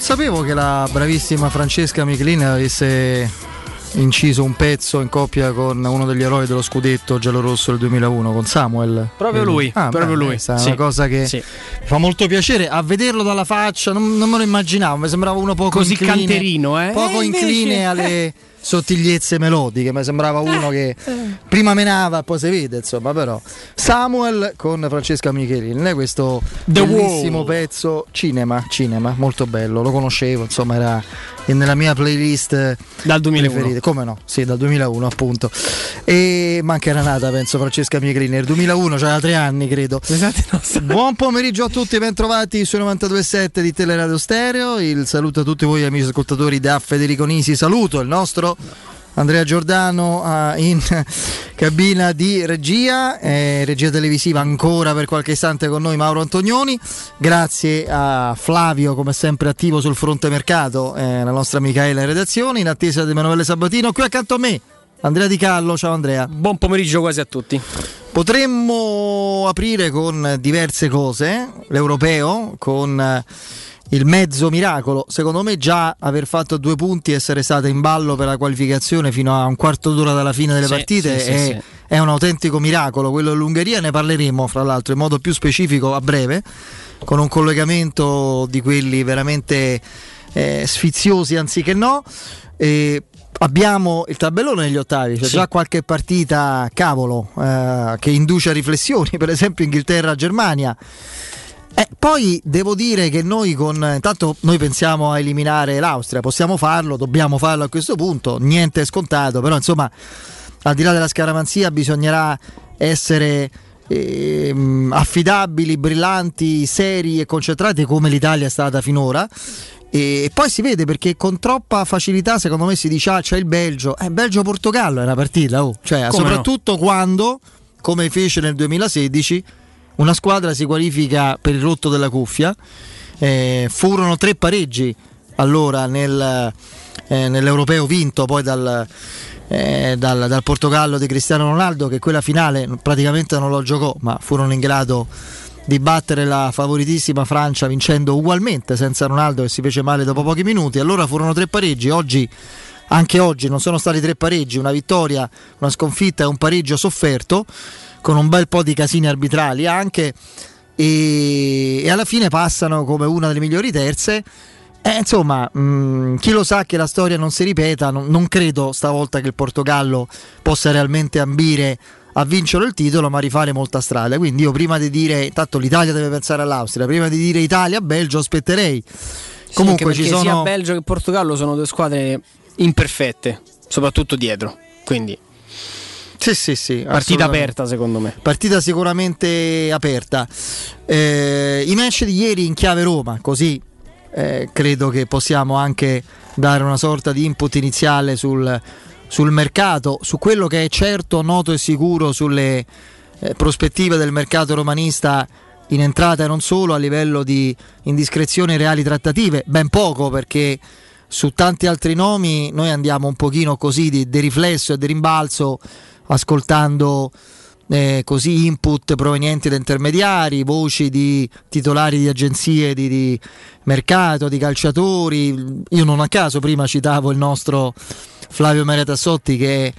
non sapevo che la bravissima Francesca Michelin avesse inciso un pezzo in coppia con uno degli eroi dello scudetto giallorosso del 2001 con Samuel proprio lui ah, proprio beh, lui è sì. una cosa che sì. fa molto piacere a vederlo dalla faccia non, non, me lo immaginavo mi sembrava uno poco così incline, canterino eh? poco eh, incline alle sottigliezze melodiche, mi sembrava uno che prima menava, poi si vede, insomma, però Samuel con Francesca Michelin, questo The bellissimo Wall. pezzo cinema, cinema, molto bello, lo conoscevo, insomma, era nella mia playlist dal 2001. Preferite. Come no? Sì, dal 2001, appunto. E ma anche era nata, penso, Francesca Michelin nel 2001, c'era tre anni, credo. Esatto, Buon pomeriggio a tutti, ben trovati su 92.7 di Teleradio Stereo. Il saluto a tutti voi amici ascoltatori da Federico Nisi. Saluto il nostro Andrea Giordano uh, in cabina di regia, eh, regia televisiva ancora per qualche istante con noi Mauro Antonioni, grazie a Flavio come sempre attivo sul fronte mercato, eh, la nostra Michaela in redazione, in attesa di Emanuele Sabatino, qui accanto a me Andrea Di Callo, ciao Andrea. Buon pomeriggio quasi a tutti. Potremmo aprire con diverse cose, l'europeo, con il mezzo miracolo. Secondo me già aver fatto due punti e essere stata in ballo per la qualificazione fino a un quarto d'ora dalla fine delle sì, partite sì, è, sì, è, un autentico miracolo. Quello dell'Ungheria ne parleremo fra l'altro in modo più specifico a breve, con un collegamento di quelli veramente eh, sfiziosi anziché no. E abbiamo il tabellone negli ottavi, c'è già qualche partita cavolo eh, che induce a riflessioni, per esempio Inghilterra-Germania. Eh, poi devo dire che noi con intanto noi pensiamo a eliminare l'Austria, possiamo farlo, dobbiamo farlo a questo punto, niente è scontato, però insomma al di là della scaramanzia bisognerà essere eh, affidabili, brillanti, seri e concentrati come l'Italia è stata finora. E poi si vede perché con troppa facilità, secondo me, si dice: Ah, c'è il Belgio. Eh, Belgio-Portogallo è una partita, oh. cioè, soprattutto no? quando, come fece nel 2016, una squadra si qualifica per il rotto della cuffia. Eh, furono tre pareggi allora nel, eh, nell'europeo vinto poi dal, eh, dal, dal, Portogallo di Cristiano Ronaldo che quella finale praticamente non lo giocò ma furono in grado di battere la favoritissima Francia vincendo ugualmente senza Ronaldo che si fece male dopo pochi minuti. Allora furono tre pareggi. Oggi anche oggi non sono stati tre pareggi. Una vittoria una sconfitta e un pareggio sofferto con un bel po' di casini arbitrali anche e, e alla fine passano come una delle migliori terze. Eh, insomma, mh, mm, chi lo sa che la storia non si ripeta, non, non, credo stavolta che il Portogallo possa realmente ambire a vincere il titolo, ma rifare molta strada. Quindi io prima di dire, intanto l'Italia deve pensare all'Austria, prima di dire Italia-Belgio aspetterei. Sì, Comunque ci sono... sia Belgio che Portogallo sono due squadre imperfette, soprattutto dietro. Quindi sì, sì, sì. Partita aperta secondo me. Partita sicuramente aperta. Eh, I match di ieri in chiave Roma, così eh, credo che possiamo anche dare una sorta di input iniziale sul, sul mercato, su quello che è certo, noto e sicuro sulle eh, prospettive del mercato romanista in entrata e non solo a livello di indiscrezioni reali trattative, ben poco perché su tanti altri nomi noi andiamo un pochino così di, di riflesso e di rimbalzo ascoltando eh, così input provenienti da intermediari, voci di titolari di agenzie di, di, mercato, di calciatori. Io non a caso prima citavo il nostro Flavio Maria Tassotti che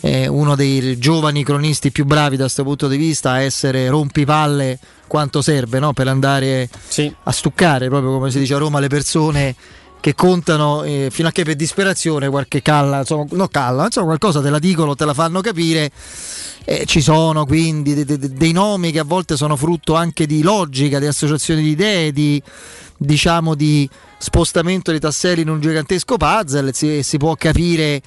è uno dei giovani cronisti più bravi da questo punto di vista a essere rompipalle quanto serve no? per andare sì. a stuccare, proprio come si dice a Roma, le persone che contano eh, fino a che per disperazione qualche calla, insomma, no calla, insomma qualcosa te la dicono, te la fanno capire. Eh, ci sono quindi de- de- dei nomi che a volte sono frutto anche di logica, di associazioni di idee, di diciamo di spostamento di tasselli in un gigantesco puzzle. Si, si può capire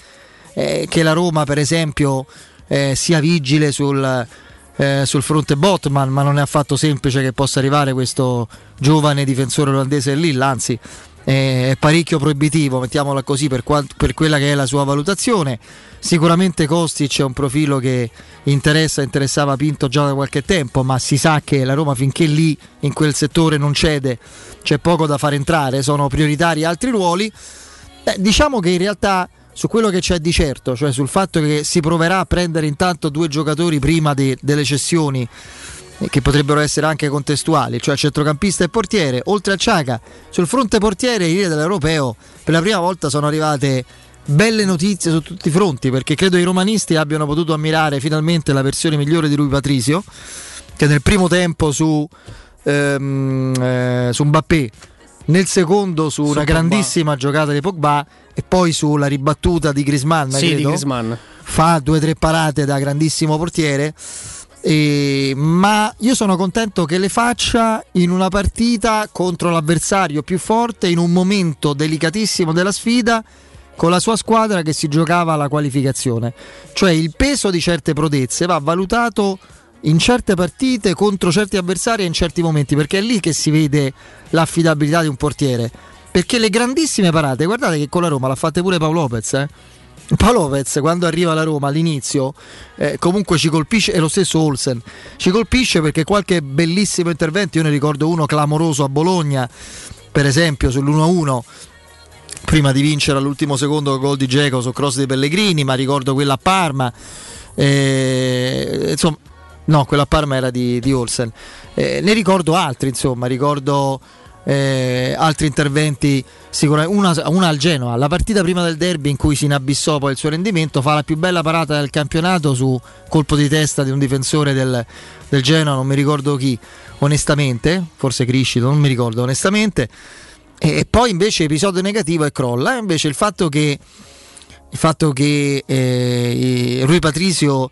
eh, che la Roma, per esempio, eh, sia vigile sul, eh, sul fronte Botman, ma non è affatto semplice che possa arrivare questo giovane difensore olandese lì, anzi è parecchio proibitivo, mettiamola così, per, qual- per, quella che è la sua valutazione. Sicuramente Kostic è un profilo che interessa, interessava Pinto già da qualche tempo, ma si sa che la Roma finché lì in quel settore non cede, c'è poco da far entrare, sono prioritari altri ruoli. Eh, diciamo che in realtà su quello che c'è di certo, cioè sul fatto che si proverà a prendere intanto due giocatori prima de- delle cessioni che potrebbero essere anche contestuali, cioè centrocampista e portiere, oltre a Ciaca, sul fronte portiere i linee dell'Europeo per la prima volta sono arrivate belle notizie su tutti i fronti, perché credo i romanisti abbiano potuto ammirare finalmente la versione migliore di Rui Patrizio, che nel primo tempo su, ehm, eh, su Mbappé, nel secondo su, su una Pogba. grandissima giocata di Pogba e poi sulla ribattuta di Grisman, sì, credo, di Griezmann. fa due o tre parate da grandissimo portiere e, ma io sono contento che le faccia in una partita contro l'avversario più forte, in un momento delicatissimo della sfida, con la sua squadra che si giocava la qualificazione. Cioè il peso di certe prodezze va valutato in certe partite contro certi avversari e in certi momenti, perché è lì che si vede l'affidabilità di un portiere. Perché le grandissime parate, guardate che con la Roma l'ha fatte pure Paolo Lopez, eh? Paolo Lopez quando arriva alla Roma all'inizio eh, comunque ci colpisce e lo stesso Olsen ci colpisce perché qualche bellissimo intervento io ne ricordo uno clamoroso a Bologna per esempio sull'1-1 prima di vincere all'ultimo secondo gol di Geco su cross dei Pellegrini ma ricordo quella a Parma eh, insomma no quella a Parma era di, di Olsen. Eh, ne ricordo altri insomma ricordo eh, altri interventi sicuramente una, una, al Genoa. La partita prima del derby in cui si inabissò poi il suo rendimento fa la più bella parata del campionato su colpo di testa di un difensore del, del Genoa non mi ricordo chi onestamente forse Criscito non mi ricordo onestamente. E, e poi invece episodio negativo e crolla invece il fatto che il fatto che eh, Rui Patrizio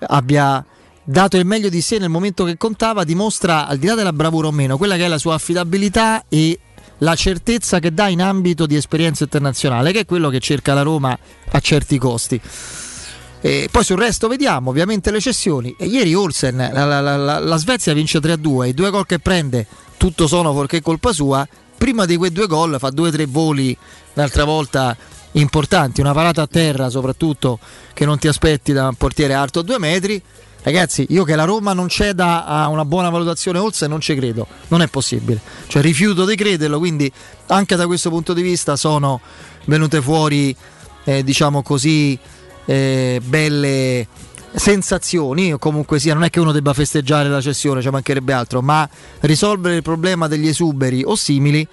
abbia dato il meglio di sé nel momento che contava, dimostra, al di là della bravura o meno, quella che è la sua affidabilità e la certezza che dà in ambito di esperienza internazionale, che è quello che cerca la Roma a certi costi. E poi sul resto vediamo ovviamente le cessioni. E ieri Olsen, la, la, la, la Svezia vince 3-2, i due gol che prende, tutto sono perché colpa sua. Prima di quei due gol fa due o tre voli l'altra volta importanti, una parata a terra soprattutto che non ti aspetti da un portiere alto a due metri Ragazzi, io che la Roma non ceda a una buona valutazione Olsen non ci credo, non è possibile. Cioè rifiuto di crederlo, quindi anche da questo punto di vista sono venute fuori, eh, diciamo così, eh, belle sensazioni, o comunque sia, non è che uno debba festeggiare la cessione, ci cioè mancherebbe altro, ma risolvere il problema degli esuberi o simili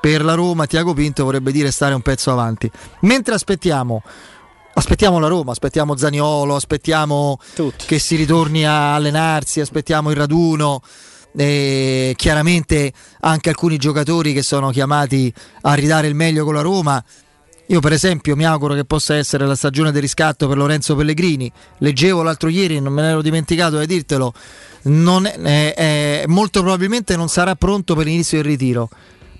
per la Roma, Tiago Pinto vorrebbe dire stare un pezzo avanti. Mentre aspettiamo aspettiamo la Roma, aspettiamo Zaniolo, aspettiamo Tutti. che si ritorni a allenarsi, aspettiamo il raduno. E chiaramente anche alcuni giocatori che sono chiamati a ridare il meglio con la Roma. Io per esempio mi auguro che possa essere la stagione del riscatto per Lorenzo Pellegrini. Leggevo l'altro ieri, non me ne ero dimenticato di dirtelo, è, è, molto probabilmente non sarà pronto per l'inizio del ritiro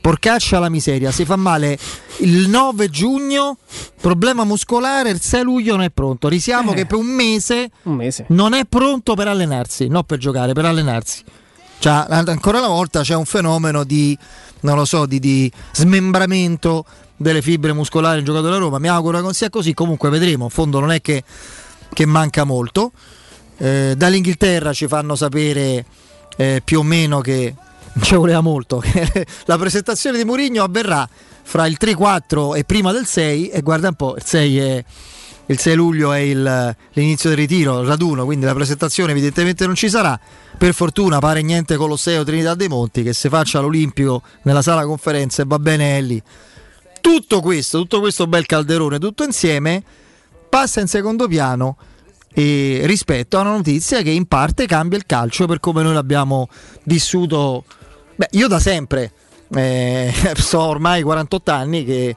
porcaccia la miseria, si fa male il 9 giugno, problema muscolare, il 6 luglio non è pronto. Risiamo eh, che per un mese, un mese, non è pronto per allenarsi, non per giocare, per allenarsi. Cioè, ancora una volta c'è un fenomeno di, non lo so, di, di smembramento delle fibre muscolari in giocatore della Roma. Mi auguro che non sia così, comunque vedremo. In fondo non è che, che manca molto. Eh, dall'Inghilterra ci fanno sapere eh, più o meno che ci voleva molto. la presentazione di Mourinho avverrà fra il 3-4 e prima del 6 e guarda un po', il 6 è il 6 luglio è il, l'inizio del ritiro, il raduno, quindi la presentazione evidentemente non ci sarà. Per fortuna pare niente Colosseo Trinità dei Monti che si faccia l'Olimpico nella sala conferenze va bene è lì. Tutto questo, tutto questo bel calderone, tutto insieme passa in secondo piano e rispetto a una notizia che in parte cambia il calcio per come noi l'abbiamo vissuto Beh, io da sempre, eh, so ormai 48 anni che,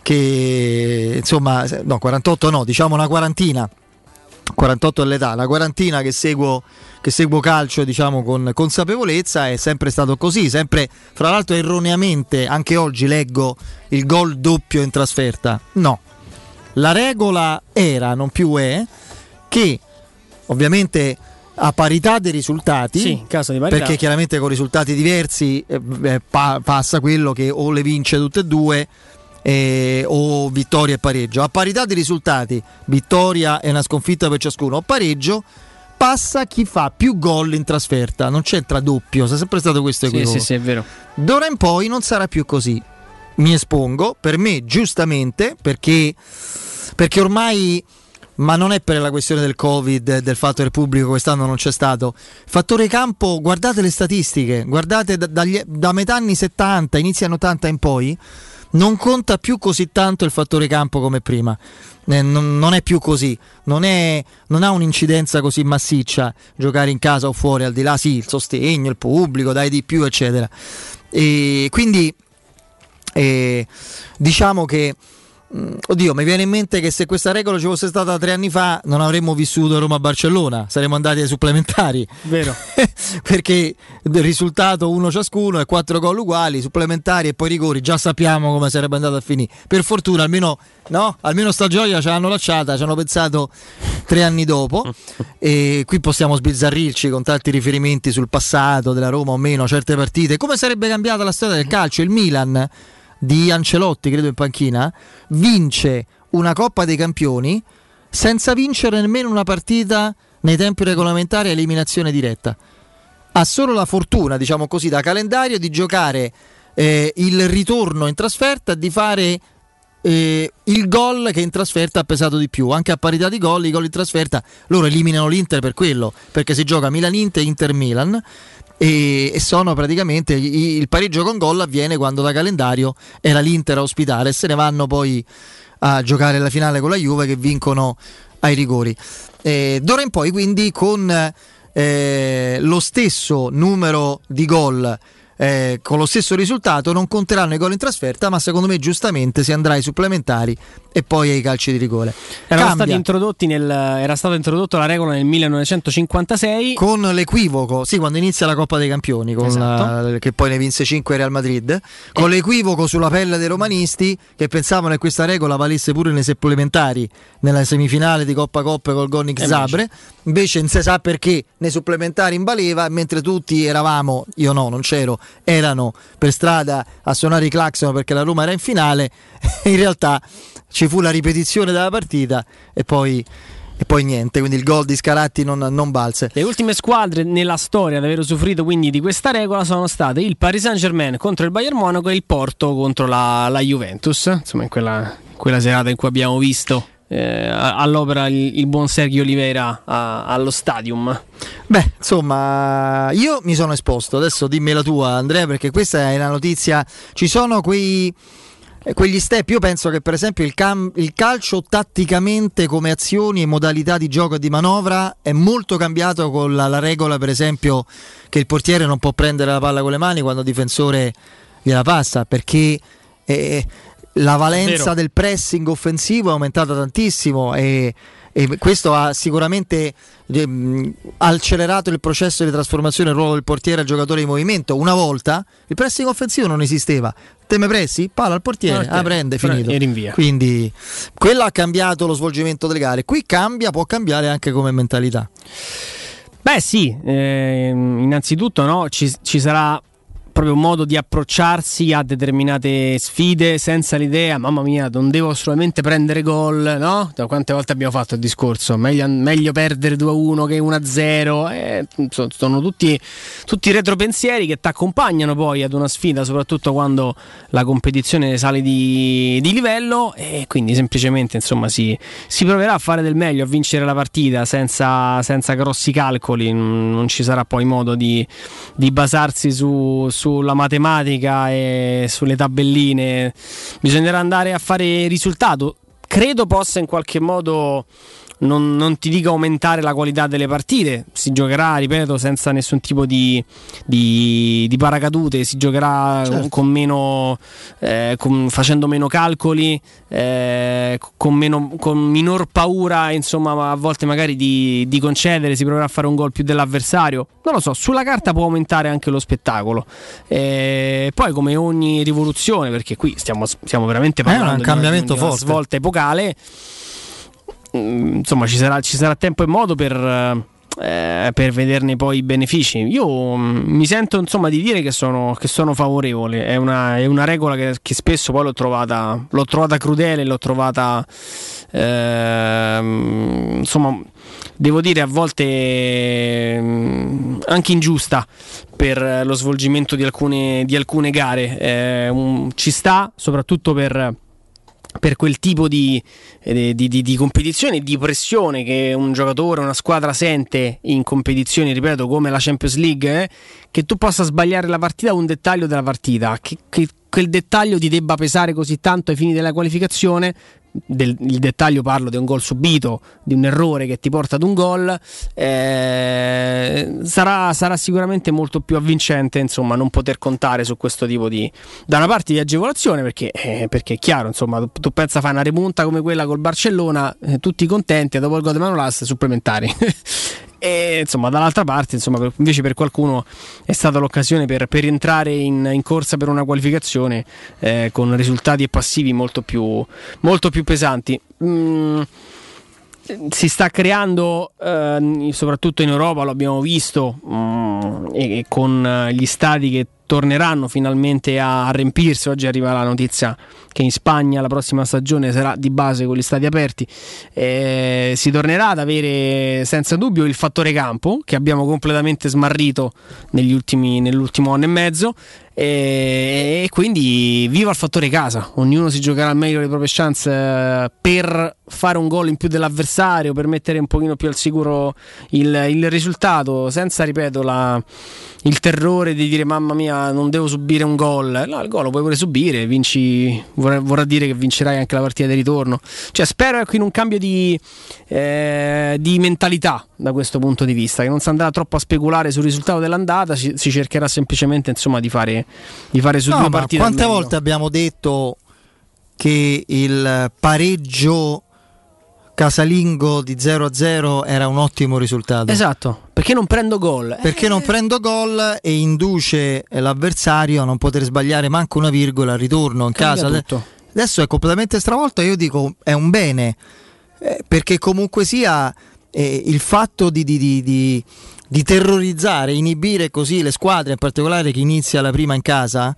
che, insomma, no, 48 no, diciamo una quarantina. 48 è l'età, la quarantina che seguo, che seguo calcio diciamo con consapevolezza è sempre stato così, sempre fra l'altro erroneamente anche oggi leggo il gol doppio in trasferta. No, la regola era, non più è, che ovviamente a parità dei risultati, sì, perché chiaramente con risultati diversi eh, pa- passa quello che o le vince tutte e due eh, o vittoria e pareggio. A parità di risultati, vittoria e una sconfitta per ciascuno, o pareggio, passa chi fa più gol in trasferta. Non c'entra doppio, è sempre stato questo equivoco. Sì, sì, sì, è vero. D'ora in poi non sarà più così. Mi espongo, per me giustamente, perché, perché ormai ma non è per la questione del Covid, del fatto che il pubblico quest'anno non c'è stato. Fattore campo, guardate le statistiche, guardate da, dagli, da metà anni 70, inizio anni 80 in poi, non conta più così tanto il fattore campo come prima. Eh, non, non, è più così, non, è, non, ha un'incidenza così massiccia giocare in casa o fuori, al di là sì, il sostegno, il pubblico, dai di più, eccetera. E quindi eh, diciamo che oddio, mi viene in mente che se questa regola ci fosse stata tre anni fa non avremmo vissuto Roma-Barcellona, saremmo andati ai supplementari. Vero. Perché il risultato uno ciascuno e quattro gol uguali, supplementari e poi rigori, già sappiamo come sarebbe andato a finire. Per fortuna almeno, no? almeno sta gioia ce l'hanno lasciata, ci hanno pensato tre anni dopo e qui possiamo sbizzarrirci con tanti riferimenti sul passato della Roma o meno, certe partite. Come sarebbe cambiata la storia del calcio? Il Milan di Ancelotti, credo in panchina, vince una Coppa dei Campioni senza vincere nemmeno una partita nei tempi regolamentari a eliminazione diretta. Ha solo la fortuna, diciamo così, da calendario di giocare eh, il ritorno in trasferta, di fare eh, il gol che in trasferta ha pesato di più. Anche a parità di gol, i gol in trasferta loro eliminano l'Inter per quello, perché si gioca Milan-Inter, Inter-Milan e, e sono praticamente il pareggio con gol avviene quando da calendario era l'Inter a ospitare e se ne vanno poi a giocare la finale con la Juve che vincono ai rigori. Eh, d'ora in poi quindi con eh, lo stesso numero di gol eh, con lo stesso risultato non conteranno i gol in trasferta, ma secondo me giustamente si andrà ai supplementari e poi ai calci di rigore. Era stata introdotta la regola nel 1956 con l'equivoco, sì, quando inizia la Coppa dei Campioni, esatto. la, che poi ne vinse 5 Real Madrid, con eh. l'equivoco sulla pelle dei romanisti che pensavano che questa regola valesse pure nei supplementari nella semifinale di Coppa Coppa col Gonic Zabre, invece non si sa perché nei supplementari invaleva, mentre tutti eravamo, io no, non c'ero, erano per strada a suonare i clacson perché la Roma era in finale, in realtà ci fu la ripetizione della partita e poi e poi niente, quindi il gol di Scaratti non, non, balze. Le ultime squadre nella storia ad aver usufruito quindi di questa regola sono state il Paris Saint Germain contro il Bayern Monaco e il Porto contro la, la Juventus, insomma in quella, quella serata in cui abbiamo visto eh, all'opera il, il, buon Sergio Oliveira a, allo stadium? Beh, insomma, io mi sono esposto, adesso dimmi la tua Andrea perché questa è una notizia, ci sono quei eh, quegli step, io penso che per esempio il, cam- il, calcio tatticamente come azioni e modalità di gioco e di manovra è molto cambiato con la, la, regola per esempio che il portiere non può prendere la palla con le mani quando il difensore gliela passa perché eh, la valenza del pressing offensivo è aumentata tantissimo e, e questo ha sicuramente eh, accelerato il processo di trasformazione del ruolo del portiere al giocatore di movimento. Una volta il pressing offensivo non esisteva. Teme pressi? Palla al portiere, okay. ah, prende, finito. E rinvia. Quindi quello ha cambiato lo svolgimento delle gare. Qui cambia, può cambiare anche come mentalità. Beh sì, eh, innanzitutto no, ci, ci sarà proprio modo di approcciarsi a determinate sfide senza l'idea, mamma mia, non devo assolutamente prendere gol, no? Da quante volte abbiamo fatto il discorso? Meglio, meglio perdere 2-1 che 1-0. Eh, sono tutti, tutti retropensieri che ti accompagnano poi ad una sfida, soprattutto quando la competizione sale di, di livello e quindi semplicemente insomma si, si, proverà a fare del meglio, a vincere la partita senza, senza grossi calcoli, non ci sarà poi modo di, di basarsi su, su sulla matematica e sulle tabelline, bisognerà andare a fare risultato. Credo possa in qualche modo non, non, ti dico aumentare la qualità delle partite, si giocherà, ripeto, senza nessun tipo di, di, di paracadute, si giocherà certo. con meno, eh, con, facendo meno calcoli, eh, con, meno, con, minor paura, insomma, a volte magari di, di, concedere, si proverà a fare un gol più dell'avversario. Non lo so, sulla carta può aumentare anche lo spettacolo. Eh, poi come ogni rivoluzione, perché qui stiamo, stiamo veramente parlando È un cambiamento di una, di una svolta epocale insomma ci sarà, ci sarà tempo e modo per, eh, per vederne poi i benefici. Io mm, mi sento insomma di dire che sono, che sono favorevole, è una, è una regola che, che, spesso poi l'ho trovata, l'ho trovata crudele, l'ho trovata eh, insomma devo dire a volte mm, anche ingiusta per lo svolgimento di alcune, di alcune gare. Eh, un, ci sta soprattutto per per quel tipo di, eh, di, di, di, competizione, di pressione che un giocatore, una squadra sente in competizioni, ripeto, come la Champions League, eh, che tu possa sbagliare la partita un dettaglio della partita, che, che quel dettaglio ti debba pesare così tanto ai fini della qualificazione del, il dettaglio parlo di un gol subito, di un errore che ti porta ad un gol, eh, sarà, sarà, sicuramente molto più avvincente insomma, non poter contare su questo tipo di, da una parte di agevolazione, perché, eh, perché è chiaro, insomma, tu, tu pensa fare una remunta come quella col Barcellona, eh, tutti contenti, e dopo il gol di Manolas supplementari. E insomma, dall'altra parte, insomma, invece per qualcuno è stata l'occasione per, per entrare in, in, corsa per una qualificazione eh, con risultati e passivi molto più, molto più pesanti. Mm, si sta creando, eh, soprattutto in Europa, lo abbiamo visto, mm, e, e con gli stati che torneranno finalmente a riempirsi. Oggi arriva la notizia che in Spagna la prossima stagione sarà di base con gli stati aperti. Eh, si tornerà ad avere senza dubbio il fattore campo che abbiamo completamente smarrito ultimi, nell'ultimo anno e mezzo. E, quindi viva il fattore casa, ognuno si giocherà al meglio le proprie chance eh, per fare un gol in più dell'avversario, per mettere un pochino più al sicuro il, il risultato, senza, ripeto, la, il terrore di dire mamma mia non devo subire un gol. No, il gol lo puoi pure subire, vinci, vorrà, vorrà, dire che vincerai anche la partita di ritorno. Cioè spero ecco, in un cambio di, eh, di mentalità da questo punto di vista, che non si andrà troppo a speculare sul risultato dell'andata, si, si cercherà semplicemente insomma, di, fare, di fare su no, due partite. Quante volte abbiamo detto che il pareggio casalingo di 0-0 era un ottimo risultato. Esatto, perché non prendo gol? Perché eh. non prendo gol e induce l'avversario a non poter sbagliare manco una virgola al ritorno in Cambia casa. Tutto. Adesso è completamente stravolto io dico è un bene, eh, perché comunque sia eh, il fatto di, di, di, di, terrorizzare, inibire così le squadre, in particolare chi inizia la prima in casa,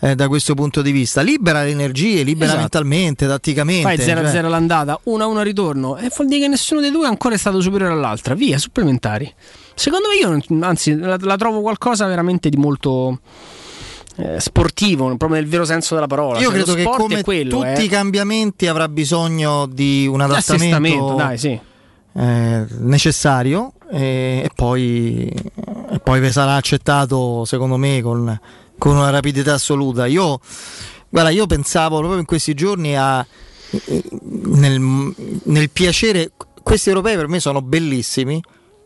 eh, da questo punto di vista. Libera le energie, libera esatto. mentalmente, tatticamente. Fai 0-0 cioè... l'andata, 1-1 ritorno e vuol dire che nessuno dei due ancora è stato superiore all'altra. Via, supplementari. Secondo me io, anzi, la, la trovo qualcosa veramente di molto... Eh, sportivo, proprio nel vero senso della parola. Io cioè, credo che come quello, tutti eh. i cambiamenti avrà bisogno di un adattamento dai, sì. Eh, necessario e, e, poi, e poi sarà accettato secondo me con con una rapidità assoluta. Io, guarda, io pensavo proprio in questi giorni a, nel, nel piacere. Questi europei per me sono bellissimi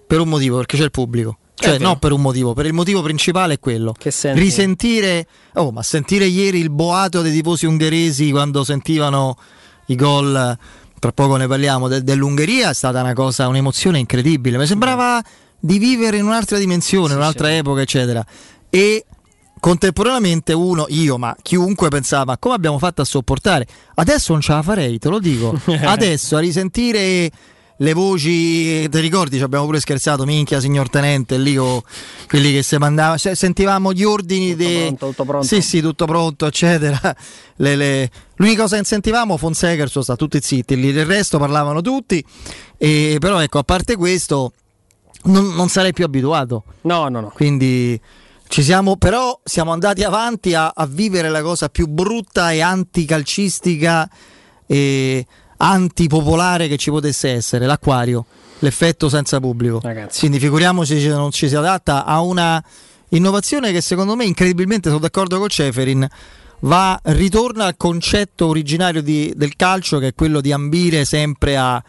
per un motivo, perché c'è il pubblico. Cioè, no per un motivo, per il motivo principale è quello. Che senti? Risentire, oh, ma sentire ieri il boato dei tifosi ungheresi quando sentivano i gol, tra poco ne parliamo, de- dell'Ungheria è stata una cosa, un'emozione incredibile. Mi sembrava di vivere in un'altra dimensione, in un'altra sì. epoca, eccetera. E contemporaneamente uno, io, ma chiunque pensava come abbiamo fatto a sopportare. Adesso non ce la farei, te lo dico. Adesso a risentire le voci, ti ricordi? Ci abbiamo pure scherzato, minchia, signor tenente, lì con quelli che si mandavano, sentivamo gli ordini tutto, de... pronto, tutto pronto. Sì, sì, tutto pronto, eccetera. Le, le... L'unica cosa che sentivamo Fonseca, sono stati tutti zitti, lì del resto parlavano tutti. E, però ecco, a parte questo, non, non sarei più abituato. No, no, no. Quindi ci siamo, però siamo andati avanti a, a vivere la cosa più brutta e anticalcistica e antipopolare che ci potesse essere, l'acquario, l'effetto senza pubblico. Ragazzi. Quindi figuriamoci se non ci si adatta a una innovazione che secondo me incredibilmente, sono d'accordo con Ceferin, va, ritorna al concetto originario di, del calcio che è quello di ambire sempre a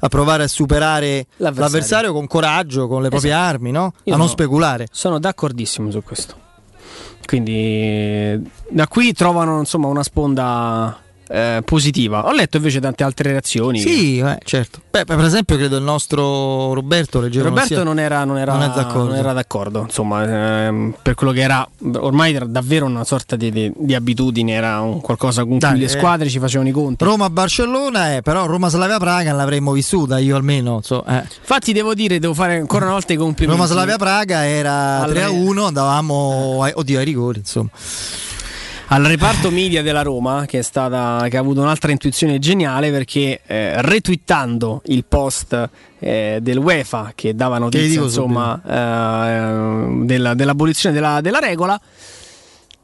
a provare a superare l'avversario, l'avversario con coraggio, con le proprie esatto. armi, no? a non speculare. Sono d'accordissimo su questo. Quindi da qui trovano insomma una sponda eh, positiva. Ho letto invece tante altre reazioni. Sì, eh, certo. Beh, per esempio, credo il nostro Roberto leggeva Roberto non, era, non, era, non, d'accordo. non era d'accordo. Insomma, ehm, per quello che era ormai era davvero una sorta di, di, di abitudine, era un qualcosa con Dai, cui le eh. squadre ci facevano i conti. Roma-Barcellona, eh, però Roma-Slavia-Praga l'avremmo vissuta io almeno. So, eh. Infatti, devo dire, devo fare ancora una volta i complimenti. Roma-Slavia-Praga era 3-1, andavamo, oddio, ai rigori, insomma al reparto media della Roma che, stata, che ha avuto un'altra intuizione geniale perché eh, retweetando il post eh, del UEFA che dava notizia insomma, eh, della, dell'abolizione della, della regola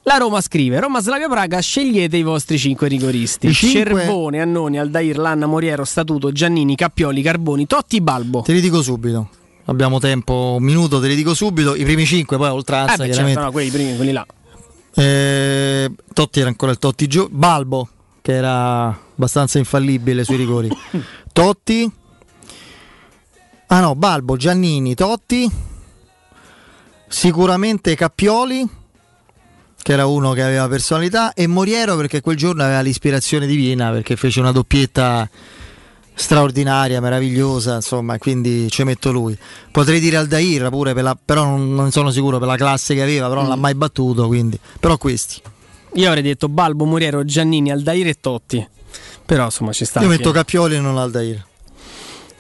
La Roma scrive: Roma Slavia Praga, scegliete i vostri cinque rigoristi. cinque... Cervone, Annoni, Aldair, Lanna, Moriero, Statuto, Giannini, Cappioli, Carboni, Totti, Balbo. Te li dico subito. Abbiamo tempo, un minuto, te li dico subito. I primi cinque, poi oltranza, eh beh. Certo, no, quelli, primi, quelli là. Eh, Totti era ancora il Totti Gio- Balbo, che era abbastanza infallibile sui rigori. Totti. Ah no, Balbo, Giannini, Totti. Sicuramente Cappioli, che era uno che aveva personalità, e Moriero perché quel giorno aveva l'ispirazione divina perché fece una doppietta straordinaria, meravigliosa, insomma, quindi ci metto lui. Potrei dire Aldair pure, per la, però non, non, sono sicuro per la classe che aveva, però non l'ha mai battuto, quindi. Però questi. Io avrei detto Balbo, Moriero, Giannini, Aldair e Totti. Però insomma ci sta. Io metto Cappioli e non Aldair.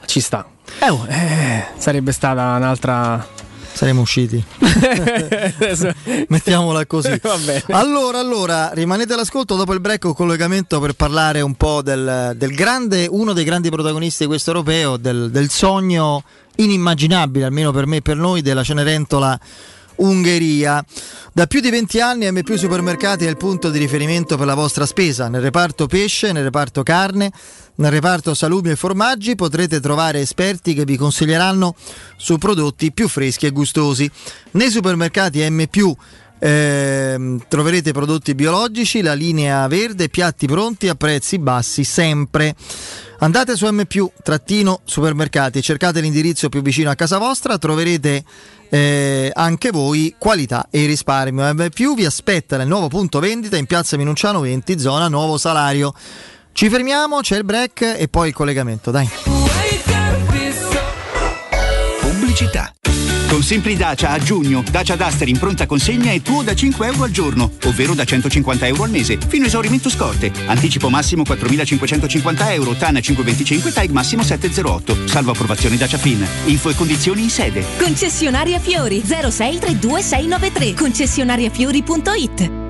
Ci sta. Eh, oh, eh, sarebbe stata un'altra saremmo usciti. Mettiamola così. Allora, allora, rimanete all'ascolto dopo il break o collegamento per parlare un po' del, del, grande, uno dei grandi protagonisti di questo europeo, del, del sogno inimmaginabile, almeno per me e per noi, della Cenerentola Ungheria. Da più di 20 anni M Supermercati è il punto di riferimento per la vostra spesa. Nel reparto pesce, nel reparto carne, nel reparto salumi e formaggi potrete trovare esperti che vi consiglieranno su prodotti più freschi e gustosi. Nei supermercati M eh, troverete prodotti biologici, la linea verde, piatti pronti a prezzi bassi sempre. Andate su M supermercati, cercate l'indirizzo più vicino a casa vostra, troverete eh, anche voi qualità e risparmio. M vi aspetta nel nuovo punto vendita in piazza Minunciano 20, zona Nuovo Salario. Ci fermiamo, c'è il break e poi il collegamento, dai. Pubblicità. Con Simpli Dacia a giugno, Dacia Duster in pronta consegna è tuo da 5 euro al giorno, ovvero da 150 euro al mese, fino a esaurimento scorte. Anticipo massimo 4.550 euro, TAN 525, TAG massimo 708. Salvo approvazione Dacia Fin. Info e condizioni in sede. Concessionaria Fiori 0632693 concessionariafiori.it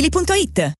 ValentinoAutomobili.it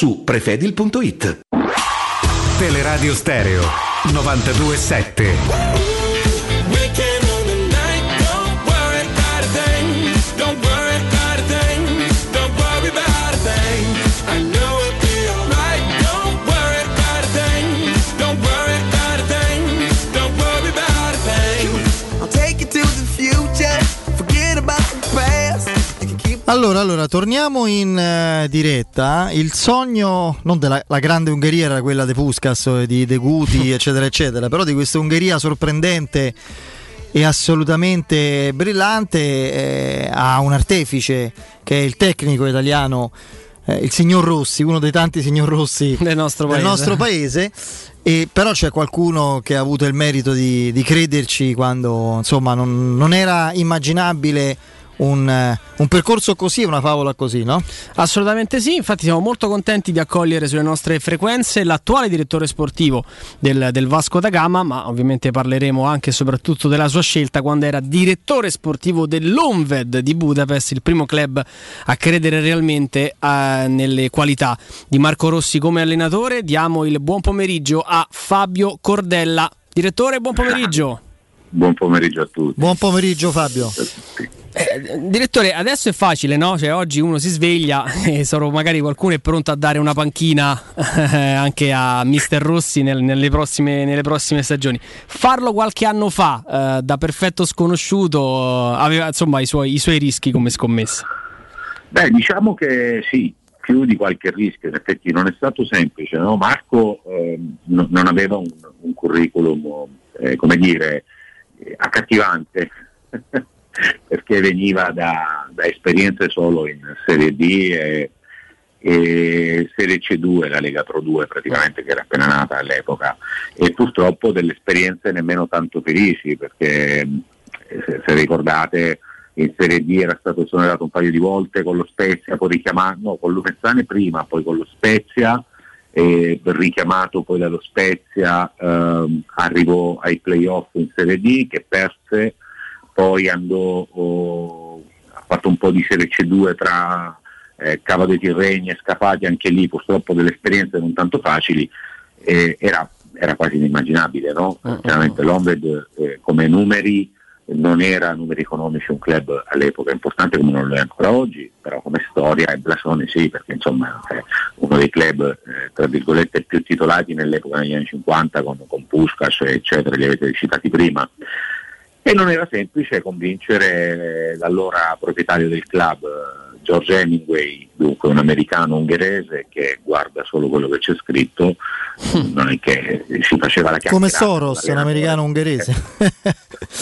su prefedil.it. Teleradio Stereo 927. Allora, allora, torniamo in eh, diretta. Il sogno, non della la grande Ungheria, era quella di Puskas, eh, di De Guti, eccetera, eccetera, però di questa Ungheria sorprendente e assolutamente brillante eh, ha un artefice che è il tecnico italiano, eh, il signor Rossi, uno dei tanti signor Rossi Del nostro del paese. nostro paese. E però c'è qualcuno che ha avuto il merito di, di crederci quando insomma non, non era immaginabile un, eh, un percorso così, una favola così, no? Assolutamente sì, infatti siamo molto contenti di accogliere sulle nostre frequenze l'attuale direttore sportivo del, del Vasco da Gama, ma ovviamente parleremo anche e soprattutto della sua scelta quando era direttore sportivo dell'Onved di Budapest, il primo club a credere realmente eh, nelle qualità di Marco Rossi come allenatore. Diamo il buon pomeriggio a Fabio Cordella. Direttore, buon pomeriggio. Buon pomeriggio a tutti. Buon pomeriggio Fabio. Eh, direttore, adesso è facile, no? Cioè, oggi uno si sveglia e solo magari qualcuno è pronto a dare una panchina eh, anche a Mister Rossi nel- nelle, prossime, nelle prossime stagioni. Farlo qualche anno fa, eh, da perfetto sconosciuto, eh, aveva insomma i suoi, i suoi rischi come scommessa. Beh, diciamo che sì, più di qualche rischio, in effetti non è stato semplice. no? Marco ehm, no- non aveva un, un curriculum, eh, come dire, accattivante, perché veniva da, da esperienze solo in Serie D e, e Serie C2, la Lega Pro 2 praticamente, che era appena nata all'epoca, e purtroppo delle esperienze nemmeno tanto felici, perché se, se ricordate in Serie D era stato esonerato un paio di volte con lo Spezia, poi richiamato, no, con Lumezzane prima, poi con lo Spezia, e richiamato poi dallo Spezia, ehm, arrivò ai playoff in Serie D che perse, poi andò, oh, ha fatto un po' di Serie C2 tra eh, Cava dei Tirreni e Scafati, anche lì purtroppo delle esperienze non tanto facili, e era, era quasi inimmaginabile, no? Chiaramente l'Onved eh, come numeri non era numeri economici un club all'epoca importante come non lo è ancora oggi, però come storia e blasone sì, perché insomma è uno dei club eh, tra virgolette più titolati nell'epoca negli anni 50 con, con Puskas eccetera, li avete citati prima. E non era semplice convincere l'allora proprietario del club, eh, George Hemingway, dunque un americano ungherese che guarda solo quello che c'è scritto, non è che si faceva la Come chiacchierata. Soros, un americano ungherese.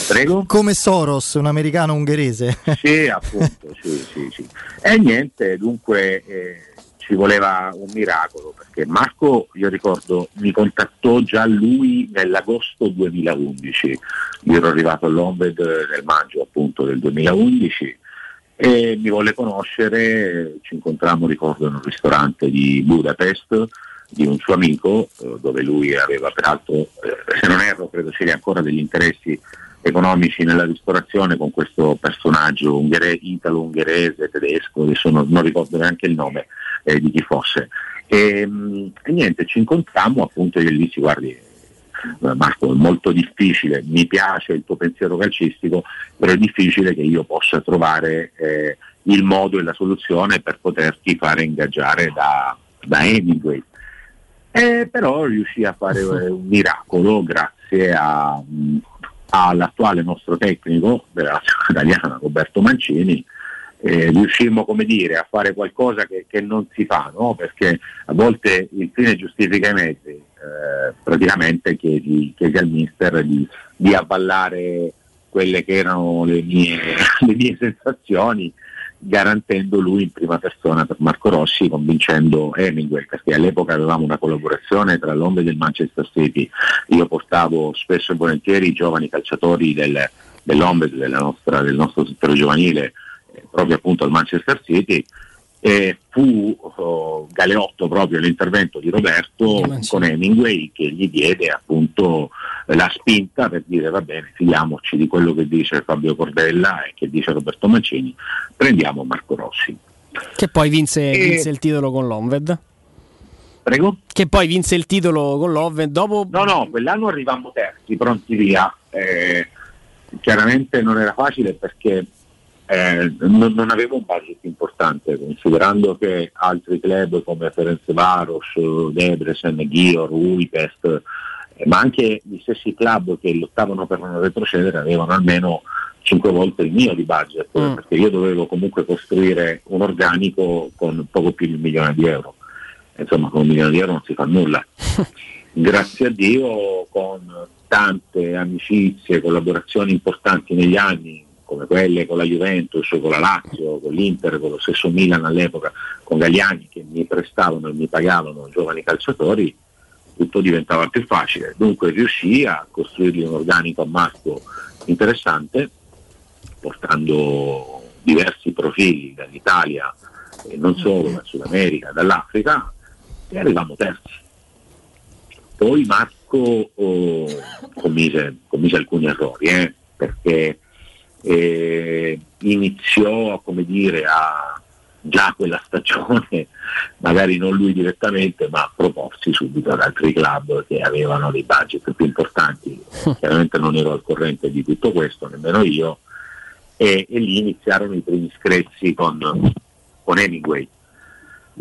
Prego? Come Soros, un americano ungherese. Sì, appunto, sì, sì, sì. E niente, dunque eh, ci voleva un miracolo perché Marco, io ricordo, mi contattò già lui nell'agosto 2011. Io ero arrivato a Lombed nel maggio appunto del 2011 e mi volle conoscere, ci incontrammo ricordo in un ristorante di Budapest di un suo amico eh, dove lui aveva peraltro, eh, se non erro, credo sia ancora degli interessi economici nella ristorazione con questo personaggio unghere- italo-ungherese, tedesco, adesso non, non ricordo neanche il nome eh, di chi fosse. E, mh, e niente, ci incontrammo appunto e io gli dissi guardi eh, Marco è molto difficile, mi piace il tuo pensiero calcistico, però è difficile che io possa trovare eh, il modo e la soluzione per poterti fare ingaggiare da, da Hemingway. Eh, però riuscì a fare eh, un miracolo grazie a, all'attuale nostro tecnico della nazionale italiana, Roberto Mancini, eh, riuscimmo come dire, a fare qualcosa che, che non si fa, no? perché a volte il fine giustifica i mezzi, eh, praticamente chiedi, chiedi al mister di, di avvallare quelle che erano le mie, le mie sensazioni garantendo lui in prima persona per Marco Rossi, convincendo Hemingway, perché all'epoca avevamo una collaborazione tra l'Onda del Manchester City, io portavo spesso e volentieri i giovani calciatori del, dell'Ombed, della nostra- del nostro settore giovanile, eh, proprio appunto al Manchester City, e fu oh, Galeotto proprio l'intervento di Roberto con Hemingway che gli diede appunto la spinta per dire va bene, fidiamoci di quello che dice Fabio Cordella e che dice Roberto Mancini, prendiamo Marco Rossi. Che poi vinse, E- vinse il titolo con l'Onved. Prego? Che poi vinse il titolo con l'Onved dopo... No, no, quell'anno arrivammo terzi, pronti via. Eh, chiaramente non era facile perché eh, non, non avevo un budget importante, considerando che altri club come Ferencvaros, Debrecen, Ghior, Uipest, eh, ma anche gli stessi club che lottavano per non retrocedere avevano almeno 5 volte il mio di budget, Mm. perché io dovevo comunque costruire un organico con poco più di un milione di euro. Insomma, con un milione di euro non si fa nulla. Grazie a Dio, con tante amicizie, collaborazioni importanti negli anni, come quelle con la Juventus, con la Lazio, con l'Inter, con lo stesso Milan all'epoca, con Gagliani che mi prestavano e mi pagavano giovani calciatori, tutto diventava più facile. Dunque riuscì a costruirgli un organico a Marco interessante, portando diversi profili dall'Italia e non solo, dal Sud America, dall'Africa, e arrivammo terzi. Poi Marco oh, commise, commise alcuni errori, eh, perché eh, iniziò come dire, a già quella stagione, magari non lui direttamente, ma proporsi subito ad altri club che avevano dei budget più importanti. Chiaramente non ero al corrente di tutto questo, nemmeno io, e, e lì iniziarono i primi screzi con, con Hemingway.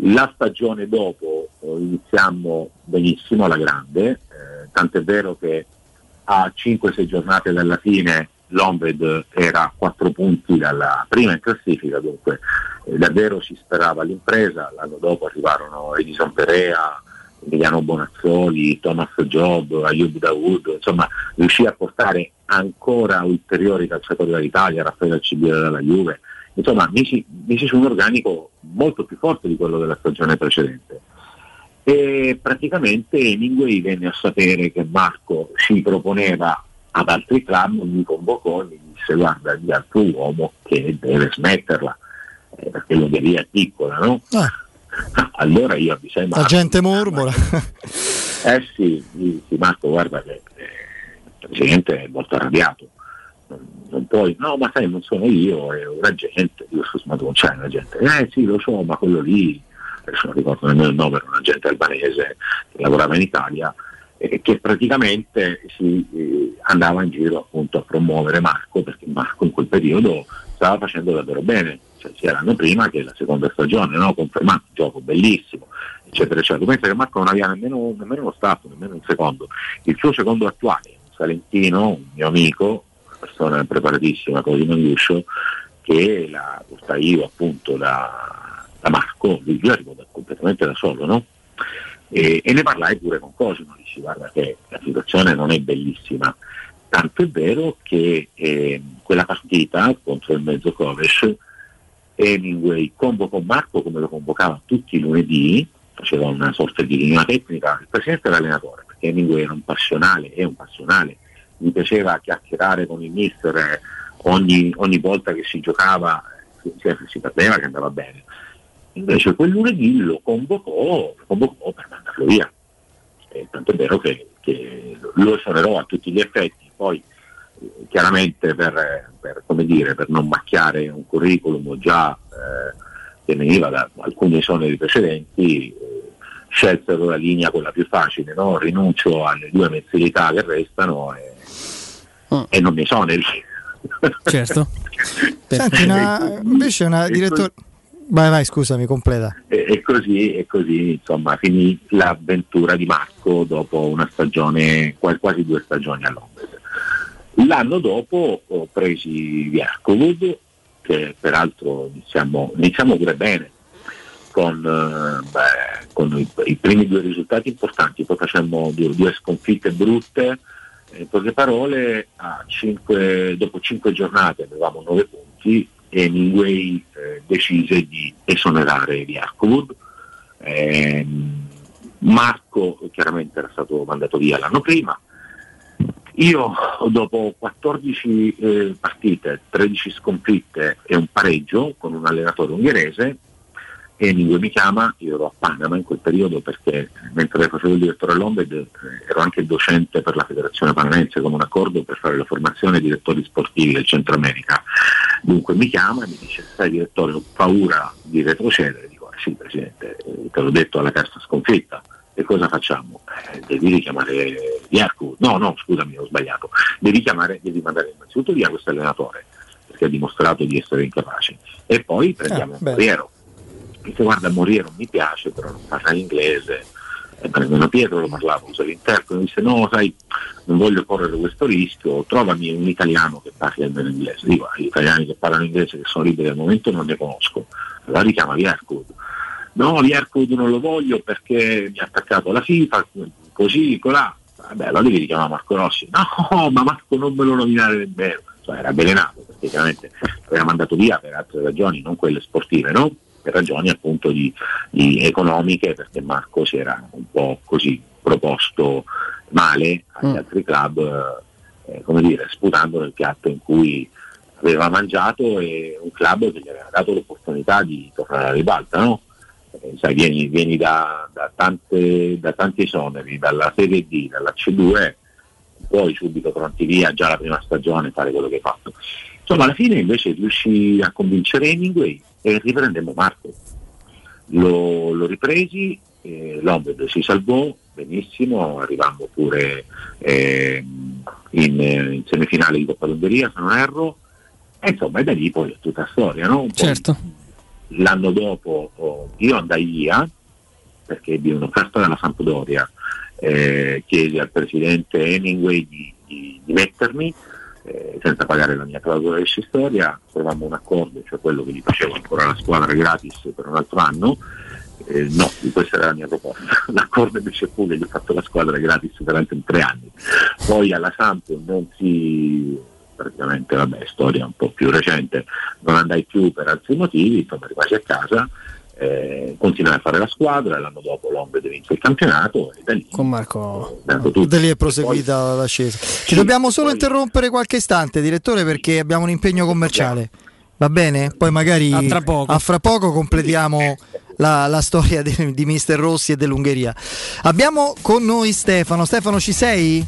La stagione dopo eh, iniziammo benissimo alla grande, eh, tant'è vero che a 5-6 giornate dalla fine l'Onved era a 4 punti dalla prima in classifica, dunque davvero si sperava all'impresa, l'anno dopo arrivarono Edison Perea, Emiliano Bonazzoli, Thomas Job, Ayub Dawood, insomma riuscì a portare ancora ulteriori calciatori dall'Italia, Raffaele Alcibiera dalla Juve, insomma misi, misi su un organico molto più forte di quello della stagione precedente. E praticamente Hemingway venne a sapere che Marco si proponeva ad altri club, mi convocò e mi disse guarda di altro uomo che deve smetterla, perché l'Ungheria è piccola, no? Allora io avvisai La Marco. gente mormora. Eh sì, sì, Marco, guarda che eh, il presidente è molto arrabbiato. Non, puoi, no, ma sai, non sono io, è un agente. Io scusa, ma non c'è un agente. Eh sì, lo so, ma quello lì, adesso non ricordo nemmeno il nome, era un agente albanese che lavorava in Italia, e che praticamente si eh, andava in giro appunto a promuovere Marco, perché Marco in quel periodo stava facendo davvero bene, cioè sia l'anno prima che la seconda stagione, no? confermato, gioco bellissimo, eccetera, eccetera. Pensa che Marco non aveva nemmeno, nemmeno lo stato, nemmeno un secondo. Il suo secondo attuale, un salentino, un mio amico, persona preparatissima, Cosimo Angiuscio, che la portai io appunto da, da Marco, lui arrivò completamente da solo, no? E, e ne parlai pure con Cosimo, dici guarda che la situazione non è bellissima, tanto è vero che eh, quella partita contro il Mezzo Koves Hemingway convocò Marco come lo convocava tutti i lunedì, faceva una sorta di linea tecnica, il presidente e l'allenatore, perché Hemingway era un passionale, è un passionale, gli piaceva chiacchierare con il mister eh, ogni, ogni volta che si giocava, eh, si, si- perdeva che andava bene. Invece quel lunedì lo convocò, lo convocò per mandarlo via. E tanto è vero che, che lo esonerò a tutti gli effetti, poi chiaramente per, per, come dire, per non macchiare un curriculum già eh, che veniva da alcuni esoneri precedenti, eh, scelsero la linea quella più facile, no? rinuncio alle due mensilità che restano e, e non mi esoneri. Certo. Senti, una, invece una direttore... Vai, vai, scusami, completa. E, e così, e così insomma finì l'avventura di Marco dopo una stagione, quasi, quasi due stagioni a Londra. L'anno dopo ho presi Vierkovud, che peraltro iniziamo, iniziamo pure bene, con, eh, beh, con i, i primi due risultati importanti, poi facemmo due, due sconfitte brutte, in poche parole, cinque- dopo cinque giornate avevamo nove punti e Hemingway eh, decise di esonerare Vierkovud. Ehm, Marco chiaramente era stato mandato via l'anno prima. Io dopo 14 eh, partite, 13 sconfitte e un pareggio con un allenatore ungherese, Hemingway mi chiama, io ero a Panama in quel periodo perché mentre facevo il direttore a Lombard eh, ero anche docente per la federazione panamense con un accordo per fare la formazione direttori sportivi del Centro America. Dunque mi chiama e mi dice sai direttore ho paura di retrocedere, dico "Ah, sì presidente, eh, te l'ho detto alla terza sconfitta e cosa facciamo? Eh, devi richiamare Vierco, no no scusami ho sbagliato, devi chiamare, devi mandare innanzitutto via questo allenatore perché ha dimostrato di essere incapace. E poi prendiamo Ah. Moriero. Dice guarda Moriero mi piace però non parla inglese. E nemmeno Pietro lo parlava usa l'interprete mi disse no sai non voglio correre questo rischio trovami un italiano che parli almeno inglese. Dico "Ah, gli italiani che parlano inglese che sono liberi al momento non ne conosco. Allora richiama Vierkud no Vierkud non lo voglio perché mi ha attaccato la FIFA così colà vabbè allora devi richiamare Marco Rossi no ma Marco non me lo nominare nemmeno cioè era avvelenato perché chiaramente l'aveva mandato via per altre ragioni non quelle sportive no? per ragioni appunto di, di economiche perché Marco si era un po' così proposto male agli altri club eh, eh, come dire sputando nel piatto in cui aveva mangiato e un club che gli aveva dato l'opportunità di tornare alla ribalta no? Eh, sai, vieni, vieni da, da tante- da tanti esoneri dalla Serie D, dalla C2 poi subito pronti via già la prima stagione fare quello che hai fatto insomma alla fine invece riuscì a convincere Hemingway e riprendemmo Marco lo, lo ripresi eh, Lombard si salvò benissimo arrivammo pure ehm, in, eh, in semifinale di Coppa d'Ungheria se non erro e insomma e da lì poi è tutta storia no? Poi Certo. L'anno dopo oh, io andai via perché ebbi un'offerta dalla Sampdoria eh, chiesi al presidente Hemingway di, di- di mettermi eh, senza pagare la mia clausola di storia trovammo un accordo cioè quello che gli facevo ancora la squadra gratis per un altro anno. Eh, no, questa era la mia proposta. L'accordo invece fu che gli ho fatto la squadra gratis durante tre anni. Poi alla Samp non si praticamente vabbè storia un po' più recente non andai più per altri motivi insomma rimasi a casa eh, continuai a fare la squadra l'anno dopo Lombard vinse il campionato e da lì con Marco Da lì è proseguita l'ascesa. Ci dobbiamo solo interrompere qualche istante, direttore, perché abbiamo un impegno commerciale. Va bene? Poi magari A tra poco. a fra poco completiamo la, la storia di, di Mister Rossi e dell'Ungheria. Abbiamo con noi Stefano. Stefano, ci sei?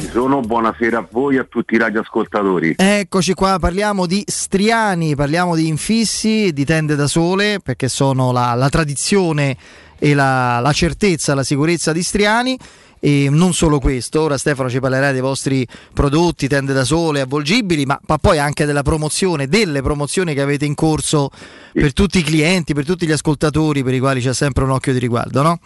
Ci sono, buonasera a voi e a tutti i radioascoltatori. Eccoci qua, parliamo di striani, parliamo di infissi, di tende da sole, perché sono la, la tradizione e la, la certezza, la sicurezza di striani. E non solo questo, ora Stefano ci parlerà dei vostri prodotti, tende da sole, avvolgibili, ma, ma poi anche della promozione, delle promozioni che avete in corso per tutti i clienti, per tutti gli ascoltatori, per i quali c'è sempre un occhio di riguardo, no?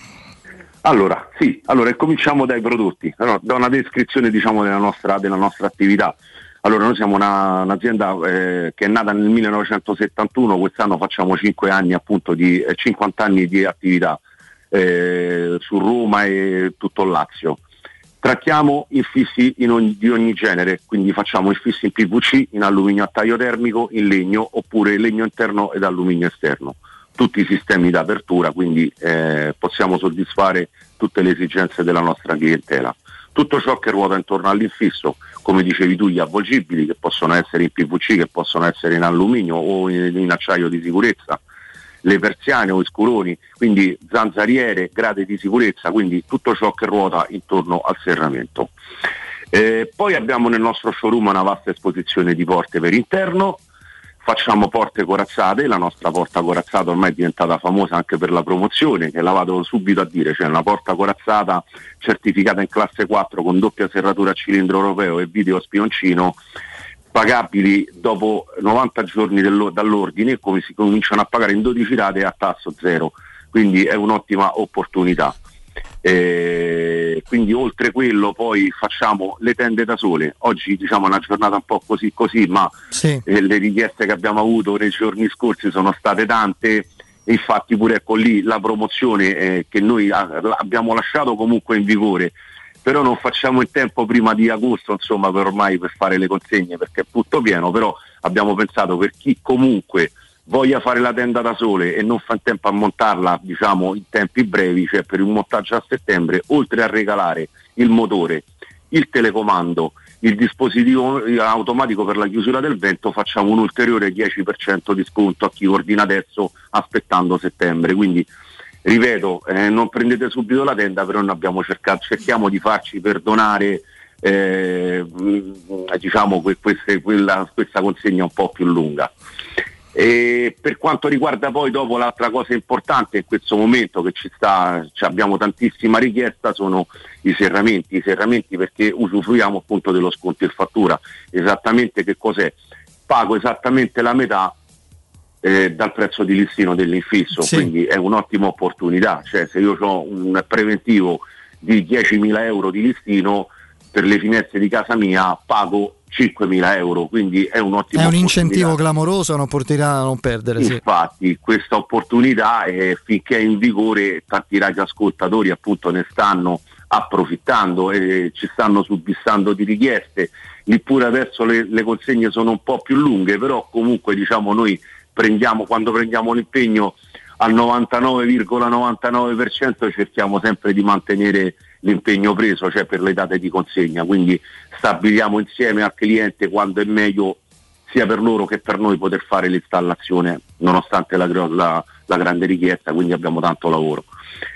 Allora, sì, allora cominciamo dai prodotti, Allora, da una descrizione diciamo della nostra, della nostra attività. Allora, noi siamo una- un'azienda eh, che è nata nel 1971, quest'anno facciamo 5 anni, appunto, di, eh, 50 anni di attività eh, su Roma e tutto il Lazio. Trattiamo infissi in ogni- di ogni genere, quindi facciamo infissi in PVC, in alluminio a taglio termico, in legno oppure legno interno ed alluminio esterno. Tutti i sistemi d'apertura, quindi eh, possiamo soddisfare tutte le esigenze della nostra clientela. Tutto ciò che ruota intorno all'infisso, come dicevi tu, gli avvolgibili che possono essere in PVC, che possono essere in alluminio o in, in acciaio di sicurezza, le persiane o i scuroni, quindi zanzariere, grade di sicurezza, quindi tutto ciò che ruota intorno al serramento. Eh, poi abbiamo nel nostro showroom una vasta esposizione di porte per interno, facciamo porte corazzate, la nostra porta corazzata ormai è diventata famosa anche per la promozione, che la vado subito a dire, cioè una porta corazzata certificata in classe 4 con doppia serratura a cilindro europeo e video spioncino, pagabili dopo 90 giorni dall'ordine, come si cominciano a pagare in 12 rate a tasso zero, quindi è un'ottima opportunità. Eh, quindi oltre quello poi facciamo le tende da sole. Oggi diciamo è una giornata un po' così così, ma eh, le richieste che abbiamo avuto nei giorni scorsi sono state tante. E infatti pure ecco lì la promozione eh, che noi ah, abbiamo lasciato comunque in vigore, però non facciamo in tempo prima di agosto insomma per ormai per fare le consegne perché è tutto pieno, però abbiamo pensato per chi comunque voglia fare la tenda da sole e non fa in tempo a montarla diciamo in tempi brevi, cioè per un montaggio a settembre, oltre a regalare il motore, il telecomando, il dispositivo automatico per la chiusura del vento, facciamo un ulteriore 10% di sconto a chi ordina adesso aspettando settembre. Quindi ripeto, eh, non prendete subito la tenda, però noi cercato, cerchiamo di farci perdonare eh, mh, diciamo que- queste- quella- questa consegna un po' più lunga. E per quanto riguarda poi dopo l'altra cosa importante in questo momento che ci sta, abbiamo tantissima richiesta sono i serramenti, i serramenti perché usufruiamo appunto dello sconto in fattura. Esattamente che cos'è? Pago esattamente la metà eh, dal prezzo di listino dell'infisso, Sì. quindi è un'ottima opportunità, cioè se io ho un preventivo di 10.000 euro di listino per le finestre di casa mia pago 5.000 euro, quindi è un'ottima È un incentivo clamoroso, è un'opportunità da non perdere. Sì. Infatti questa opportunità eh, finché è in vigore tanti radioascoltatori appunto ne stanno approfittando e ci stanno subissando di richieste. Lì pure adesso le, le consegne sono un po' più lunghe, però comunque diciamo noi prendiamo, quando prendiamo l'impegno al 99,99% cerchiamo sempre di mantenere l'impegno preso, cioè per le date di consegna, quindi stabiliamo insieme al cliente quando è meglio sia per loro che per noi poter fare l'installazione nonostante la, la- la grande richiesta, quindi abbiamo tanto lavoro.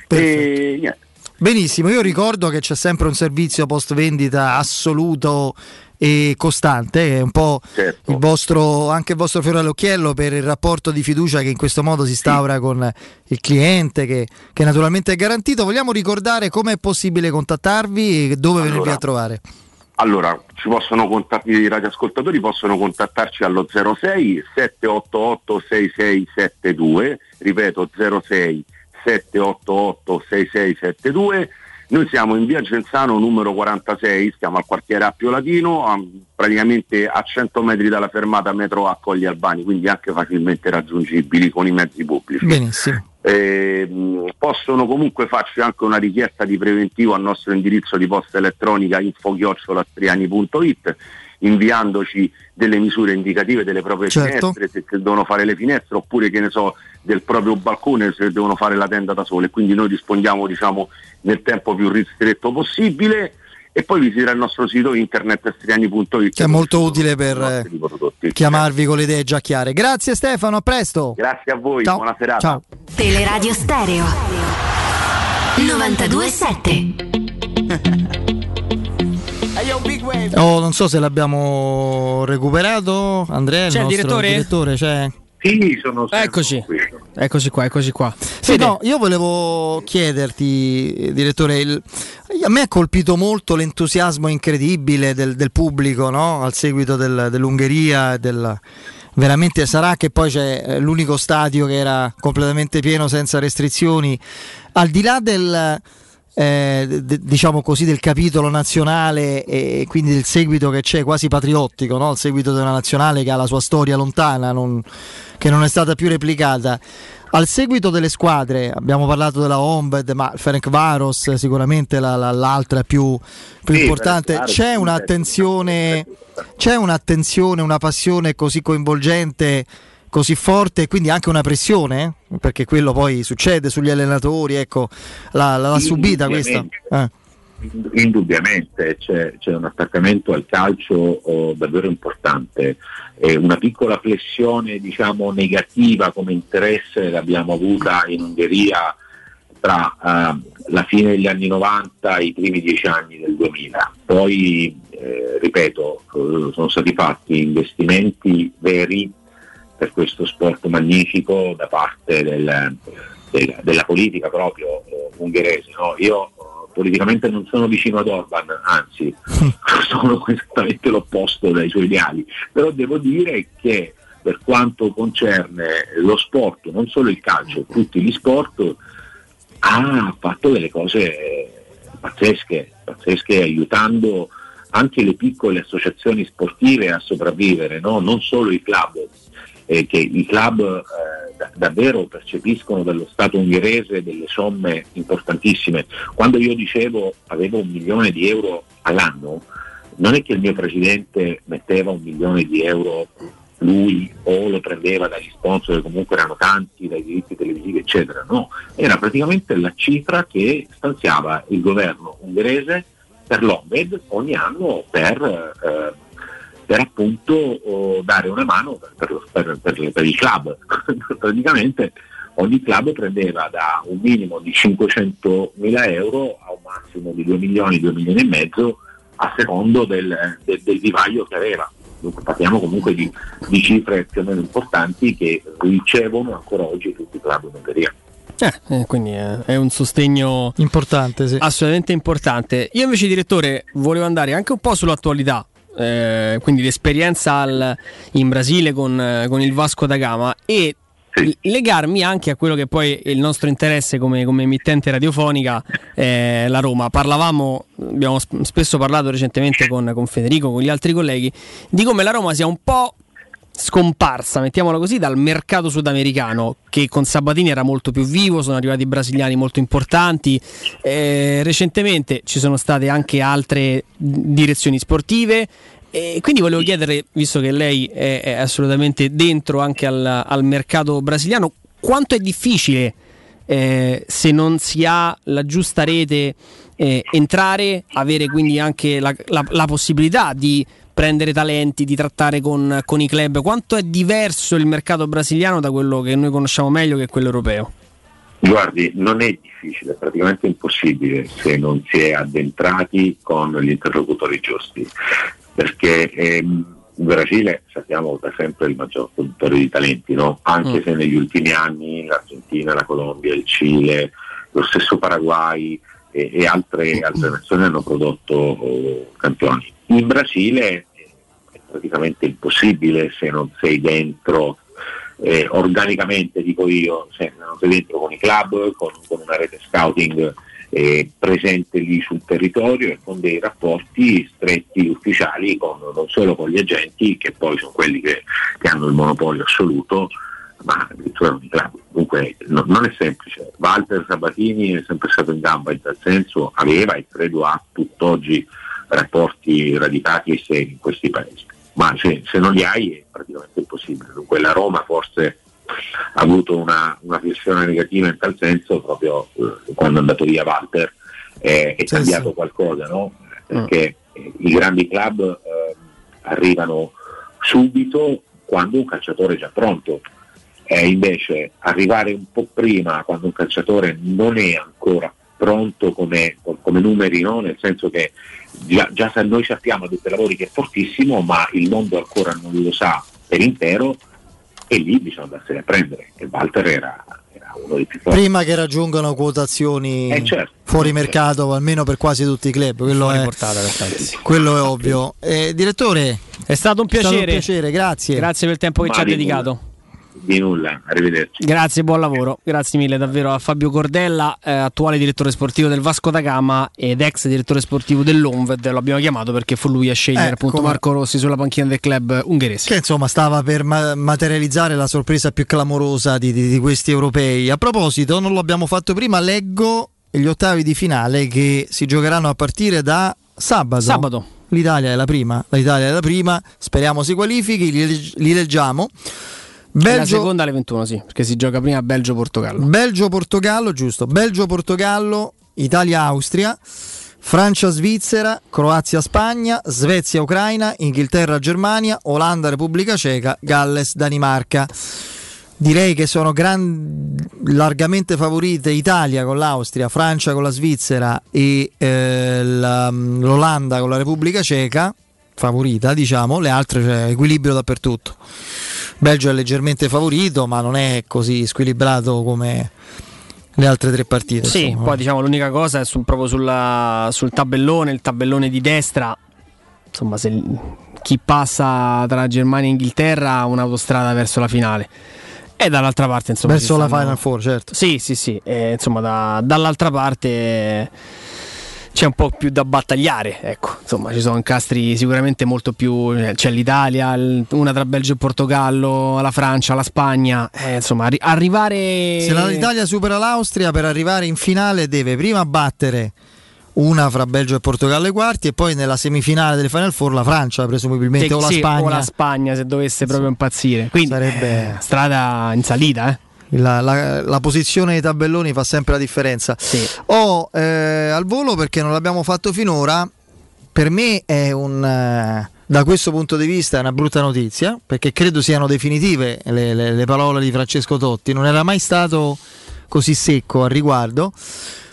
E. Benissimo, io ricordo che c'è sempre un servizio post vendita assoluto e costante, è un po' Certo. il vostro, anche il vostro fiore all'occhiello per il rapporto di fiducia che in questo modo si instaura con il cliente, che, che naturalmente è garantito. Vogliamo ricordare come è possibile contattarvi e dove venirvi Allora. a trovare? Allora, ci possono contattare i radioascoltatori possono contattarci allo 06 788 6672, ripeto 06 788 6672. Noi siamo in via Genzano numero 46, stiamo al quartiere Appio Latino, a- praticamente a 100 metri dalla fermata metro a Colli Albani, quindi anche facilmente raggiungibili con i mezzi pubblici. Benissimo. Eh, possono comunque farci anche una richiesta di preventivo al nostro indirizzo di posta elettronica info-astriani.it inviandoci delle misure indicative delle proprie Certo. finestre se, se devono fare le finestre oppure che ne so del proprio balcone se devono fare la tenda da sole quindi noi rispondiamo diciamo nel tempo più ristretto possibile e poi visitare il nostro sito internet astriani.it Che è molto utile per chiamarvi con le idee già chiare. Grazie Stefano, a presto. Grazie a voi, Ciao. buona serata. Ciao. Teleradio Stereo 927 Oh, non so se l'abbiamo recuperato, Andrea, il C'è il nostro direttore? direttore, c'è. Sì, sono Eccoci. Eccoci qua, eccoci qua. Sì, no, io volevo chiederti, direttore, il- a me ha colpito molto l'entusiasmo incredibile del, del pubblico no? al seguito del- dell'Ungheria. e Del, veramente sarà che poi c'è eh, l'unico stadio che era completamente pieno senza restrizioni. Al di là del, eh, d- diciamo così, del capitolo nazionale e quindi del seguito che c'è quasi patriottico, no? il seguito della nazionale che ha la sua storia lontana, non- che non è stata più replicata. Al seguito delle squadre, abbiamo parlato della Ombed, ma Ferenc Varos sicuramente la- la- l'altra più, più Sì, importante. C'è un'attenzione, c'è un'attenzione, una passione così coinvolgente, così forte e quindi anche una pressione, eh? perché quello poi succede sugli allenatori, ecco, la- la- l'ha subita questa. Indubbiamente. Eh. Indubbiamente c'è, c'è un attaccamento al calcio oh, davvero importante, e una piccola flessione diciamo, negativa come interesse l'abbiamo avuta in Ungheria tra eh, la fine degli anni 90 e i primi dieci anni del 2000. Poi, eh, ripeto, eh, sono stati fatti investimenti veri per questo sport magnifico da parte del- del- della politica proprio eh, ungherese. no? Io eh, politicamente non sono vicino ad Orban, anzi sono esattamente l'opposto dai suoi ideali, però devo dire che per quanto concerne lo sport, non solo il calcio, tutti gli sport, ha fatto delle cose pazzesche, pazzesche aiutando anche le piccole associazioni sportive a sopravvivere, no? non solo i club, eh, che i club eh, da- davvero percepiscono dallo Stato ungherese delle somme importantissime. Quando io dicevo avevo un milione di euro all'anno, non è che il mio presidente metteva un milione di euro lui o lo prendeva dagli sponsor che comunque erano tanti, dai diritti televisivi eccetera, no, era praticamente la cifra che stanziava il governo ungherese per l'Ombed ogni anno per, eh, per appunto oh, dare una mano per, per lo- per- per- per i club. praticamente ogni club prendeva da un minimo di 500 mila euro a un massimo di 2 milioni, 2 milioni e mezzo a secondo del, del- del vivaio che aveva. Dunque parliamo comunque di, di cifre più o meno importanti che ricevono ancora oggi tutti i club in Ungheria. Eh, eh, quindi è, è un sostegno importante, sì. assolutamente importante. Io invece, direttore, volevo andare anche un po' sull'attualità. Eh, quindi l'esperienza al- in Brasile con, eh, con il Vasco da Gama e legarmi anche a quello che poi è il nostro interesse come, come emittente radiofonica, eh, la Roma. Parlavamo, abbiamo sp- spesso parlato recentemente con, con Federico, con gli altri colleghi, di come la Roma sia un po' scomparsa, mettiamola così, dal mercato sudamericano che con Sabatini era molto più vivo, sono arrivati brasiliani molto importanti. Eh, recentemente ci sono state anche altre direzioni sportive. E quindi volevo chiedere, visto che lei è, è assolutamente dentro anche al, al mercato brasiliano, quanto è difficile eh, se non si ha la giusta rete eh, entrare, avere quindi anche la, la- la possibilità di prendere talenti, di trattare con, con i club. Quanto è diverso il mercato brasiliano da quello che noi conosciamo meglio che è quello europeo? Guardi, non è difficile, è praticamente impossibile se non si è addentrati con gli interlocutori giusti, perché ehm, il Brasile sappiamo da sempre il maggior produttore di talenti, no? anche Mm. se negli ultimi anni l'Argentina, la Colombia, il Cile, lo stesso Paraguay e, e altre, altre nazioni hanno prodotto oh, campioni. In Brasile praticamente impossibile se non sei dentro eh, organicamente, dico io, se non sei dentro con i club, con, con una rete scouting eh, presente lì sul territorio e con dei rapporti stretti ufficiali con, non solo con gli agenti, che poi sono quelli che, che hanno il monopolio assoluto, ma addirittura con i club. Dunque no- non è semplice. Walter Sabatini è sempre stato in gamba in tal senso, aveva e credo ha tutt'oggi rapporti radicati e seri in questi paesi. Ma se, se non li hai è praticamente impossibile. Dunque la Roma forse ha avuto una, una flessione negativa in tal senso proprio eh, quando è andato via Walter eh, è cambiato qualcosa, no? Perché eh, i grandi club eh, arrivano subito quando un calciatore è già pronto. E invece arrivare un po' prima quando un calciatore non è ancora pronto come, come numeri, no? nel senso che già, già noi sappiamo dei lavori che è fortissimo, ma il mondo ancora non lo sa per intero e lì bisogna andarsene a prendere. E Walter era, era uno dei più forti. Prima che raggiungano quotazioni Eh, certo. fuori mercato, almeno per quasi tutti i club, quello, è, quello è ovvio. Eh, direttore, è stato un È stato piacere. un piacere, grazie. Grazie per il tempo che ci ha dedicato. Di nulla, arrivederci. Grazie, buon lavoro. Grazie mille davvero a Fabio Cordella, eh, attuale direttore sportivo del Vasco da Gama ed ex direttore sportivo dell'Onved. Lo abbiamo chiamato perché fu lui a scegliere Eh, appunto come- Marco Rossi sulla panchina del club ungherese. Che insomma stava per ma- materializzare la sorpresa più clamorosa di, di- di questi europei. A proposito, non l'abbiamo fatto prima, leggo gli ottavi di finale che si giocheranno a partire da sabato. Sabato. L'Italia è la prima, l'Italia è la prima, speriamo si qualifichi, li, li leggiamo. La Belgio, seconda alle 21, sì, perché si gioca prima Belgio-Portogallo. Belgio-Portogallo, giusto. Belgio-Portogallo, Italia-Austria, Francia-Svizzera, Croazia-Spagna, Svezia-Ucraina, Inghilterra-Germania, Olanda-Repubblica Ceca, Galles-Danimarca. Direi che sono gran- largamente favorite Italia con l'Austria, Francia con la Svizzera e eh, la- l'Olanda con la Repubblica Ceca, favorita diciamo, le altre c'è equilibrio dappertutto. Belgio è leggermente favorito, ma non è così squilibrato come le altre tre partite. Sì, insomma. poi diciamo l'unica cosa è sul- proprio sulla- sul tabellone, il tabellone di destra. Insomma, se chi passa tra Germania e Inghilterra ha un'autostrada verso la finale. E dall'altra parte, insomma, Verso ci la stanno- Final Four, certo. Sì, sì, sì. eh, insomma, da- dall'altra parte eh, c'è un po' più da battagliare. Ecco, insomma, ci sono incastri sicuramente molto più. eh, C'è l'Italia, una tra Belgio e Portogallo, la Francia, la Spagna. eh, insomma, arri- arrivare. Se l'Italia supera l'Austria per arrivare in finale deve prima battere una fra Belgio e Portogallo ai quarti e poi nella semifinale delle Final Four la Francia presumibilmente Che- o la sì, Spagna. o la Spagna se dovesse proprio impazzire. Quindi Sarebbe- eh, strada in salita, eh. La, la- la posizione dei tabelloni fa sempre la differenza. Ho eh, al volo perché non l'abbiamo fatto finora. Per me è un. eh, da questo punto di vista è una brutta notizia perché credo siano definitive le, le- le parole di Francesco Totti. Non era mai stato così secco al riguardo.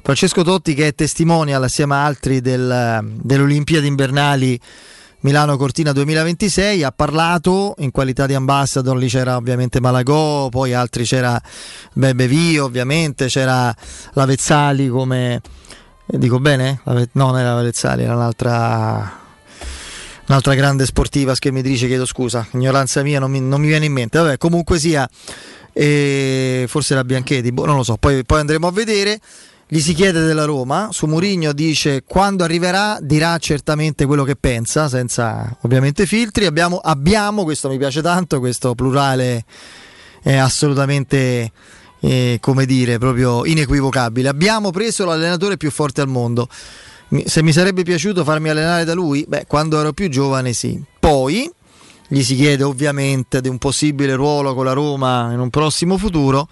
Francesco Totti, che è testimonial assieme a altri del- delle Olimpiadi invernali Milano Cortina 2026 ha parlato in qualità di ambassador, lì c'era ovviamente Malagò, poi altri c'era Bebe Vio ovviamente, c'era la Vezzali come eh, dico bene? No, non era la Vezzali, era un'altra un'altra grande sportiva schermitrice, chiedo scusa, ignoranza mia non mi, non mi viene in mente. Vabbè, comunque sia e forse la Bianchetti, boh, non lo so, poi, poi andremo a vedere. Gli si chiede della Roma, su Mourinho dice quando arriverà dirà certamente quello che pensa, senza ovviamente filtri. Abbiamo, abbiamo questo mi piace tanto, questo plurale è assolutamente, eh, come dire, proprio inequivocabile. Abbiamo preso l'allenatore più forte al mondo. Se mi sarebbe piaciuto farmi allenare da lui, beh, quando ero più giovane sì. Poi gli si chiede ovviamente di un possibile ruolo con la Roma in un prossimo futuro.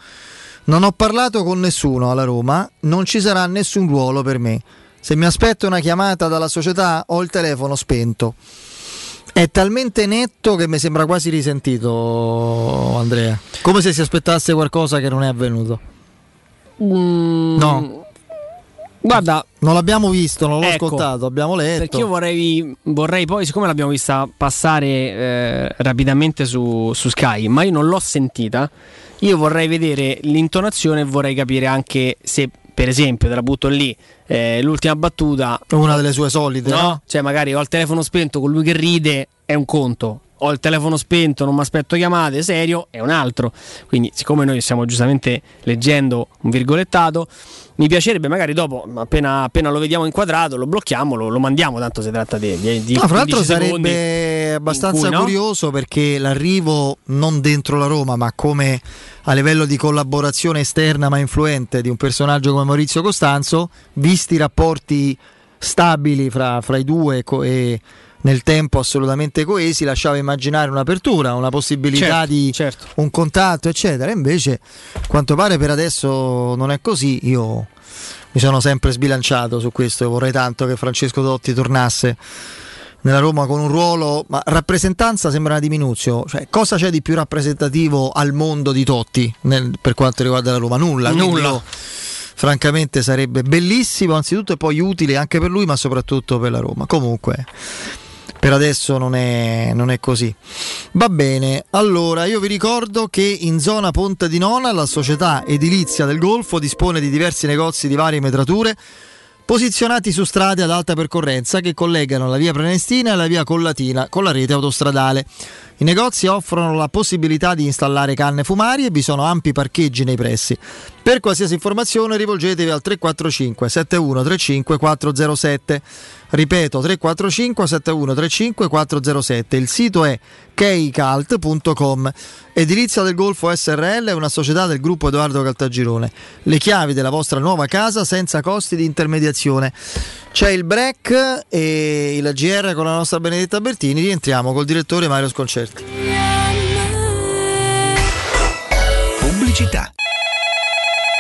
Non ho parlato con nessuno alla Roma, non ci sarà nessun ruolo per me. Se mi aspetto una chiamata dalla società ho il telefono spento. È talmente netto che mi sembra quasi risentito, Andrea. Come se si aspettasse qualcosa che non è avvenuto. No. Guarda, Non l'abbiamo visto, non l'ho Ecco, ascoltato, abbiamo letto. Perché io vorrei, vorrei poi, siccome l'abbiamo vista passare eh, rapidamente su, su Sky, ma io non l'ho sentita, io vorrei vedere l'intonazione e vorrei capire anche se, per esempio, te la butto lì, eh, l'ultima battuta... Una delle sue solite, no? Cioè magari ho il telefono spento con lui che ride, è un conto. Ho il telefono spento, non mi aspetto chiamate, serio, è un altro. Quindi, siccome noi stiamo giustamente leggendo un virgolettato, mi piacerebbe magari dopo, appena, appena lo vediamo inquadrato, lo blocchiamo, lo, lo mandiamo, tanto si tratta di, di, di No, fra l'altro 15 secondi sarebbe abbastanza cui, no? curioso perché l'arrivo non dentro la Roma, ma come a livello di collaborazione esterna ma influente di un personaggio come Maurizio Costanzo, visti i rapporti stabili fra, fra i due e nel tempo assolutamente coesi, lasciava immaginare un'apertura, una possibilità Certo, di un contatto, eccetera. Invece, quanto pare per adesso non è così. Io mi sono sempre sbilanciato su questo e vorrei tanto che Francesco Totti tornasse nella Roma con un ruolo, ma rappresentanza sembra una diminuzione. Cioè, cosa c'è di più rappresentativo al mondo di Totti nel- per quanto riguarda la Roma? Nulla. Nulla. io, francamente sarebbe bellissimo, anzitutto e poi utile anche per lui, ma soprattutto per la Roma. Comunque, per adesso non è, non è così. Va bene, allora io vi ricordo che in zona Ponte di Nona la società edilizia del Golfo dispone di diversi negozi di varie metrature posizionati su strade ad alta percorrenza che collegano la via Prenestina e la via Collatina con la rete autostradale. I negozi offrono la possibilità di installare canne fumarie e vi sono ampi parcheggi nei pressi. Per qualsiasi informazione rivolgetevi al 345 7135 407. Ripeto 345 7135 407. Il sito è keicalt.com. Edilizia del Golfo SRL è una società del gruppo Edoardo Caltagirone. Le chiavi della vostra nuova casa senza costi di intermediazione. C'è il break e il GR con la nostra Benedetta Bertini. Rientriamo col direttore Mario Sconcerti. Pubblicità.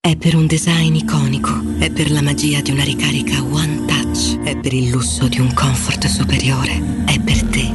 È per un design iconico, è per la magia di una ricarica One Touch, è per il lusso di un comfort superiore, è per te.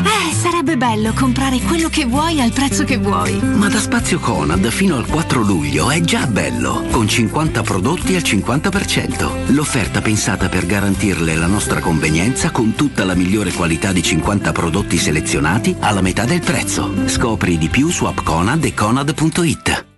Eh, sarebbe bello comprare quello che vuoi al prezzo che vuoi. Ma da Spazio Conad fino al 4 luglio è già bello, con 50 prodotti al 50%. L'offerta pensata per garantirle la nostra convenienza con tutta la migliore qualità di 50 prodotti selezionati alla metà del prezzo. Scopri di più su appconad e conad.it.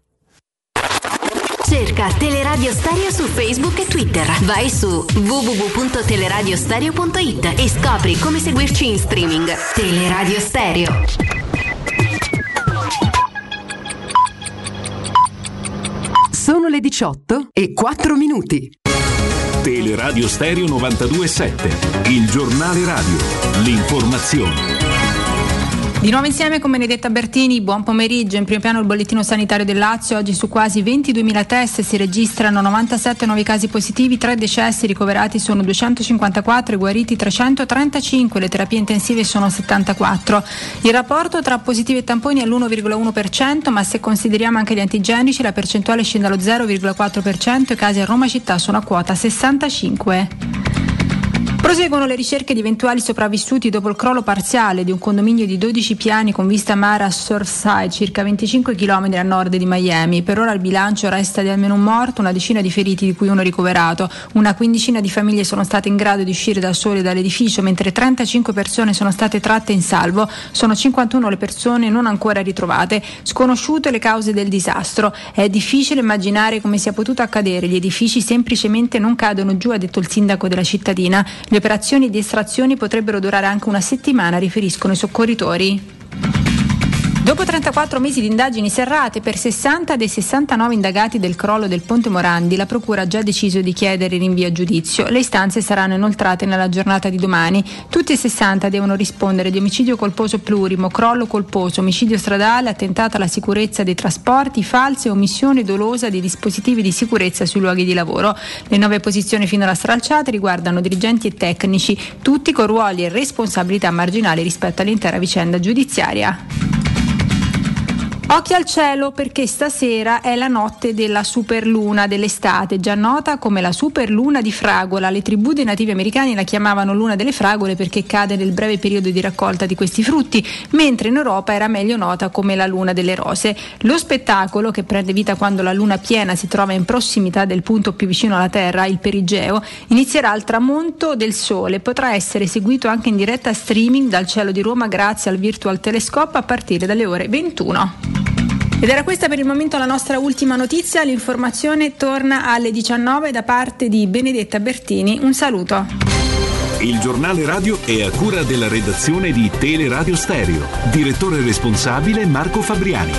Cerca Teleradio Stereo su Facebook e Twitter. Vai su www.teleradiostereo.it e scopri come seguirci in streaming. Teleradio Stereo. Sono le 18 e 4 minuti. Teleradio Stereo 927, il giornale radio, l'informazione. Di nuovo insieme con Benedetta Bertini, buon pomeriggio. In primo piano il bollettino sanitario del Lazio. Oggi su quasi 22.000 test si registrano 97 nuovi casi positivi, 3 decessi, ricoverati sono 254, guariti 335, le terapie intensive sono 74. Il rapporto tra positivi e tamponi è all'1,1%, ma se consideriamo anche gli antigenici la percentuale scende allo 0,4% e i casi a Roma città sono a quota 65. Proseguono le ricerche di eventuali sopravvissuti dopo il crollo parziale di un condominio di 12 piani con vista mare a Surfside, circa 25 km a nord di Miami. Per ora il bilancio resta di almeno un morto, una decina di feriti di cui uno ricoverato. Una quindicina di famiglie sono state in grado di uscire da sole dall'edificio, mentre 35 persone sono state tratte in salvo. Sono 51 le persone non ancora ritrovate. Sconosciute le cause del disastro. È difficile immaginare come sia potuto accadere. Gli edifici semplicemente non cadono giù, ha detto il sindaco della cittadina. Le operazioni di estrazione potrebbero durare anche una settimana, riferiscono i soccorritori. Dopo 34 mesi di indagini serrate per 60 dei 69 indagati del crollo del Ponte Morandi, la Procura ha già deciso di chiedere rinvio a giudizio. Le istanze saranno inoltrate nella giornata di domani. Tutti e 60 devono rispondere di omicidio colposo plurimo, crollo colposo, omicidio stradale, attentato alla sicurezza dei trasporti, falsa e omissione dolosa di dispositivi di sicurezza sui luoghi di lavoro. Le nove posizioni finora stralciate riguardano dirigenti e tecnici, tutti con ruoli e responsabilità marginali rispetto all'intera vicenda giudiziaria. Occhi al cielo perché stasera è la notte della superluna dell'estate, già nota come la superluna di fragola. Le tribù dei nativi americani la chiamavano luna delle fragole perché cade nel breve periodo di raccolta di questi frutti, mentre in Europa era meglio nota come la luna delle rose. Lo spettacolo, che prende vita quando la luna piena si trova in prossimità del punto più vicino alla Terra, il perigeo, inizierà al tramonto del sole. Potrà essere seguito anche in diretta streaming dal cielo di Roma grazie al Virtual Telescope a partire dalle ore 21. Ed era questa per il momento la nostra ultima notizia, l'informazione torna alle 19 da parte di Benedetta Bertini. Un saluto. Il giornale radio è a cura della redazione di Teleradio Stereo. Direttore responsabile Marco Fabriani.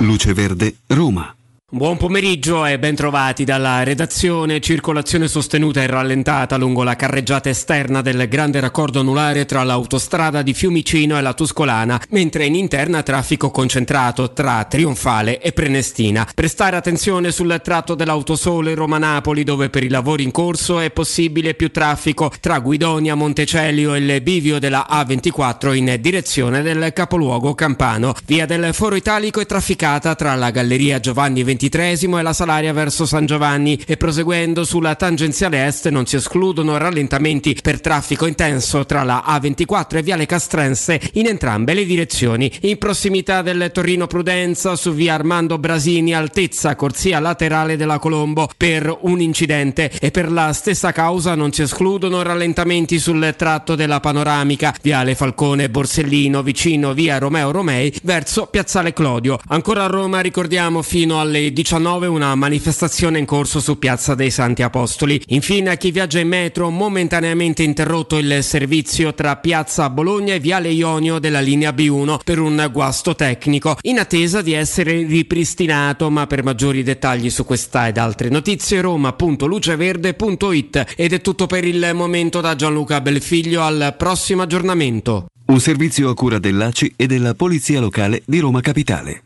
Luce Verde, Roma. Buon pomeriggio e bentrovati dalla redazione. Circolazione sostenuta e rallentata lungo la carreggiata esterna del grande raccordo anulare tra l'autostrada di Fiumicino e la Tuscolana, mentre in interna traffico concentrato tra Trionfale e Prenestina. Prestare attenzione sul tratto dell'autosole Roma-Napoli dove per i lavori in corso è possibile più traffico tra Guidonia, Montecelio e il bivio della A24 in direzione del capoluogo campano. Via del Foro Italico è trafficata tra la Galleria Giovanni XXIII ventitresimo e la Salaria verso San Giovanni e proseguendo sulla tangenziale est non si escludono rallentamenti per traffico intenso tra la A24 e Viale Castrense in entrambe le direzioni. In prossimità del Torino Prudenza su via Armando Brasini altezza corsia laterale della Colombo per un incidente e per la stessa causa non si escludono rallentamenti sul tratto della panoramica Viale Falcone Borsellino vicino via Romeo Romei verso Piazzale Clodio. Ancora a Roma ricordiamo fino alle 19 una manifestazione in corso su Piazza dei Santi Apostoli. Infine a chi viaggia in metro momentaneamente interrotto il servizio tra Piazza Bologna e Viale Ionio della linea B1 per un guasto tecnico in attesa di essere ripristinato ma per maggiori dettagli su questa ed altre notizie roma.luceverde.it ed è tutto per il momento da Gianluca Belfiglio al prossimo aggiornamento. Un servizio a cura dell'ACI e della Polizia Locale di Roma Capitale.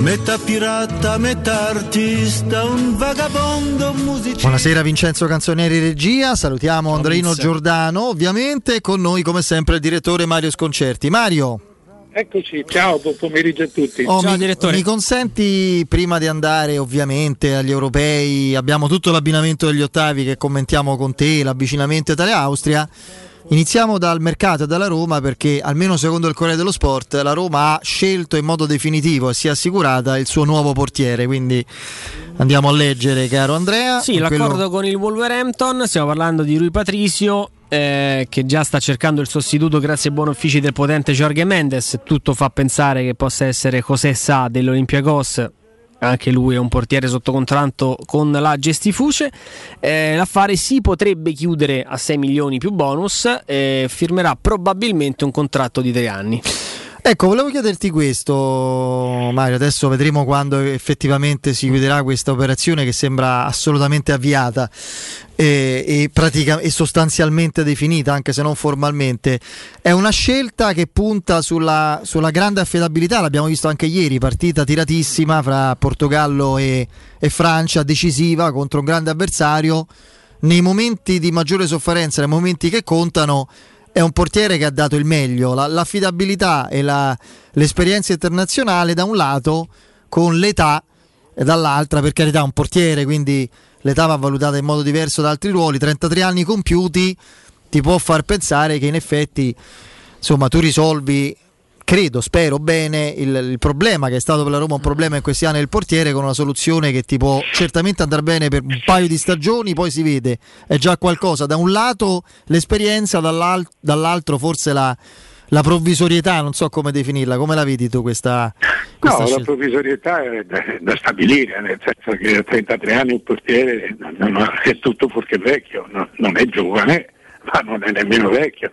Metà pirata, metà artista, un vagabondo musicista. Buonasera Vincenzo Canzonieri regia, salutiamo Andreino Vince. Giordano ovviamente con noi come sempre il direttore Mario Sconcerti. Mario, Eccoci, ciao, buon pomeriggio a tutti. oh, mi, mi consenti prima di andare ovviamente agli europei, abbiamo tutto l'abbinamento degli ottavi che commentiamo con te, l'avvicinamento Italia-Austria. Iniziamo dal mercato e dalla Roma perché almeno secondo il Corriere dello Sport la Roma ha scelto in modo definitivo e si è assicurata il suo nuovo portiere, quindi andiamo a leggere caro Andrea. Sì, Quello- l'accordo con il Wolverhampton, stiamo parlando di Rui Patricio eh, che già sta cercando il sostituto grazie ai buoni uffici del potente Jorge Mendes, tutto fa pensare che possa essere José Sa dell'Olympiacos. Anche lui è un portiere sotto contratto con la Gestifuce. Eh, l'affare si potrebbe chiudere a 6 milioni più bonus. eh, firmerà probabilmente un contratto di tre anni. Ecco, volevo chiederti questo, Mario. Adesso vedremo quando effettivamente si chiuderà questa operazione che sembra assolutamente avviata e, e pratica- e sostanzialmente definita, anche se non formalmente. È una scelta che punta sulla, sulla grande affidabilità, l'abbiamo visto anche ieri, partita tiratissima fra Portogallo e, e Francia, decisiva contro un grande avversario. Nei momenti di maggiore sofferenza, nei momenti che contano, è un portiere che ha dato il meglio, la- l'affidabilità e la- l'esperienza internazionale da un lato, con l'età e dall'altra, per carità, un portiere, quindi l'età va valutata in modo diverso da altri ruoli, 33 anni compiuti ti può far pensare che in effetti insomma tu risolvi credo, spero bene il, il problema che è stato per la Roma un problema in questi anni del portiere con una soluzione che ti può certamente andare bene per un paio di stagioni, poi si vede, è già qualcosa. Da un lato l'esperienza, dall'al- dall'altro forse la, la provvisorietà, non so come definirla, come la vedi tu questa, questa No, la scelta? provvisorietà è da, da stabilire, nel senso che a 33 anni un portiere non- non- è tutto fuorché vecchio, no- non è giovane, ma non è nemmeno vecchio.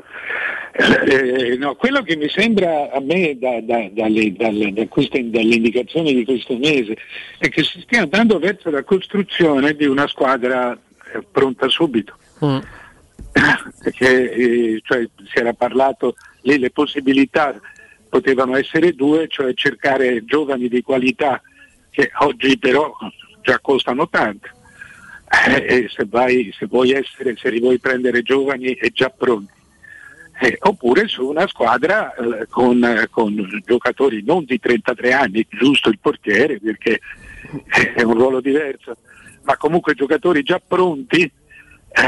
Eh, no, quello che mi sembra a me da- da- dalle, dalle- da queste- dalle indicazioni di questo mese è che si stia andando verso la costruzione di una squadra eh, pronta subito. Perché eh, cioè, si era parlato lì le possibilità potevano essere due, cioè cercare giovani di qualità che oggi però già costano tanto. Eh, se, vai, se vuoi essere, se li vuoi prendere giovani e già pronti. Eh, oppure su una squadra eh, con, con giocatori non di 33 anni, giusto il portiere perché è un ruolo diverso, ma comunque giocatori già pronti eh,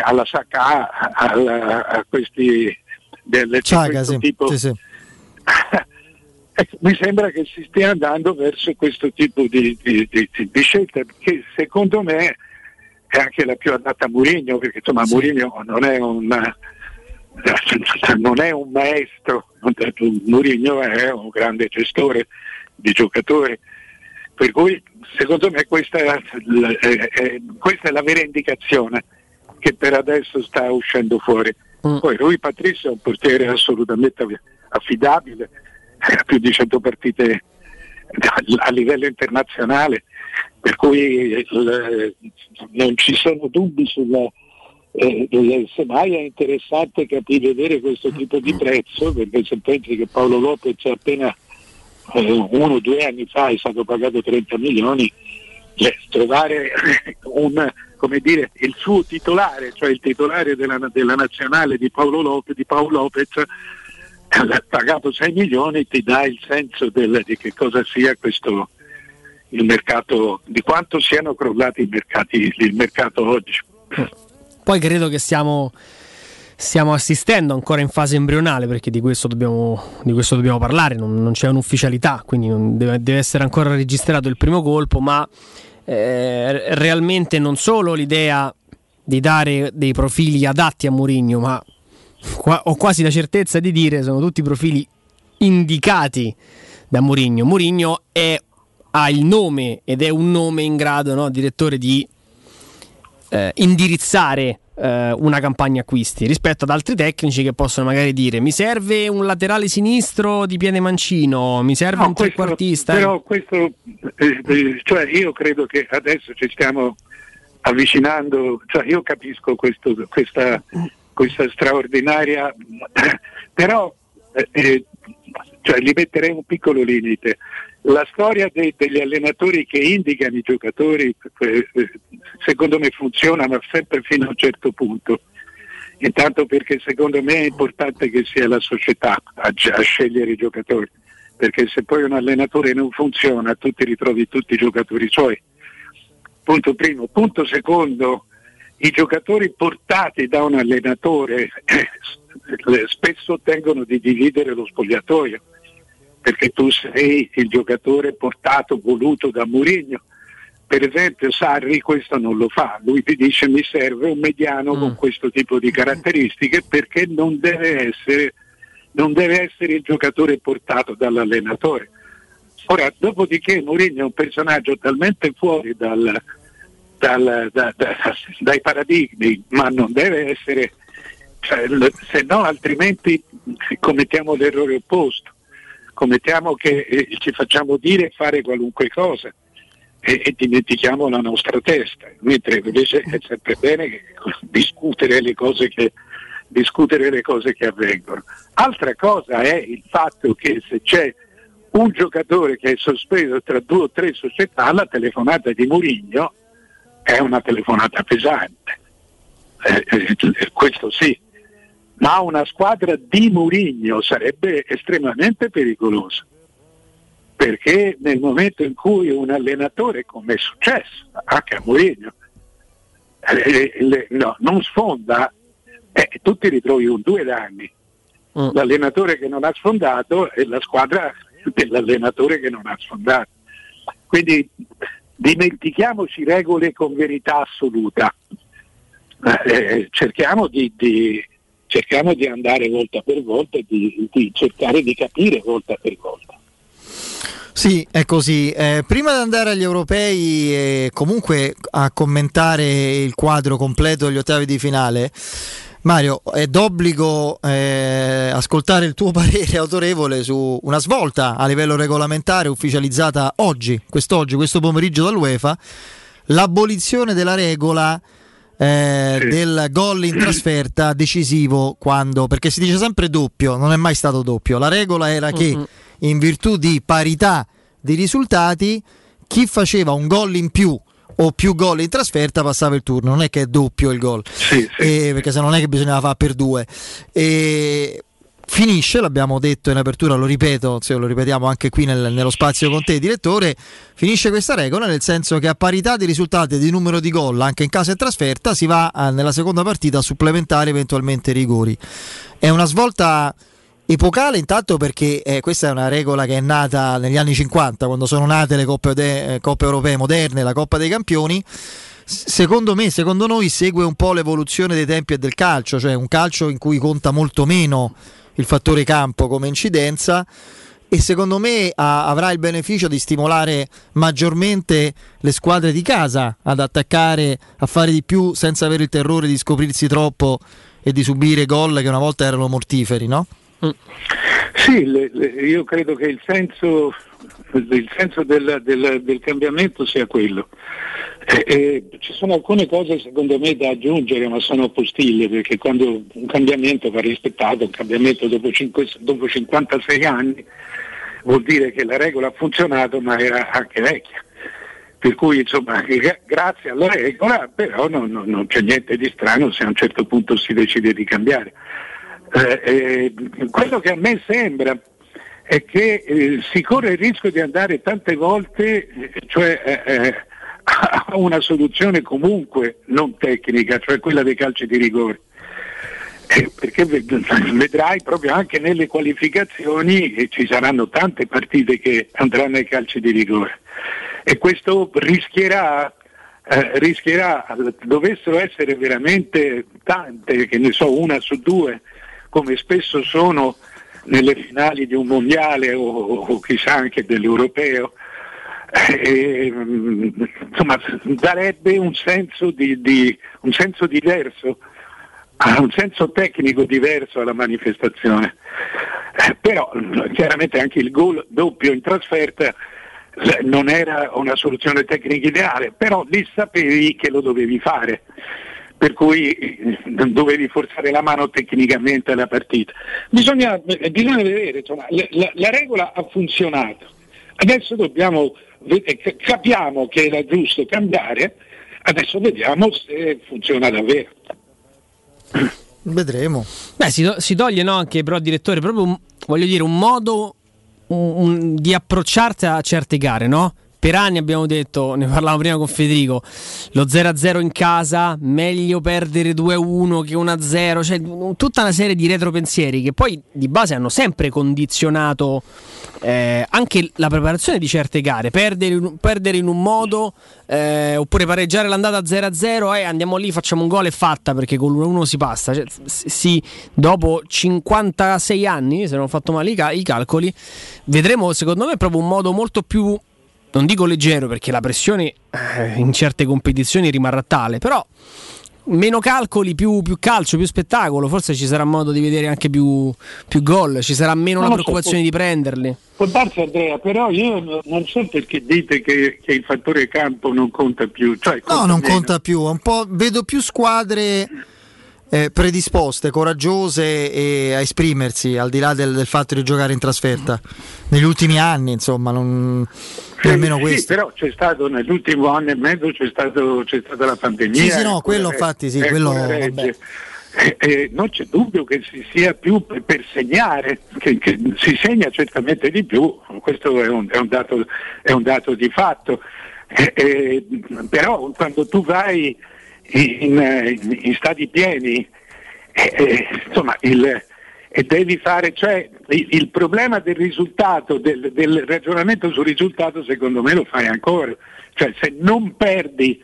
alla Sacca, alla- a questi del, Ciaga, sì. tipo. Sì, sì. Ecco, mi sembra che si stia andando verso questo tipo di, di, di- di- di scelta, che secondo me è anche la più adatta a Mourinho, perché insomma Mourinho non è un non è un maestro, Mourinho è un grande gestore di giocatori, per cui secondo me questa è, la- questa è la vera indicazione che per adesso sta uscendo fuori. Poi Rui Patrizio è un portiere assolutamente affidabile, ha più di 100 partite a livello internazionale, per cui eh, non ci sono dubbi sulla, eh, eh, semmai è interessante capire vedere questo tipo di prezzo, perché se pensi che Paolo Lopez appena eh, uno o due anni fa è stato pagato 30 milioni, cioè, trovare un, dire, il suo titolare, cioè il titolare della, della nazionale di Paolo Lopez, di Paolo Lopez eh, pagato 6 milioni ti dà il senso del- di che cosa sia questo il mercato, di quanto siano crollati i mercati, il mercato oggi. Poi credo che stiamo, stiamo assistendo ancora in fase embrionale perché di questo dobbiamo, di questo dobbiamo parlare, non, non c'è un'ufficialità, quindi deve, deve essere ancora registrato il primo colpo, ma eh, realmente non solo l'idea di dare dei profili adatti a Mourinho, ma qua- ho quasi la certezza di dire sono tutti profili indicati da Mourinho. Mourinho è- ha il nome ed è un nome in grado, no, direttore, di eh, indirizzare eh, una campagna acquisti rispetto ad altri tecnici che possono magari dire mi serve un laterale sinistro di piede mancino, mi serve No, un questo- trequartista. Però questo, eh, eh, cioè io credo che adesso ci stiamo avvicinando, cioè io capisco questo- questa, questa straordinaria, però eh, eh, cioè, gli metterei un piccolo limite. La storia dei- degli allenatori che indicano i giocatori, eh, eh, secondo me funziona, ma sempre fino a un certo punto. Intanto perché secondo me è importante che sia la società a, a scegliere i giocatori, perché se poi un allenatore non funziona tu ti ritrovi tutti i giocatori suoi. Punto primo. Punto secondo, i giocatori portati da un allenatore eh, spesso ottengono di dividere lo spogliatoio, perché tu sei il giocatore portato, voluto da Mourinho. Per esempio Sarri questo non lo fa, lui ti dice mi serve un mediano con questo tipo di caratteristiche perché non deve essere, non deve essere il giocatore portato dall'allenatore. Ora, dopodiché Mourinho è un personaggio talmente fuori dal- dal- da- da- dai paradigmi, ma non deve essere, cioè, se no altrimenti commettiamo l'errore opposto, commettiamo che eh, ci facciamo dire e fare qualunque cosa e, e dimentichiamo la nostra testa, mentre invece è sempre bene discutere le cose che discutere le cose che avvengono. Altra cosa è il fatto che se c'è un giocatore che è sospeso tra due o tre società, la telefonata di Mourinho è una telefonata pesante. Eh, eh, questo sì. Ma una squadra di Mourinho sarebbe estremamente pericolosa. Perché nel momento in cui un allenatore, come è successo anche a Mourinho, eh, le- no, non sfonda, eh, tu ti ritrovi un due danni. L'allenatore che non ha sfondato e la squadra dell'allenatore che non ha sfondato. Quindi dimentichiamoci regole con verità assoluta. Eh, cerchiamo, di, di- cerchiamo di andare volta per volta e di, di cercare di capire volta per volta. Sì, è così. Eh, prima di andare agli europei e comunque a commentare il quadro completo degli ottavi di finale, Mario, è d'obbligo eh, ascoltare il tuo parere autorevole su una svolta a livello regolamentare ufficializzata oggi, quest'oggi, questo pomeriggio dall'UEFA, l'abolizione della regola eh, del gol in trasferta decisivo quando, perché si dice sempre doppio, non è mai stato doppio, la regola era che Mm-mm. in virtù di parità di risultati chi faceva un gol in più o più gol in trasferta passava il turno, non è che è doppio il gol, Eh, perché se non è che bisognava fare per due. E finisce, l'abbiamo detto in apertura, lo ripeto, se lo ripetiamo anche qui nel- nello spazio con te, direttore, finisce questa regola nel senso che a parità di risultati e di numero di gol, anche in casa e trasferta, si va a- nella seconda partita a supplementare eventualmente i rigori. È una svolta epocale intanto perché eh, questa è una regola che è nata negli anni 50 quando sono nate le coppe, ode- eh, coppe europee moderne, la Coppa dei Campioni secondo me, secondo noi segue un po' l'evoluzione dei tempi e del calcio, cioè un calcio in cui conta molto meno il fattore campo come incidenza e secondo me ha- avrà il beneficio di stimolare maggiormente le squadre di casa ad attaccare, a fare di più senza avere il terrore di scoprirsi troppo e di subire gol che una volta erano mortiferi, no? Sì, le- le- io credo che il senso il senso del, del- del cambiamento sia quello. Eh, eh, ci sono alcune cose secondo me da aggiungere, ma sono postille, perché quando un cambiamento va rispettato, un cambiamento dopo, cinque- dopo 56 anni, vuol dire che la regola ha funzionato, ma era anche vecchia. Per cui insomma, gra- grazie alla regola, però non, non- non c'è niente di strano se a un certo punto si decide di cambiare. Eh, eh, quello che a me sembra è che eh, si corre il rischio di andare tante volte, eh, cioè a una soluzione comunque non tecnica, cioè quella dei calci di rigore. Perché ved- vedrai proprio anche nelle qualificazioni che ci saranno tante partite che andranno ai calci di rigore e questo rischierà, eh, rischierà, dovessero essere veramente tante, che ne so, una su due, come spesso sono nelle finali di un mondiale o, o chissà anche dell'europeo, eh, mm, insomma darebbe un senso, di, di- un senso diverso, ha un senso tecnico diverso alla manifestazione. Eh, però chiaramente anche il gol doppio in trasferta eh, non era una soluzione tecnica ideale, però lì sapevi che lo dovevi fare, per cui eh, dovevi forzare la mano tecnicamente alla partita. Bisogna, eh, bisogna vedere, insomma, la, la- la regola ha funzionato, adesso dobbiamo, eh, capiamo che era giusto cambiare, adesso vediamo se funziona davvero. Vedremo. Beh, si, si toglie no, anche però, direttore, proprio un, voglio dire, un modo un- un- di approcciarsi a certe gare, no? Per anni abbiamo detto, ne parlavamo prima con Federico, lo 0-0 in casa, meglio perdere 2-1 che 1-0, cioè tutta una serie di retropensieri che poi di base hanno sempre condizionato eh, anche la preparazione di certe gare, perdere, perdere in un modo eh, oppure pareggiare l'andata 0-0 e andiamo lì, facciamo un gol e fatta perché con l'1-1 si passa. Cioè, s- sì, dopo 56 anni, se non ho fatto male i, i calcoli, vedremo secondo me proprio un modo molto più, non dico leggero perché la pressione eh, in certe competizioni rimarrà tale, però meno calcoli, più, più calcio, più spettacolo, forse ci sarà modo di vedere anche più, più gol, ci sarà meno Non la so, preoccupazione può- di prenderli. Può darsi Andrea, però io no- non so perché dite che, che il fattore campo non conta più. Cioè, No, conta non meno. conta più. Un po', vedo più squadre eh, predisposte, coraggiose e a esprimersi al di là del, del fatto di giocare in trasferta negli ultimi anni. Insomma, non Sì, almeno sì, questo. però c'è stato nell'ultimo anno e mezzo c'è, stato, c'è stata la pandemia. Sì, sì, no, e quello infatti, sì, quello. Eh, eh, non c'è dubbio che si sia più per, per segnare, che, che si segna certamente di più, questo è un, è un dato, è un dato di fatto. Eh, eh, però quando tu vai in, in- in stadi pieni, eh, eh, insomma, il, e devi fare, cioè il, il problema del risultato, del, del ragionamento sul risultato, secondo me lo fai ancora. Cioè se non perdi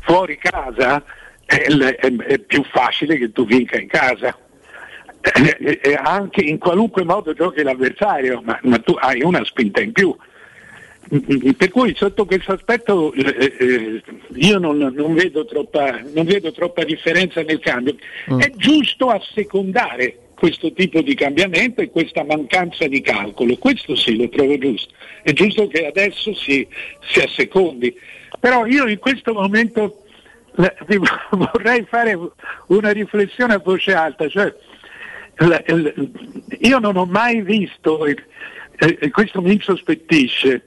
fuori casa è, è- è più facile che tu vinca in casa. Eh, eh, anche in qualunque modo giochi l'avversario, ma, ma tu hai una spinta in più. Mm, Per cui sotto questo aspetto eh, eh, io non, non vedo troppa, non vedo troppa differenza nel cambio. È giusto assecondare questo tipo di cambiamento e questa mancanza di calcolo, questo sì lo trovo giusto. È giusto che adesso si, si assecondi. Però io in questo momento eh, vi vorrei fare una riflessione a voce alta, cioè la- il- io non ho mai visto, e e questo mi insospettisce,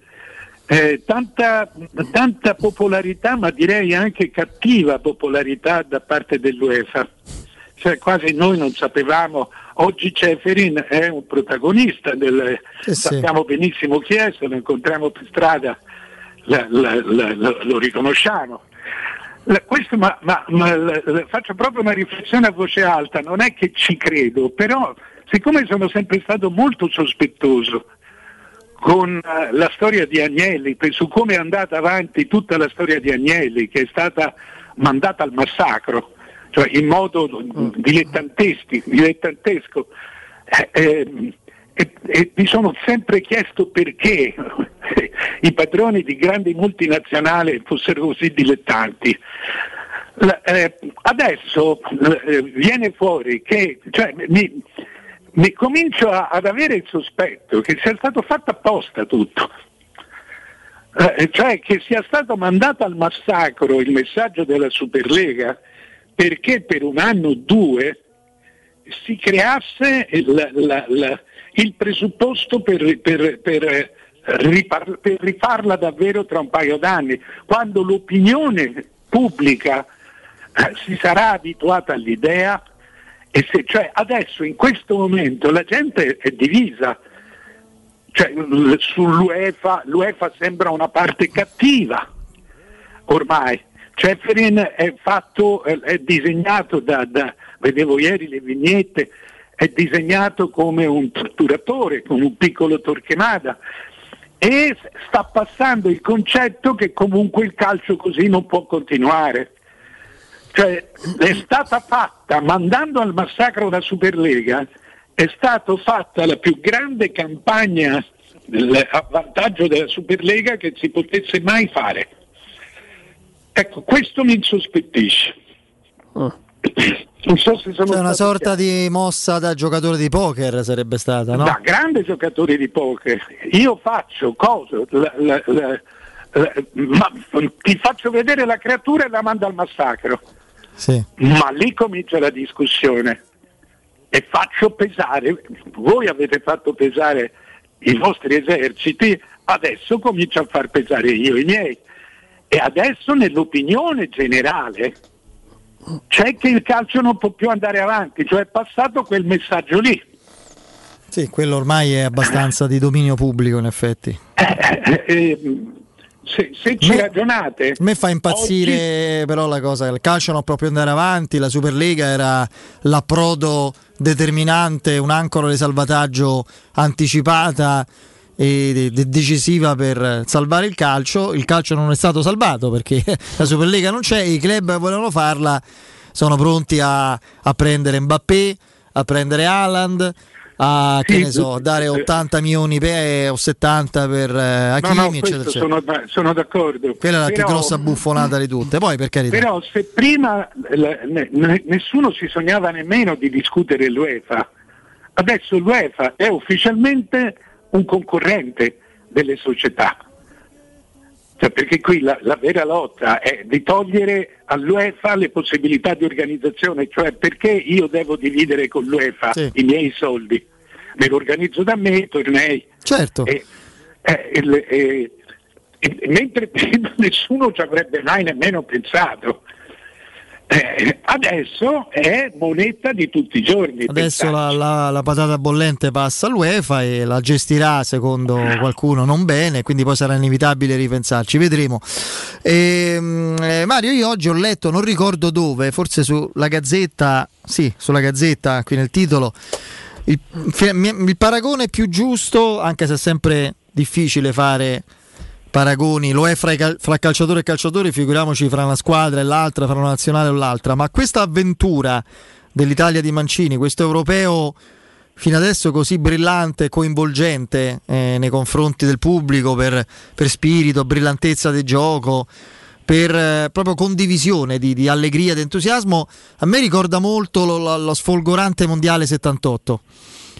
eh, tanta, tanta popolarità, ma direi anche cattiva popolarità da parte dell'UEFA. Cioè quasi noi non sapevamo, oggi Ceferin è un protagonista, del, Sì, sì. sappiamo benissimo chi è, se lo incontriamo per strada la- la- la- lo riconosciamo. Questo, ma, ma- ma faccio proprio una riflessione a voce alta, non è che ci credo, però siccome sono sempre stato molto sospettoso con eh, la storia di Agnelli, su come è andata avanti tutta la storia di Agnelli, che è stata mandata al massacro, cioè in modo dilettanteschi- dilettantesco, eh, ehm, e, e mi sono sempre chiesto perché i padroni di grandi multinazionali fossero così dilettanti. La- eh, adesso eh, viene fuori che cioè, mi- mi comincio a- ad avere il sospetto che sia stato fatto apposta tutto. Eh, cioè che sia stato mandato al massacro il messaggio della Superlega perché per un anno o due si creasse il, la- la- il presupposto per, per- per, ripar- per rifarla davvero tra un paio d'anni, quando l'opinione pubblica eh, si sarà abituata all'idea se, cioè adesso in questo momento la gente è divisa. Cioè, sull'UEFA l'UEFA sembra una parte cattiva ormai. Ceferin è, fatto, è- disegnato da, da- vedevo ieri le vignette, è disegnato come un torturatore, come un piccolo Torquemada e sta passando il concetto che comunque il calcio così non può continuare. Cioè, è stata fatta, mandando al massacro la Superlega, è stata fatta la più grande campagna a vantaggio della Superlega che si potesse mai fare. Ecco, questo mi insospettisce. Non so se sono Cioè una sorta di mossa da giocatore di poker sarebbe stata, no? da grande giocatore di poker. Io faccio cosa? La- la- la- la- ma- ti faccio vedere la creatura e la mando al massacro. Sì. Ma lì comincia la discussione e faccio pesare, voi avete fatto pesare i vostri eserciti, adesso comincio a far pesare io i miei. E adesso nell'opinione generale c'è che il calcio non può più andare avanti, cioè è passato quel messaggio lì. Sì, quello ormai è abbastanza di dominio pubblico in effetti. Eh, eh, se, se ci Me- ragionate, A me fa impazzire però la cosa il calcio non può più andare avanti, la Superlega era l'approdo determinante, un'ancora di salvataggio anticipata e de- de- decisiva per salvare il calcio, il calcio non è stato salvato perché la Superlega non c'è, i club volevano farla sono pronti a, a prendere Mbappé, a prendere Haaland, a che Sì, ne so, eh, dare 80 milioni per, o 70 per eh, no, Hakimi, no, eccetera, questo eccetera. sono, da- sono d'accordo. Quella è la più grossa buffonata di tutte. Poi per carità. Però se prima ne- ne- nessuno si sognava nemmeno di discutere l'UEFA, adesso l'UEFA è ufficialmente un concorrente delle società. Cioè, perché qui la, la vera lotta è di togliere all'UEFA le possibilità di organizzazione, cioè perché io devo dividere con l'UEFA i miei soldi? Me lo organizzo da me, tornei. Certo. E, eh, il- e- e- mentre prima nessuno ci avrebbe mai nemmeno pensato. Eh, adesso è moneta di tutti i giorni. Adesso la, la- la patata bollente passa all'UEFA e la gestirà secondo qualcuno non bene, quindi poi sarà inevitabile ripensarci, vedremo. Ehm, eh, Mario, io oggi ho letto, non ricordo dove, forse sulla Gazzetta, sì, sulla Gazzetta, qui nel titolo, il, il paragone più giusto, anche se è sempre difficile fare paragoni, lo è fra, cal- fra calciatori e calciatori, figuriamoci fra una squadra e l'altra, fra una nazionale o l'altra, ma questa avventura dell'Italia di Mancini, questo europeo fino adesso così brillante e coinvolgente eh, nei confronti del pubblico per, per spirito, brillantezza del gioco, per eh, proprio condivisione di, di allegria, di entusiasmo, a me ricorda molto lo, lo- lo sfolgorante mondiale 78.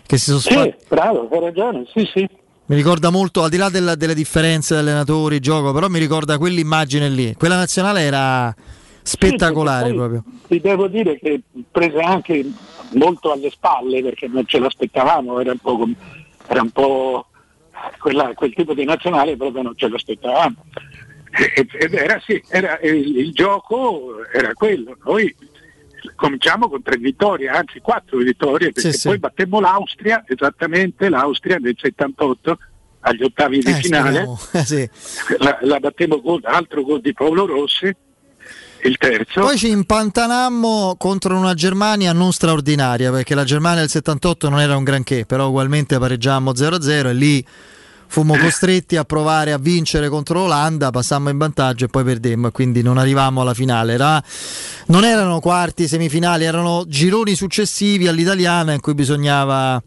Che si sono Sì, spa- bravo, hai ragione, sì, sì. Mi ricorda molto, al di là della- delle differenze di allenatori, gioco, però mi ricorda quell'immagine lì. Quella nazionale era spettacolare Sì, proprio. Ti devo dire che prese anche molto alle spalle perché non ce l'aspettavamo, era un po', com- era un po' quella- quel tipo di nazionale proprio non ce l'aspettavamo. Ed era sì, era, il, il gioco era quello. Noi cominciamo con tre vittorie, anzi quattro vittorie, perché Sì, sì. poi battemmo l'Austria, esattamente l'Austria del 78 agli ottavi di Eh, finale. Eh, sì. la, la battemmo con altro gol di Paolo Rossi, il terzo. Poi ci impantanammo contro una Germania non straordinaria, perché la Germania del 78 non era un granché, però ugualmente pareggiammo 0-0 e lì fummo costretti a provare a vincere contro l'Olanda, passammo in vantaggio e poi perdemmo e quindi non arrivammo alla finale. Era- non erano quarti, semifinali, erano gironi successivi all'italiana in cui bisognava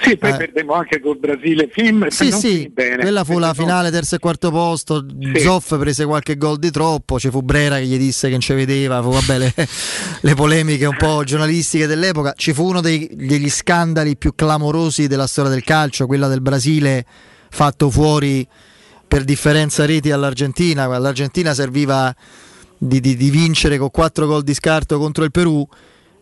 Sì, poi Eh. perdemmo anche col Brasile film. Sì, sì, bene. quella fu la finale terzo e quarto posto. Zoff prese qualche gol di troppo. Ci fu Brera che gli disse che non ci vedeva. Fu, vabbè, le, le polemiche un po' giornalistiche dell'epoca. Ci fu uno dei- degli scandali più clamorosi della storia del calcio, quella del Brasile fatto fuori per differenza reti all'Argentina. L'Argentina serviva di, di- di vincere con quattro gol di scarto contro il Perù.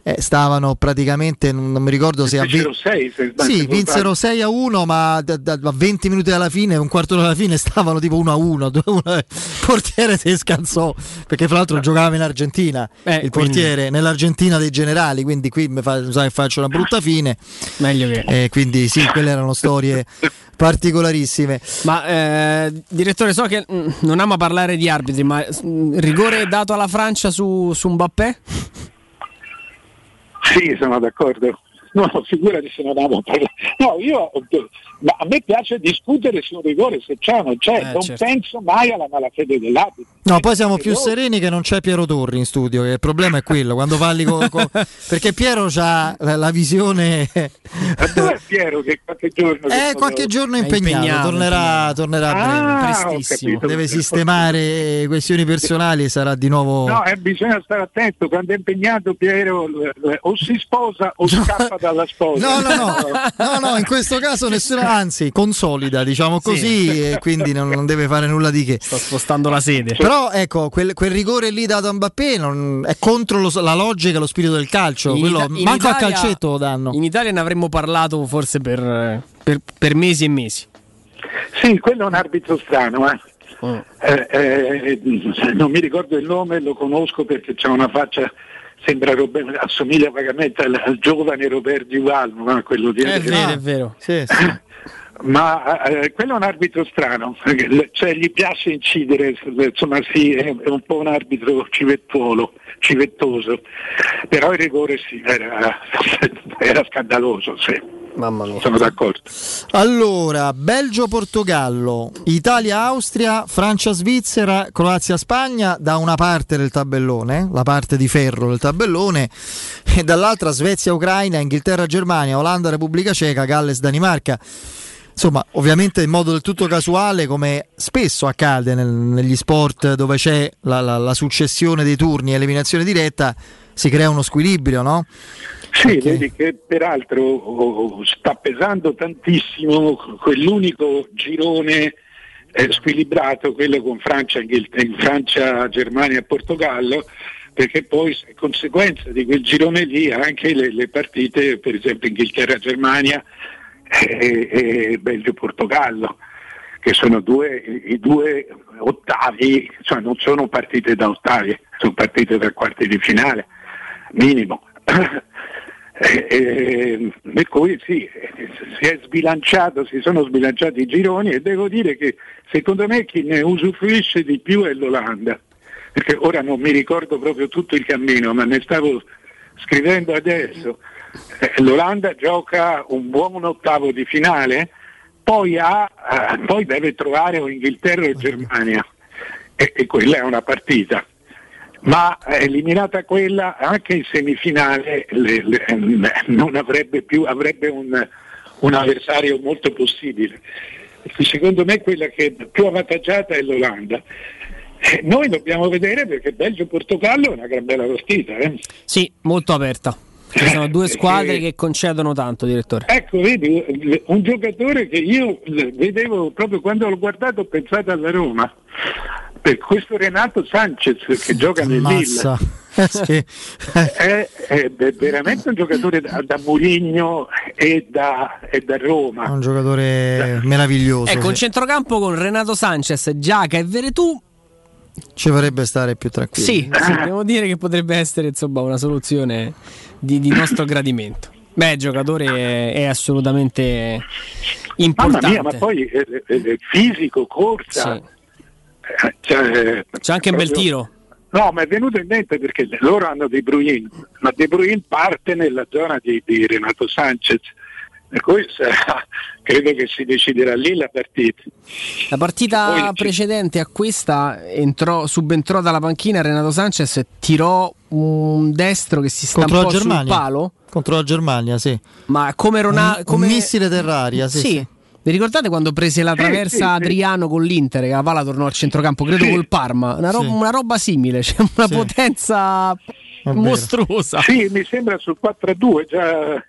Eh, stavano praticamente, non, non mi ricordo se a Fecero ve- sei, se sbaglio, sì, se vinsero 6 a 1, ma da, da- a 20 minuti alla fine, un quarto d'ora alla fine, stavano tipo 1 a 1. 2 a 1. Il portiere si scansò perché, fra l'altro, giocava in Argentina. il quindi- portiere nell'Argentina dei generali. Quindi, qui mi fa, sai, faccio una brutta fine. Meglio che. Eh, quindi, sì, quelle erano storie particolarissime. Ma eh, direttore, so che mm, non ama parlare di arbitri, ma mm, rigore dato alla Francia su, su Mbappé? Sì, sono d'accordo. No, figurati se non amo parlare. No, io ma a me piace discutere sul rigore se c'è o non c'è, Eh, non certo. penso mai alla malafede dell'arbitro. No, poi siamo più sereni che non c'è Piero Torri in studio. Il problema è quello. Quando parli con. con- perché Piero ha la, la visione. Ma dove è Piero che qualche giorno... Eh, qualche giorno è impegnato, tornerà, tornerà a breve. Ah, ho capito. Deve sistemare questioni personali e sarà di nuovo. No, eh, bisogna stare attento, quando è impegnato Piero eh, o si sposa o scappa dalla sposa. No, no, no, no, no, in questo caso nessuna, anzi, consolida, diciamo così, e quindi non, non deve fare nulla di che. Sto spostando la sede. Però ecco, quel, quel rigore lì dato a Mbappé non- è contro lo- la logica e lo spirito del calcio. In quello- Ita- in manco a Italia- calcetto lo danno. In Italia ne avremmo parlato forse per, per- per mesi e mesi. Sì, quello è un arbitro strano, eh. Mm. Eh, eh, non mi ricordo il nome, lo conosco perché c'ha una faccia, sembra assomiglia vagamente al, al giovane Robert Duval, ma quello di È vero, è vero. Ma eh, quello è un arbitro strano, cioè gli piace incidere, insomma sì, è, è un po' un arbitro civettuolo, civettoso, però il rigore sì, era, era scandaloso, sì. Mamma mia. Sono d'accordo. Allora, Belgio-Portogallo, Italia-Austria, Francia-Svizzera, Croazia-Spagna da una parte del tabellone, la parte di ferro del tabellone, e dall'altra Svezia-Ucraina, Inghilterra-Germania, Olanda-Repubblica Ceca, Galles-Danimarca. Insomma, ovviamente in modo del tutto casuale, come spesso accade nel- negli sport dove c'è la, la- la successione dei turni e eliminazione diretta, si crea uno squilibrio, no? Sì, vedi che peraltro oh, sta pesando tantissimo quell'unico girone eh, squilibrato, quello con Francia, Francia, Germania e Portogallo, perché poi conseguenza di quel girone lì anche le, le partite, per esempio Inghilterra-Germania e, e Belgio-Portogallo, che sono due, i due ottavi, cioè non sono partite da ottavi, sono partite da quarti di finale, minimo. E, e- per cui sì, si è sbilanciato, si sono sbilanciati i gironi e devo dire che secondo me chi ne usufruisce di più è l'Olanda, perché ora non mi ricordo proprio tutto il cammino, ma ne stavo scrivendo adesso. Eh, L'Olanda gioca un buon ottavo di finale, poi, ha, eh, poi deve trovare o Inghilterra o Germania e, e quella è una partita ma eh, eliminata quella anche in semifinale le- le- non avrebbe più avrebbe un, un avversario molto possibile secondo me quella che è più avvantaggiata è l'Olanda noi dobbiamo vedere perché Belgio-Portogallo è una gran bella partita eh. Sì, molto aperta. Ci sono due squadre che concedono tanto, direttore. ecco vedi un giocatore che io vedevo proprio quando l'ho guardato ho pensato alla Roma per questo Renato Sanchez che gioca nel Lille Massa. Eh, sì. è, è veramente un giocatore da, da Murigno e da, e da Roma. un giocatore meraviglioso. Ecco, un sì. centrocampo con Renato Sanchez, Giaca e Veretù. Ci farebbe stare più tranquillo. Sì, sì, devo dire che potrebbe essere insomma, una soluzione di, di nostro gradimento. Beh, giocatore è, è assolutamente importante. Mamma mia, ma poi eh, eh, fisico, corsa. Eh, cioè, C'è anche un bel proprio- tiro. No, ma è venuto in mente perché loro hanno De Bruyne, ma De Bruyne parte nella zona di, di Renato Sanchez Per cui sarà- credo che si deciderà lì la partita. La partita precedente a questa entrò, subentrò dalla panchina Renato Sanchez e tirò un destro che si sta Contro un la po' sul palo. Contro la Germania, sì. Ma come Ronaldo. Un- Come... un missile terraria, sì, sì. Vi ricordate quando prese la traversa sì, sì. Adriano con l'Inter? Che la palla tornò al centrocampo, credo Sì. col Parma. Una, ro- Sì. una roba simile, c'è una Sì. potenza mostruosa. Sì, mi sembra sul 4-2 già.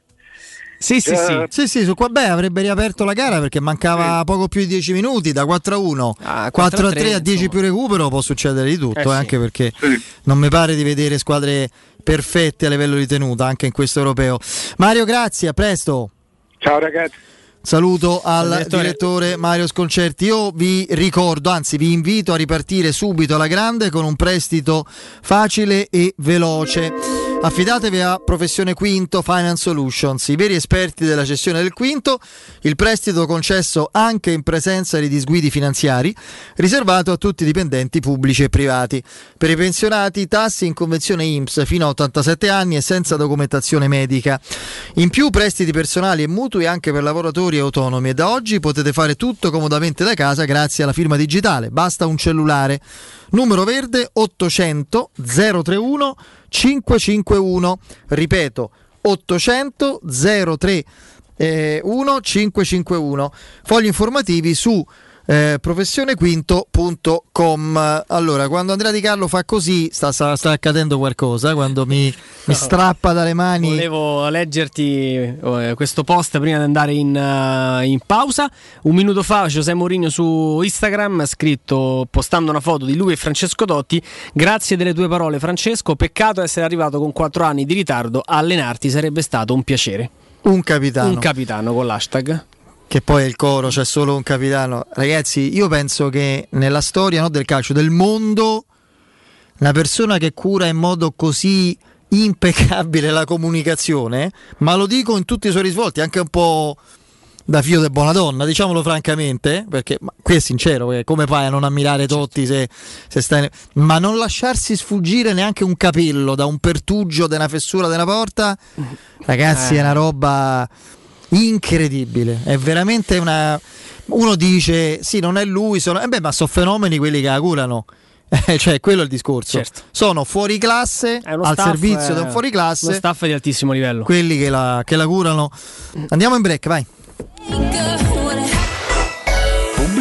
Sì, sì, sì. Sì, sì, su qua beh, avrebbe riaperto la gara perché mancava poco più di 10 minuti, da 4 a 1, Ah, 4 a 3 a 4-3, 10 più recupero può succedere di tutto, Eh, eh, sì. anche perché non mi pare di vedere squadre perfette a livello di tenuta anche in questo europeo. Mario, grazie, a presto. Ciao ragazzi. Saluto al direttore. direttore. Mario Sconcerti. Io vi ricordo, anzi vi invito a ripartire subito alla grande con un prestito facile e veloce. Affidatevi a Professione Quinto Finance Solutions, i veri esperti della cessione del quinto, il prestito concesso anche in presenza di disguidi finanziari, riservato a tutti i dipendenti pubblici e privati. Per i pensionati, tassi in convenzione IMSS fino a 87 anni e senza documentazione medica. In più prestiti personali e mutui anche per lavoratori autonomi e da oggi potete fare tutto comodamente da casa grazie alla firma digitale. Basta un cellulare. Numero verde 800 031 551. Ripeto 800 03 eh, 1 551. Fogli informativi su eh, professionequinto.com. Allora, quando Andrea Di Carlo fa così, sta, sta- sta accadendo qualcosa. Quando mi, mi strappa dalle mani. Volevo leggerti eh, questo post prima di andare in, eh, in pausa. Un minuto fa José Mourinho su Instagram ha scritto, postando una foto di lui e Francesco Totti, grazie delle tue parole Francesco, peccato essere arrivato con 4 anni di ritardo, allenarti sarebbe stato un piacere. Un capitano. Un capitano con l'hashtag. Che poi è il coro, c'è solo un capitano. Ragazzi, io penso che nella storia no, del calcio, del mondo, una persona che cura in modo così impeccabile la comunicazione, ma lo dico in tutti i suoi risvolti, anche un po' da figlio di buona donna, diciamolo francamente, perché qui è sincero, perché come fai a non ammirare Totti se, se stai... Ma non lasciarsi sfuggire neanche un capello da un pertugio, da una fessura della porta, ragazzi, Eh. è una roba incredibile, è veramente una... Uno dice, sì, non è lui, sono... eh beh, ma sono fenomeni quelli che la curano. Eh, cioè, quello è il discorso. Certo. Sono fuori classe, uno al staff, servizio eh, di un fuori classe Uno staff di altissimo livello. quelli che la, che la curano. Andiamo in break, vai.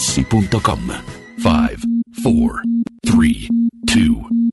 artigianamaterassi.com. 5, 4, 3, 2,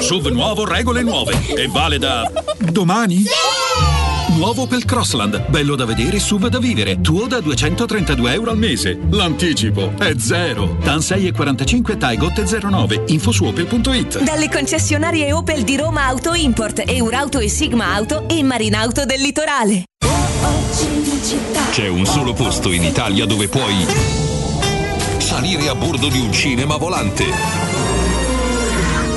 SUV nuovo, regole nuove. E vale da. domani? Nuovo per Crossland, bello da vedere, SUV da vivere. Tuo da 232 euro al mese. L'anticipo è zero. TAN 6,45 Taigot 09. Info su opel.it. Dalle concessionarie Opel di Roma Auto Import, Eurauto e Sigma Auto e Marinauto del Litorale. C'è un solo posto in Italia dove puoi salire a bordo di un cinema volante,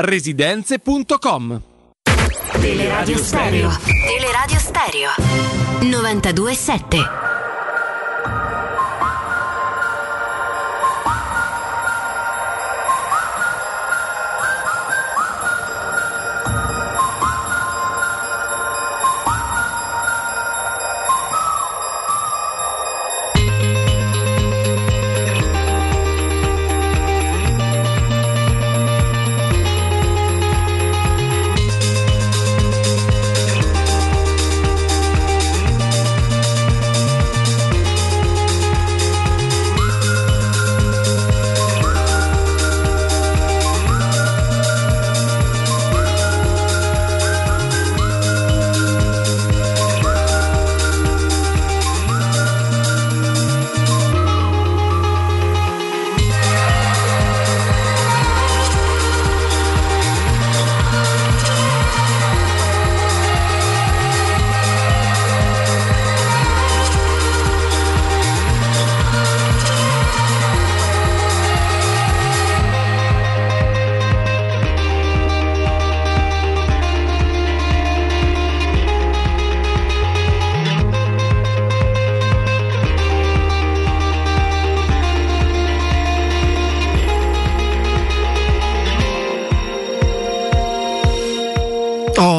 residenze.com Teleradio Stereo. Teleradio Stereo. 92.7.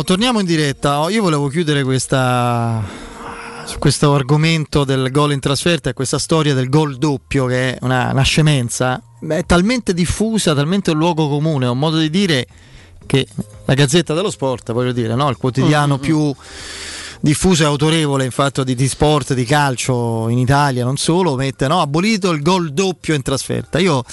torniamo in diretta. Io volevo chiudere questa, questo argomento del gol in trasferta e questa storia del gol doppio che è una, una scemenza. È talmente diffusa, talmente un luogo comune, è un modo di dire che la Gazzetta dello Sport, voglio dire, no? il quotidiano Mm-hmm. più diffuso e autorevole in fatto di, di sport, di calcio in Italia, non solo, mette no? abolito il gol doppio in trasferta. Io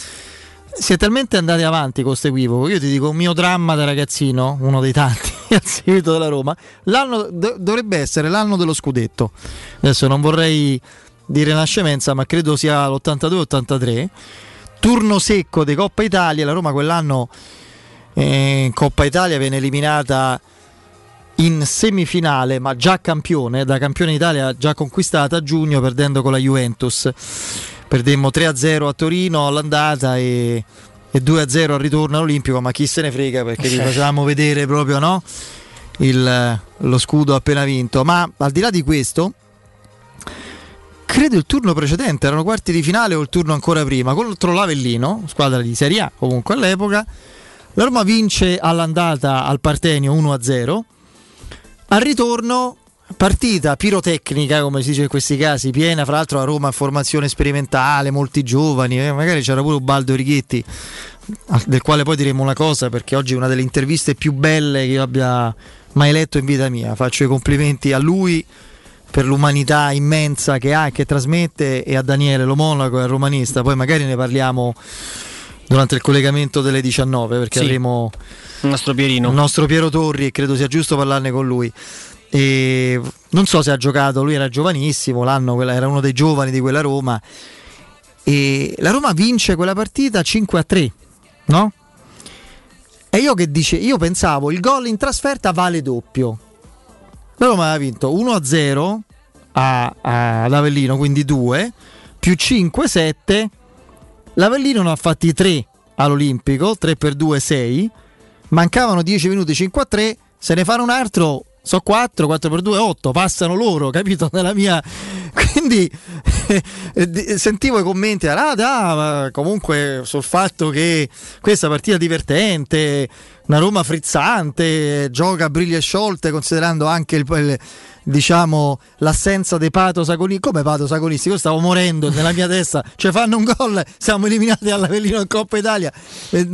si è talmente andati avanti con questo equivoco. Io ti dico, un mio dramma da ragazzino, uno dei tanti al seguito della Roma, l'anno do- dovrebbe essere l'anno dello scudetto. Adesso non vorrei dire una scemenza, ma credo sia l'82-83. Turno secco di Coppa Italia. La Roma quell'anno eh, Coppa Italia viene eliminata in semifinale, ma già campione, da campione d'Italia già conquistata a giugno perdendo con la Juventus. Perdemmo 3-0 a Torino all'andata e, e 2-0 al ritorno all'Olimpico, ma chi se ne frega perché vi facevamo vedere proprio no? Il, lo scudo appena vinto. Ma al di là di questo, credo il turno precedente, erano quarti di finale o il turno ancora prima, contro l'Avellino, squadra di Serie A comunque all'epoca. La Roma vince all'andata al Partenio 1-0. Al ritorno partita pirotecnica, come si dice in questi casi, piena, fra l'altro a Roma formazione sperimentale, molti giovani, eh, magari c'era pure Ubaldo Righetti, del quale poi diremo una cosa perché oggi è una delle interviste più belle che io abbia mai letto in vita mia. Faccio i complimenti a lui per l'umanità immensa che ha e che trasmette e a Daniele Lo Monaco, il romanista. Poi magari ne parliamo durante il collegamento delle 19 perché Sì. avremo Il nostro Pierino. il nostro Piero Torri e credo sia giusto parlarne con lui. E non so se ha giocato, lui era giovanissimo, l'anno, era uno dei giovani di quella Roma. E la Roma vince quella partita 5 a 3, no? E io che dice, io pensavo il gol in trasferta vale doppio. La Roma aveva vinto 1 a 0 a- a- ad Avellino, quindi 2, più 5, 7. L'Avellino ne ha fatti 3 all'Olimpico, 3 per 2, 6. Mancavano 10 minuti, 5 a 3. Se ne fanno un altro, so 4, 4 per 2, 8. Passano loro, capito? Nella mia. Quindi eh, sentivo i commenti a Rada, ma comunque sul fatto che questa partita divertente, una Roma frizzante, gioca a briglie sciolte, considerando anche il, il- diciamo l'assenza dei patos agonisti. Come patos agonisti? Io stavo morendo nella mia testa, cioè fanno un gol, siamo eliminati all'Avellino in Coppa Italia. Eh,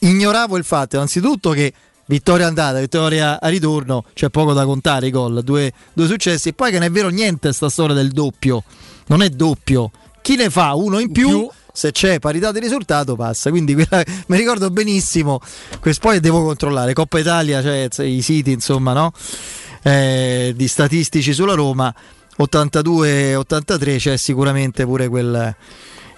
ignoravo il fatto, innanzitutto che vittoria andata, vittoria a ritorno, c'è poco da contare i gol, due, due successi. E poi che non è vero niente sta storia del doppio, non è doppio. Chi ne fa uno in più, se c'è parità di risultato passa. Quindi quella- mi ricordo benissimo, questo poi devo controllare, Coppa Italia, cioè i siti insomma, no? Eh, di statistici sulla Roma, 82-83 c'è sicuramente pure quel...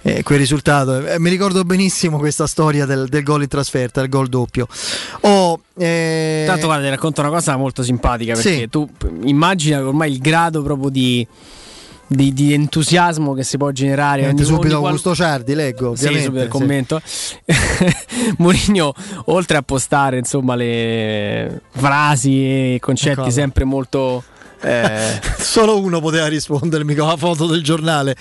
eh, quel risultato Eh, mi ricordo benissimo questa storia del, del gol in trasferta, il gol doppio. Oh, eh, Tanto guarda, ti racconto una cosa molto simpatica perché Sì. tu immagina ormai il grado proprio di, di- di entusiasmo che si può generare Niente, ogni- subito ogni qual- Augusto Ciardi, leggo. Sì, subito il sì. commento. Mourinho, oltre a postare insomma le frasi e concetti Ecco. sempre molto eh, Solo uno poteva rispondermi con la foto del giornale.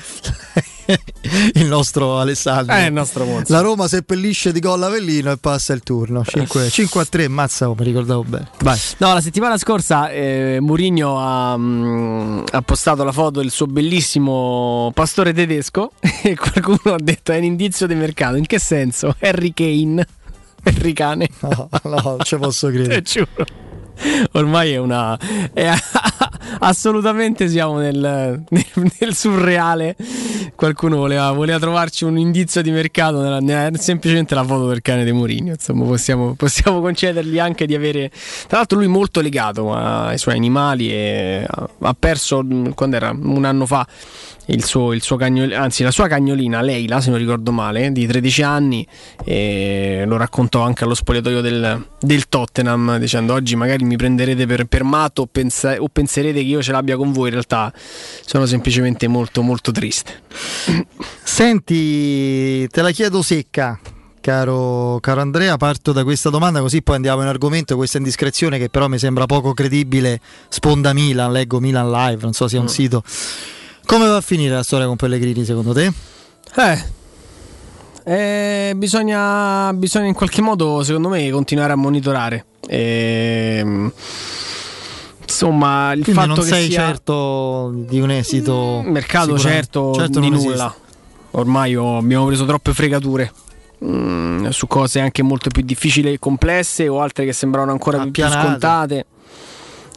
il nostro Alessandro. Eh, il nostro Monza. La Roma seppellisce di gol Avellino e passa il turno. 5, 5 a 3, mazza, oh, mi ricordavo bene. Vai. No, la settimana scorsa eh, Mourinho ha, mm, ha postato la foto del suo bellissimo pastore tedesco e qualcuno ha detto è un indizio di mercato. In che senso? Harry Kane. Harry Cane. No, no, non ci posso credere. Te giuro. Ormai è una. è- assolutamente siamo nel, nel- nel surreale. Qualcuno voleva, voleva trovarci un indizio di mercato. Nella, nella- semplicemente la foto del cane di Mourinho. Insomma, possiamo, possiamo concedergli anche di avere. Tra l'altro, lui molto legato ai suoi animali. E ha, perso quando era un anno fa. Il suo, il suo cagnolino, anzi la sua cagnolina Leila, se non ricordo male, di 13 anni, lo raccontò anche allo spogliatoio del, del Tottenham, dicendo oggi magari mi prenderete per, per matto o, pensa- o penserete che io ce l'abbia con voi, in realtà sono semplicemente molto molto triste. Senti, te la chiedo secca. Caro, caro Andrea, parto da questa domanda così poi andiamo in argomento, questa indiscrezione che però mi sembra poco credibile, sponda Milan, leggo Milan Live, non so se è un Mm. sito. Come va a finire la storia con Pellegrini secondo te? Eh, eh, bisogna, bisogna in qualche modo, secondo me, continuare a monitorare. Ehm, insomma, il Quindi fatto non che sei sia... certo di un esito mercato sicuramente- certo, certo di nulla. esiste. Ormai ho- abbiamo preso troppe fregature. mm, su cose anche molto più difficili e complesse o altre che sembravano ancora più- più scontate.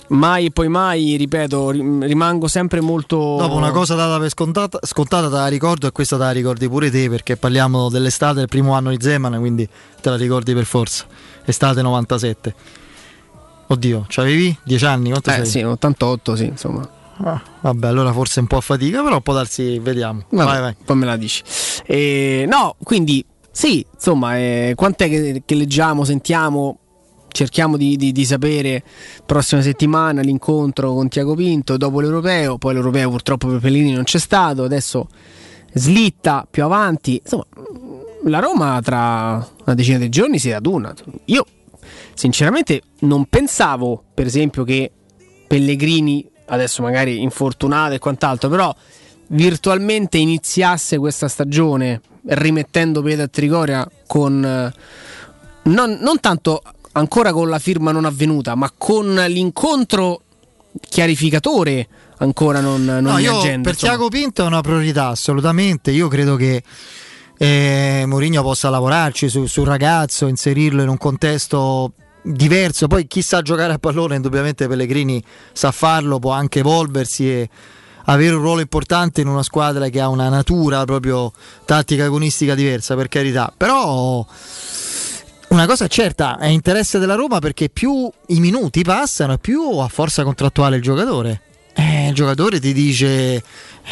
Mai e poi mai, ripeto, rim- rimango sempre molto. Dopo una cosa data per scontata, scontata te la ricordo e questa te la ricordi pure te perché parliamo dell'estate del primo anno di Zeman, quindi te la ricordi per forza. Estate 97. Oddio, c'avevi 10 anni? Quanto Eh sei? sì, 88, sì, insomma. Ah, vabbè, allora forse un po' a fatica, però può darsi, vediamo. Vabbè, Vai, vai. Poi me la dici. Eh, no, quindi sì, insomma, eh, quant'è che, che leggiamo, sentiamo? Cerchiamo di, di, di, sapere prossima settimana l'incontro con Tiago Pinto dopo l'europeo, poi l'europeo purtroppo per Pellegrini non c'è stato, adesso slitta più avanti, insomma la Roma tra una decina di giorni si raduna. Io sinceramente non pensavo per esempio che Pellegrini, adesso magari infortunato e quant'altro, però virtualmente iniziasse questa stagione rimettendo piede a Trigoria con... Non, non tanto ancora con la firma non avvenuta, ma con l'incontro chiarificatore ancora non, non no, io, agenda. Per insomma. Tiago Pinto è una priorità, assolutamente. Io credo che eh, Mourinho possa lavorarci su, sul ragazzo, inserirlo in un contesto diverso. Poi chi sa giocare a pallone, indubbiamente Pellegrini sa farlo, può anche evolversi e avere un ruolo importante in una squadra che ha una natura proprio tattica agonistica diversa, per carità. Però una cosa certa, è interesse della Roma perché più i minuti passano, più ha forza contrattuale il giocatore. Eh, il giocatore ti dice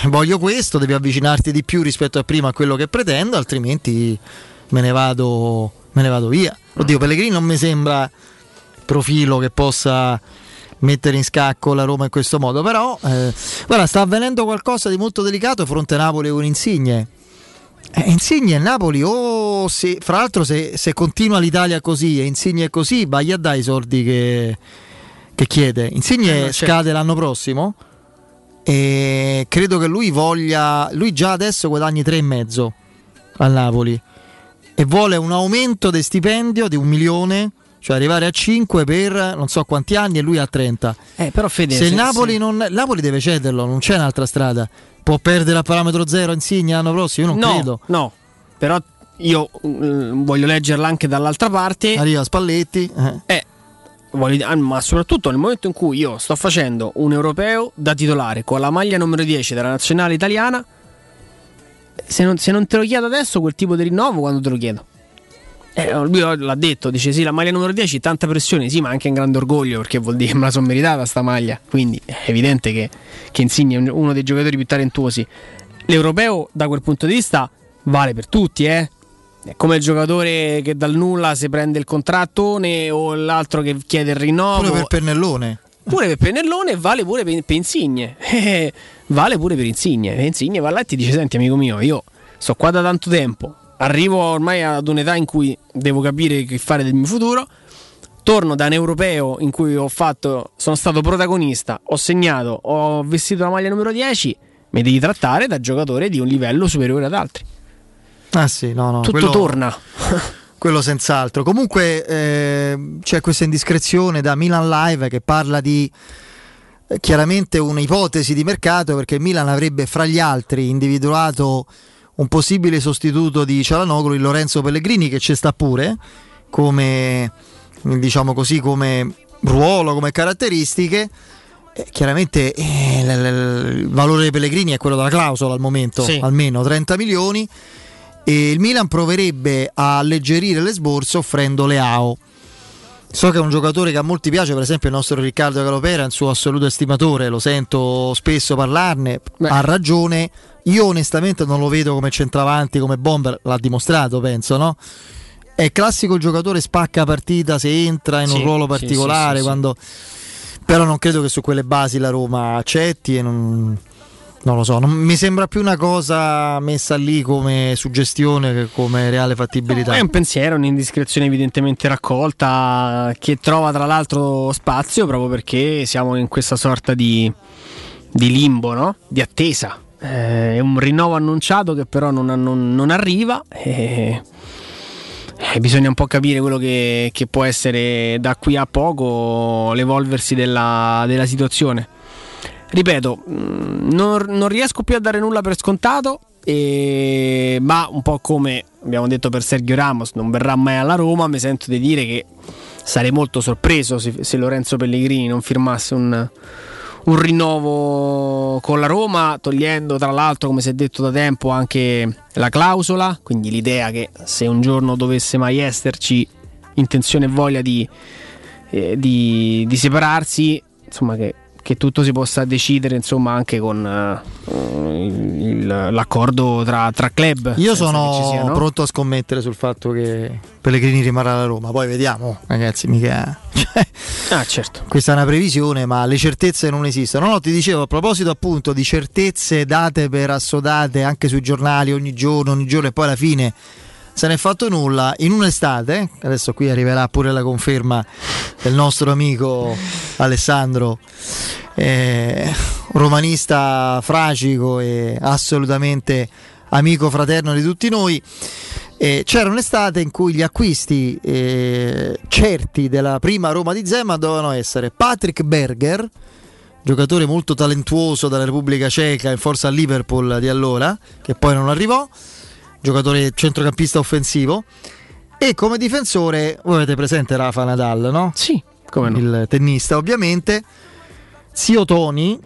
voglio questo, devi avvicinarti di più rispetto a prima a quello che pretendo, altrimenti me ne vado, me ne vado via. Oddio, Pellegrini non mi sembra profilo che possa mettere in scacco la Roma in questo modo, però eh, guarda, sta avvenendo qualcosa di molto delicato fronte Napoli con Insigne. Eh, Insigne e Napoli, o oh, se, fra l'altro se, se, continua l'Italia così e Insigne è così, vai a dare i soldi che, che chiede. Insigne eh, scade l'anno prossimo e credo che lui voglia, lui già adesso guadagni 3,5 al Napoli e vuole un aumento del stipendio di un milione cioè arrivare a 5 per non so quanti anni e lui a 30. Eh, però Fede, se, se il Napoli, se... Non, Napoli deve cederlo, non c'è un'altra strada. Può perdere a parametro zero Insigne l'anno prossimo? Io non no, credo. No, però io uh, voglio leggerla anche dall'altra parte. Arriva Spalletti. Eh. eh voglio, ah, ma soprattutto nel momento in cui io sto facendo un europeo da titolare con la maglia numero 10 della nazionale italiana, se non, se non te lo chiedo adesso quel tipo di rinnovo, quando te lo chiedo? Eh, lui l'ha detto, dice sì, la maglia numero 10, tanta pressione, sì, ma anche un grande orgoglio perché vuol dire che me la sono meritata sta maglia. Quindi è evidente che, che Insigne è uno dei giocatori più talentuosi. L'europeo da quel punto di vista vale per tutti, eh. È come il giocatore che dal nulla si prende il contrattone o l'altro che chiede il rinnovo. Pure per Pennellone. Pure per Pennellone vale pure per, per Insigne. vale pure per Insigne. Insigne va là e ti dice: Senti, amico mio, io sto qua da tanto tempo arrivo ormai ad un'età in cui devo capire che fare del mio futuro. Torno da un europeo in cui ho fatto, sono stato protagonista, ho segnato, ho vestito la maglia numero 10. Mi devi trattare da giocatore di un livello superiore ad altri. Ah sì, no, no. Tutto quello, torna. quello senz'altro. Comunque eh, c'è questa indiscrezione da Milan Live che parla di eh, chiaramente un'ipotesi di mercato perché Milan avrebbe fra gli altri individuato un possibile sostituto di Cialanoglu, il Lorenzo Pellegrini che ci sta pure come diciamo così come ruolo, come caratteristiche. Eh, chiaramente eh, l- l- il valore dei Pellegrini è quello della clausola al momento, sì. almeno 30 milioni. E il Milan proverebbe a alleggerire le sborse offrendo Leao. So che è un giocatore che a molti piace, per esempio il nostro Riccardo Calopera è un suo assoluto estimatore, lo sento spesso parlarne, Beh. ha ragione, io onestamente non lo vedo come centravanti, come bomber, l'ha dimostrato, penso, no? È classico giocatore spacca partita se entra in sì, un ruolo particolare, sì, sì, quando... però non credo che su quelle basi la Roma accetti e non, non lo so, non, mi sembra più una cosa messa lì come suggestione che come reale fattibilità. No, è un pensiero, un'indiscrezione evidentemente raccolta che trova tra l'altro spazio proprio perché siamo in questa sorta di, di limbo, no? di attesa eh, è un rinnovo annunciato che però non, non, non arriva. E, e bisogna un po' capire quello che, che, può essere da qui a poco l'evolversi della, della situazione. Ripeto, mm, non, non, riesco più a dare nulla per scontato, e, ma un po' come abbiamo detto per Sergio Ramos, non verrà mai alla Roma, mi sento di dire che sarei molto sorpreso se, se Lorenzo Pellegrini non firmasse un, un rinnovo con la Roma, togliendo tra l'altro, come si è detto da tempo, anche la clausola, quindi l'idea che se un giorno dovesse mai esserci intenzione e voglia di, eh, di, di separarsi, insomma che che tutto si possa decidere insomma anche con eh, il- l'accordo tra, tra club. Io sono sia, no? pronto a scommettere sul fatto che Pellegrini rimarrà alla Roma. Poi vediamo, ragazzi, mica. cioè, Ah, certo. questa è una previsione, ma le certezze non esistono. No, ti dicevo a proposito appunto di certezze date per assodate anche sui giornali ogni giorno, ogni giorno, e poi alla fine se ne è fatto nulla. In un'estate, adesso qui arriverà pure la conferma del nostro amico Alessandro, eh, romanista fracico e assolutamente amico fraterno di tutti noi. Eh, c'era un'estate in cui gli acquisti eh, certi della prima Roma di Zema dovevano essere Patrick Berger, giocatore molto talentuoso dalla Repubblica Ceca in forza al Liverpool di allora, che poi non arrivò, giocatore centrocampista offensivo, e come difensore, voi avete presente Rafa Nadal, no? Sì, come no. Il tennista ovviamente, zio Tony,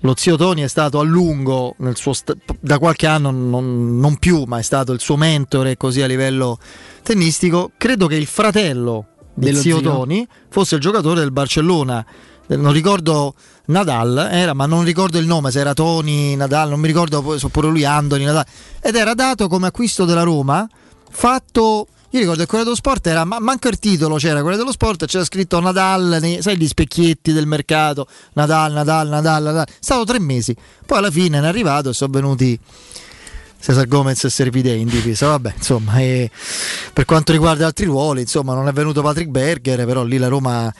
lo zio Tony è stato a lungo, nel suo sta- da qualche anno non, non più, ma è stato il suo mentore così a livello tennistico. Credo che il fratello di Dello zio, zio? Tony fosse il giocatore del Barcellona. Non ricordo Nadal, era, ma non ricordo il nome, se era Tony Nadal, non mi ricordo pure lui Andoni Nadal. Ed era dato come acquisto della Roma, fatto io ricordo che quello dello sport era, ma manco il titolo c'era, quello dello sport c'era scritto Nadal, nei- sai gli specchietti del mercato, Nadal, Nadal, Nadal, Nadal. È stato tre mesi, poi alla fine è arrivato e sono venuti Cesar Gomez e Servidei in divisa, vabbè, insomma, per quanto riguarda altri ruoli, insomma, non è venuto Patrick Berger, però lì la Roma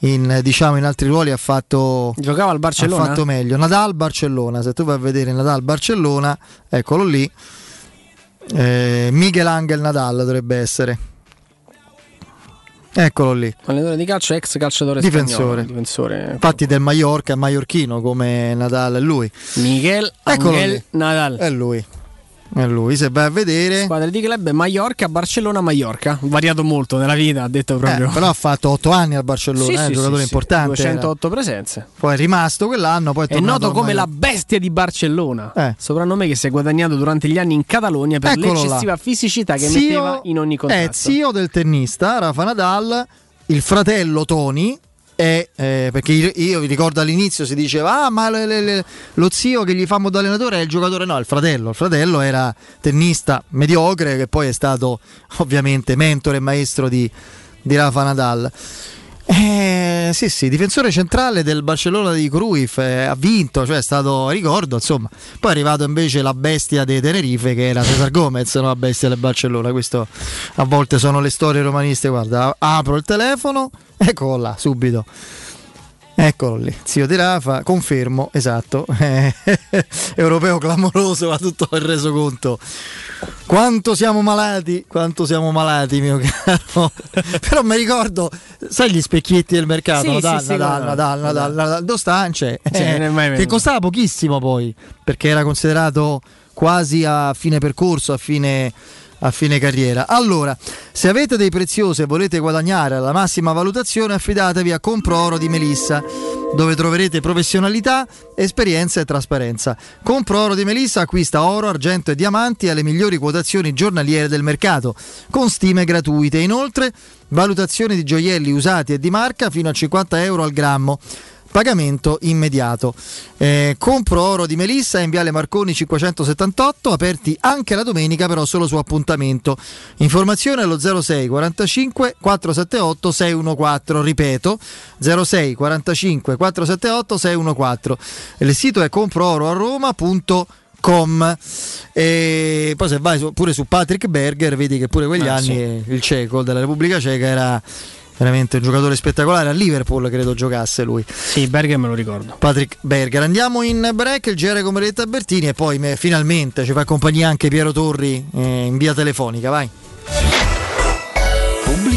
in, diciamo, in altri ruoli ha fatto Giocava al Barcellona? ha fatto meglio. Nadal Barcellona, se tu vai a vedere Nadal Barcellona, eccolo lì. Eh, Miguel Angel Nadal dovrebbe essere. Eccolo lì. Allenatore di calcio, ex calciatore Difensore. spagnolo, difensore. Infatti del Mallorca è maiorchino come Nadal è lui. Miguel Eccolo Angel lì. Nadal. È lui. È lui, se vai a vedere. Squadra di club è Mallorca, Barcellona, Mallorca. Variato molto nella vita, ha detto proprio. Eh, però ha fatto 8 anni al Barcellona, Sì, è un sì, giocatore sì, importante. 208 presenze. era. Poi è rimasto quell'anno, poi è, È noto come la bestia di Barcellona. Eh. Soprannome che si è guadagnato durante gli anni in Catalogna per Eccolo là. l'eccessiva fisicità che Zio- metteva in ogni È contatto. zio del tennista Rafa Nadal, il fratello Tony. È, eh, perché io, vi ricordo all'inizio si diceva ah ma le- le- le- lo zio che gli fa modo allenatore è il giocatore. No il fratello. Il fratello era tennista mediocre che poi è stato ovviamente mentore e maestro di, di Rafa Nadal eh, sì, sì, difensore centrale del Barcellona di Cruyff, eh, ha vinto, cioè è stato, ricordo, insomma. Poi è arrivato invece la bestia dei Tenerife che era Cesar Gomez, no? la bestia del Barcellona. Questo a volte sono le storie romaniste. Guarda, apro il telefono, eccolo là, subito. Eccolo lì, zio di Rafa, confermo, esatto. Eh, europeo clamoroso, ma tutto il reso conto. Quanto siamo malati, quanto siamo malati, mio caro. Però mi ricordo, sai gli specchietti del mercato, Sì, Nadal, sì. Nadal, Nadal, Nadal, dove stance? Mai che costava pochissimo poi, perché era considerato quasi a fine percorso, a fine, a fine carriera. Allora, se avete dei preziosi e volete guadagnare alla massima valutazione, affidatevi a Compro Oro di Melissa, dove troverete professionalità, esperienza e trasparenza. Compro Oro di Melissa acquista oro, argento e diamanti alle migliori quotazioni giornaliere del mercato, con stime gratuite. Inoltre, valutazione di gioielli usati e di marca fino a 50 euro al grammo. Pagamento immediato. Eh, compro oro di Melissa in Viale Marconi 578, aperti anche la domenica, però solo su appuntamento. Informazione allo 06 45 478 614. Ripeto, 06 45 478 614. Il sito è comprooroaroma.com e poi se vai su- pure su Patrick Berger vedi che pure quegli Ah, anni sì. il ceco della Repubblica Ceca era veramente un giocatore spettacolare. A Liverpool credo giocasse lui. Sì, Berger me lo ricordo. Patrick Berger. Andiamo in break il GR come Retta Bertini e poi me- finalmente ci fa compagnia anche Piero Torri eh, in via telefonica vai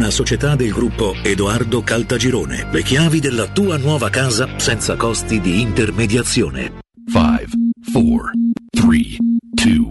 una società del gruppo Edoardo Caltagirone. Le chiavi della tua nuova casa senza costi di intermediazione. 5, 4, 3, 2,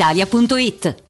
brispalitalia.it.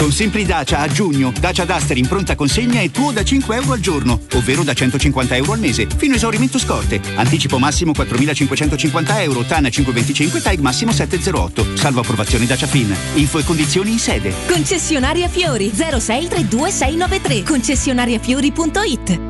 Con Simpli Dacia a giugno, Dacia Duster in pronta consegna è tuo da 5 euro al giorno, ovvero da 150 euro al mese, fino a esaurimento scorte. Anticipo massimo 4.550 euro, TAN 525, TAG massimo 708. Salvo approvazione Dacia Fin. Info e condizioni in sede. Concessionaria Fiori 0632693 concessionariafiori.it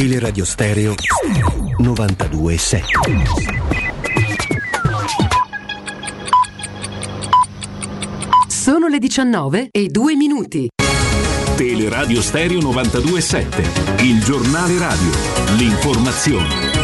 Teleradio Stereo 927. Sono le 19 e 2 minuti. Teleradio Stereo 92.7, il giornale radio, l'informazione.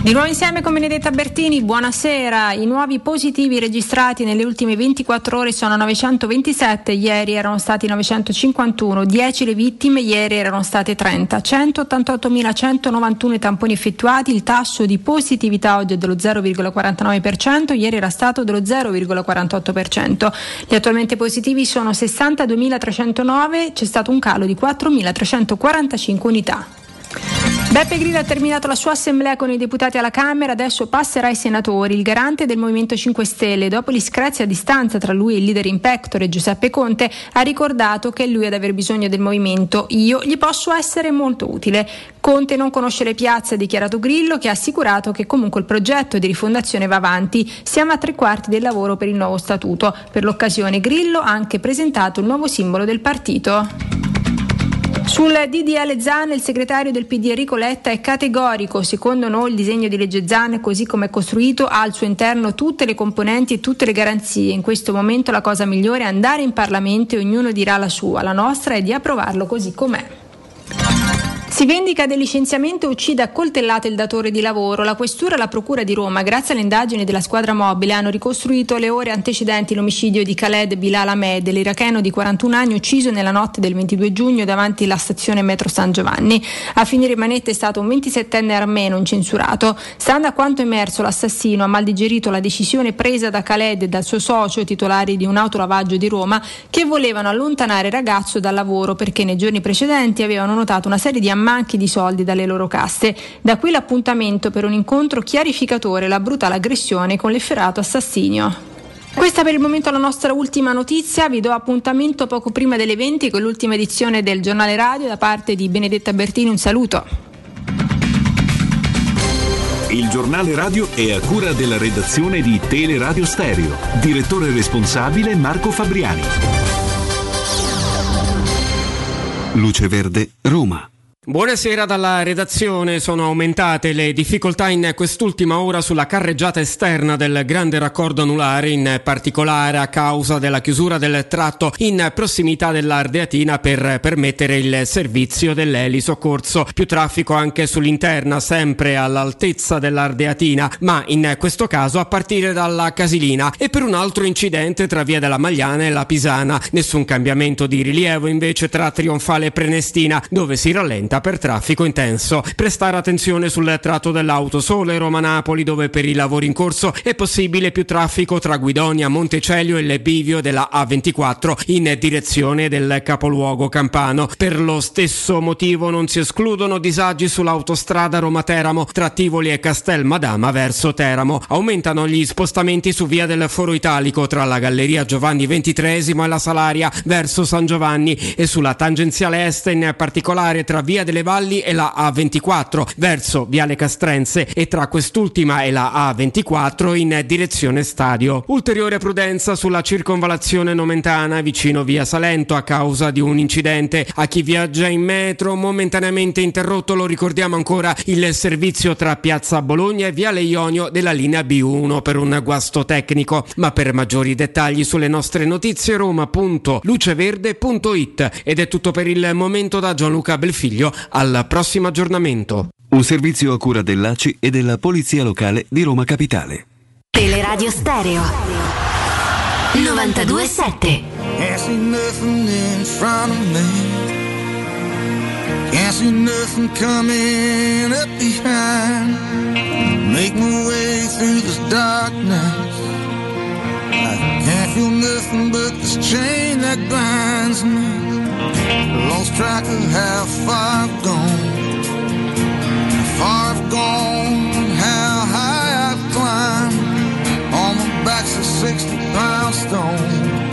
Di nuovo insieme con Benedetta Bertini, buonasera. I nuovi positivi registrati nelle ultime 24 ore sono 927, ieri erano stati 951, 10 le vittime, ieri erano state 30, 188.191 i tamponi effettuati, il tasso di positività oggi è dello 0,49%, ieri era stato dello 0,48%. Gli attualmente positivi sono 62.309, c'è stato un calo di 4.345 unità. Beppe Grillo ha terminato la sua assemblea con i deputati alla Camera, adesso passerà ai senatori. Il garante del Movimento 5 Stelle, dopo gli screzi a distanza tra lui e il leader in pectore Giuseppe Conte, ha ricordato che è lui ad aver bisogno del movimento. Io gli posso essere molto utile. Conte non conosce le piazze, ha dichiarato Grillo, che ha assicurato che comunque il progetto di rifondazione va avanti. Siamo a tre quarti del lavoro per il nuovo statuto. Per l'occasione Grillo ha anche presentato il nuovo simbolo del partito. Sul DDL ZAN il segretario del PD Enrico Letta è categorico, secondo noi il disegno di legge ZAN così come è costruito ha al suo interno tutte le componenti e tutte le garanzie. In questo momento la cosa migliore è andare in Parlamento e ognuno dirà la sua, la nostra è di approvarlo così com'è. Si vendica del licenziamento e uccide a coltellate il datore di lavoro. La questura e la procura di Roma, grazie alle indagini della squadra mobile, hanno ricostruito le ore antecedenti l'omicidio di Khaled Bilal Ahmed, l'iracheno di 41 anni ucciso nella notte del 22 giugno davanti alla stazione metro San Giovanni. A finire in manetta è stato un 27enne armeno incensurato. Stando a quanto emerso, l'assassino ha mal digerito la decisione presa da Khaled e dal suo socio, titolari di un autolavaggio di Roma, che volevano allontanare il ragazzo dal lavoro perché nei giorni precedenti avevano notato una serie di ammanchi di soldi dalle loro casse. Da qui l'appuntamento per un incontro chiarificatore la brutale aggressione con l'efferato assassinio. Questa per il momento è la nostra ultima notizia, vi do appuntamento poco prima delle 20 con l'ultima edizione del giornale radio da parte di Benedetta Bertini, un saluto. Il giornale radio è a cura della redazione di Teleradio Stereo. Direttore responsabile Marco Fabriani. Luce Verde, Roma. Buonasera dalla redazione. Sono aumentate le difficoltà in quest'ultima ora sulla carreggiata esterna del grande raccordo anulare, in particolare a causa della chiusura del tratto in prossimità dell'Ardeatina per permettere il servizio dell'elisoccorso. Più traffico anche sull'interna, sempre all'altezza dell'Ardeatina, ma in questo caso a partire dalla Casilina e per un altro incidente tra via della Magliana e la Pisana. Nessun cambiamento di rilievo invece tra Trionfale e Prenestina, dove si rallenta per traffico intenso. Prestare attenzione sul tratto dell'Autosole Roma-Napoli dove per i lavori in corso è possibile più traffico tra Guidonia, Montecelio e il della A24 in direzione del capoluogo campano. Per lo stesso motivo non si escludono disagi sull'autostrada Roma-Teramo tra Tivoli e Castel Madama verso Teramo. Aumentano gli spostamenti su via del Foro Italico tra la Galleria Giovanni XXIII e la Salaria verso San Giovanni e sulla tangenziale est in particolare tra via delle Valli e la A24 verso Viale Castrense e tra quest'ultima e la A24 in direzione stadio. Ulteriore prudenza sulla circonvalazione nomentana vicino via Salento a causa di un incidente. A chi viaggia in metro momentaneamente interrotto lo ricordiamo ancora il servizio tra Piazza Bologna e Viale Ionio della linea B1 per un guasto tecnico. Ma per maggiori dettagli sulle nostre notizie roma.luceverde.it ed è tutto per il momento da Gianluca Belfiglio al prossimo aggiornamento. Un servizio a cura dell'ACI e della Polizia Locale di Roma Capitale. Teleradio Stereo 927 Can't see nothing in front of me. Can't see nothing coming up behind. Make my way through this darkness. Feel nothing but this chain that binds me. Lost track of how far I've gone. How far I've gone, how high I've climbed. On my back's a 60 pound stone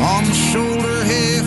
on the shoulder half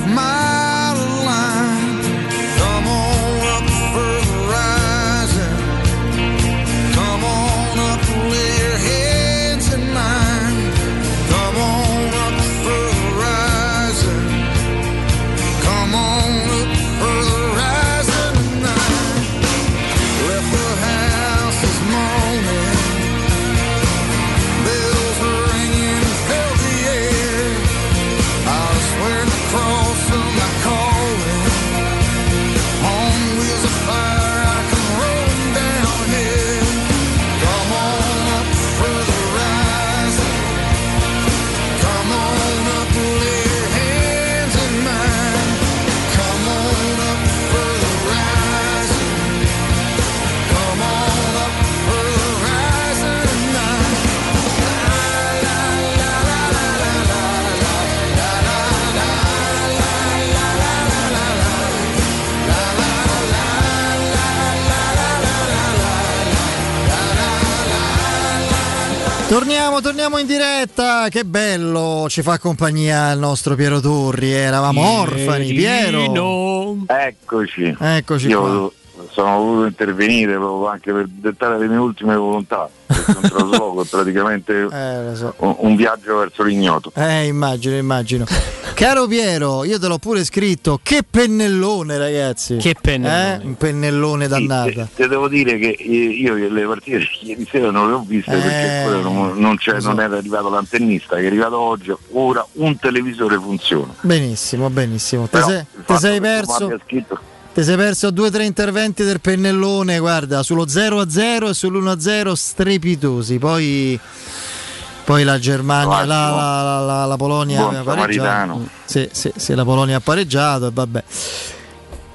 Torniamo, torniamo in diretta, che bello, ci fa compagnia il nostro Piero Turri, eravamo orfani, Piero. Eccoci. Eccoci Io qua. Sono voluto intervenire proprio anche per dettare le mie ultime volontà. Perché un trasloco è praticamente un, un viaggio verso l'ignoto. Eh, immagino, immagino. Caro Piero, io te l'ho pure scritto, che pennellone ragazzi. Che pennellone. Eh? Un pennellone dannata. Te devo dire che io le partite di ieri sera non le ho viste perché Eh, ancora non, non so. non era arrivato l'antennista, che è arrivato oggi, ora un televisore funziona. Benissimo, benissimo. Te, Però sei, te sei che tu perso... Ti sei perso due o tre interventi del pennellone, guarda, sullo 0-0 e sull'1-0 strepitosi. Poi, poi la Germania, la, la- la- la- Polonia aveva pareggiato. Sì, sì, sì, la Polonia ha pareggiato e vabbè.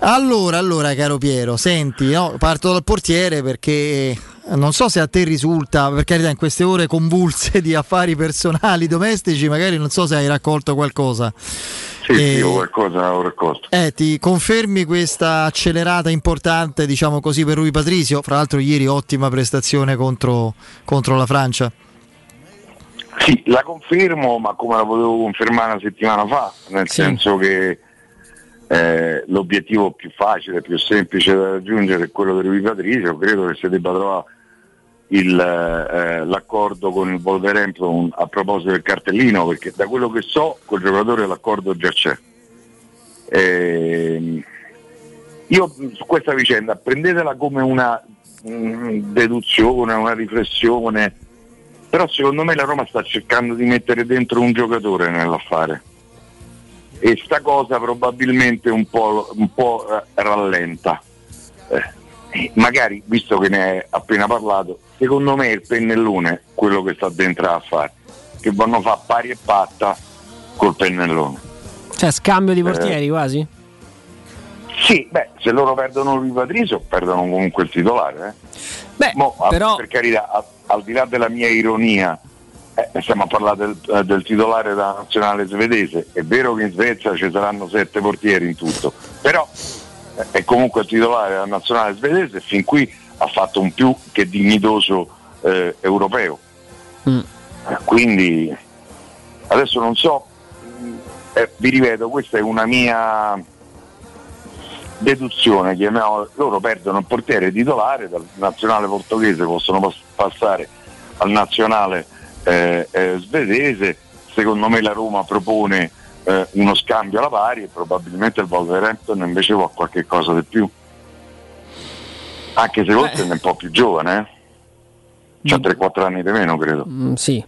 Allora, allora, caro Piero, senti, no, parto dal portiere perché non so se a te risulta, per carità, in queste ore convulse di affari personali, domestici, magari non so se hai raccolto qualcosa. Sì, sì, Eh, io qualcosa ho raccolto. eh, ti confermi questa accelerata importante, diciamo così, per Rui Patrizio? Fra l'altro ieri ottima prestazione contro, contro la Francia. Sì, la confermo, ma come la potevo confermare una settimana fa, nel senso che eh, l'obiettivo più facile, più semplice da raggiungere è quello di Rui Patricio, credo che si debba trovare il, eh, l'accordo con il Wolverhampton a proposito del cartellino, perché da quello che so col giocatore l'accordo già c'è. Ehm, io su questa vicenda prendetela come una mh, deduzione, una riflessione, però secondo me la Roma sta cercando di mettere dentro un giocatore nell'affare e sta cosa probabilmente un po', un po', eh, rallenta. Eh, magari, visto che ne hai appena parlato, secondo me il pennellone quello che sta dentro a fare, che vanno a fare pari e patta col pennellone. Cioè, scambio di Eh. portieri quasi? Sì, beh, se loro perdono il Patrizio perdono comunque il titolare. Eh. Beh, a- però- per carità, a- al di là della mia ironia, eh, stiamo a parlare del, eh, del titolare della nazionale svedese. È vero che in Svezia ci saranno sette portieri in tutto, però eh, è comunque il titolare della nazionale svedese e fin qui ha fatto un più che dignitoso eh, europeo. Mm. Quindi adesso non so, eh, vi ripeto, questa è una mia deduzione, chiamiamola, loro perdono il portiere titolare dal nazionale portoghese, possono pas- passare al nazionale eh, eh, svedese, secondo me la Roma propone eh, uno scambio alla pari e probabilmente il Wolverhampton invece vuole qualche cosa di più. Anche se Wolverhampton è un po' più giovane, eh? C'ha 3-4 anni di meno, credo. Mm, sì,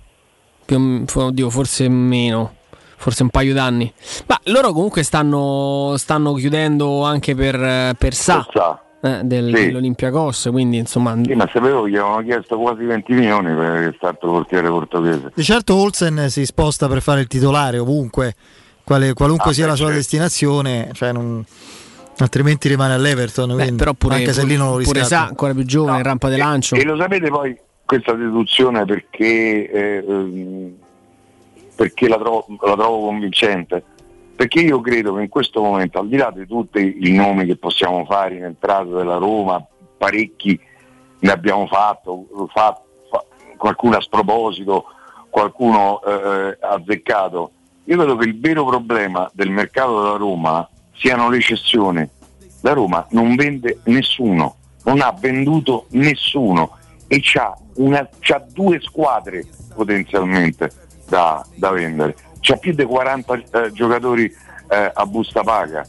più, oddio, forse meno, forse un paio d'anni. Ma loro comunque stanno, stanno chiudendo anche per, per Sa. eh, del, Sì. dell'Olympiakos, quindi insomma... Sì, ma sapevo che gli avevano chiesto quasi 20 milioni per il stato portiere portoghese. Di certo Olsen si sposta per fare il titolare ovunque, quale- qualunque Ah, sia la sua certo. destinazione, cioè non- altrimenti rimane all'Everton. Beh, quindi, però pure, anche se lì non lo pure riscatta. Sa, ancora più giovane, in rampa di lancio. E lo sapete poi questa deduzione perché, eh, ehm, perché la, trovo, la trovo convincente? Perché io credo che in questo momento, al di là di tutti i nomi che possiamo fare in entrata della Roma, parecchi ne abbiamo fatto, fa- fa- qualcuno a sproposito, qualcuno eh, azzeccato. Io credo che il vero problema del mercato della Roma siano le cessioni. La Roma non vende nessuno, non ha venduto nessuno e c'ha, una- c'ha due squadre potenzialmente da, da vendere. C'ha più di 40 eh, giocatori eh, a busta paga.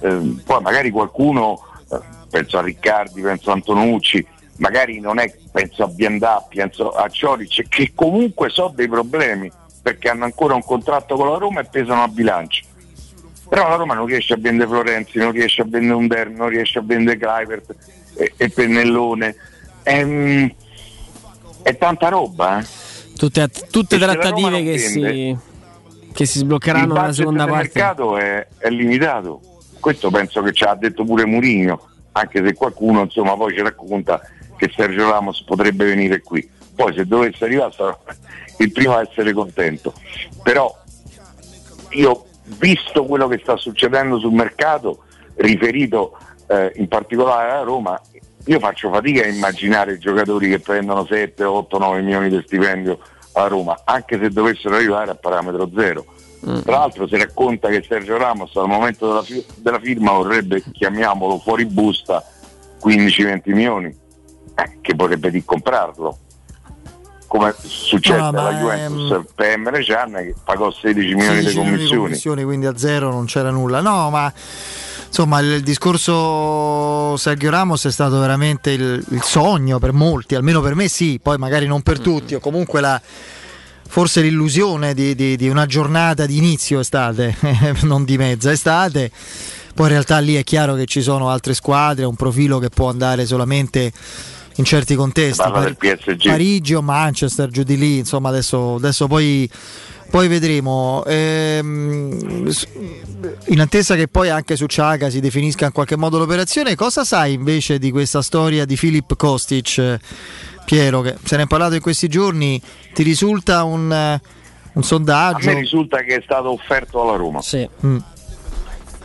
Eh, poi magari qualcuno, eh, penso a Riccardi, penso a Antonucci, magari non è, penso a Biandà, penso a Cioric, che comunque so dei problemi perché hanno ancora un contratto con la Roma e pesano a bilancio. Però la Roma non riesce a vendere Florenzi, non riesce a vendere Under, non riesce a vendere Clivert e, e Pennellone. È, mm, è tanta roba, eh. Tutte, tutte trattative che si, che si Il sbloccheranno nella seconda parte. mercato è, è limitato. Questo penso che ci ha detto pure Mourinho, anche se qualcuno insomma poi ci racconta che Sergio Ramos potrebbe venire qui. Poi se dovesse arrivare sarò il primo a essere contento. Però io visto quello che sta succedendo sul mercato, riferito eh, in particolare alla Roma, io faccio fatica a immaginare giocatori che prendono 7, 8, 9 milioni di stipendio a Roma, anche se dovessero arrivare a parametro zero. Tra l'altro si racconta che Sergio Ramos al momento della, fi- della firma vorrebbe, chiamiamolo fuori busta, 15-20 milioni, eh, che vorrebbe di comprarlo. Come succede No, alla Juventus per Emre Can che pagò 16 milioni 16 di milioni commissioni. quindi a zero non c'era nulla. No, ma insomma il, il discorso Sergio Ramos è stato veramente il, il sogno per molti, almeno per me sì, poi magari non per tutti, o comunque la, forse l'illusione di, di- di una giornata di inizio estate, non di mezza estate. Poi in realtà lì è chiaro che ci sono altre squadre, un profilo che può andare solamente in certi contesti. PSG. Parigi o Manchester, giù di lì, insomma adesso, adesso poi, poi vedremo. Ehm, in attesa che poi anche su Ciaga si definisca in qualche modo l'operazione, cosa sai invece di questa storia di Filip Kostic, Piero, che se ne è parlato in questi giorni, ti risulta un, un A sondaggio? me risulta che è stato offerto alla Roma. Mm.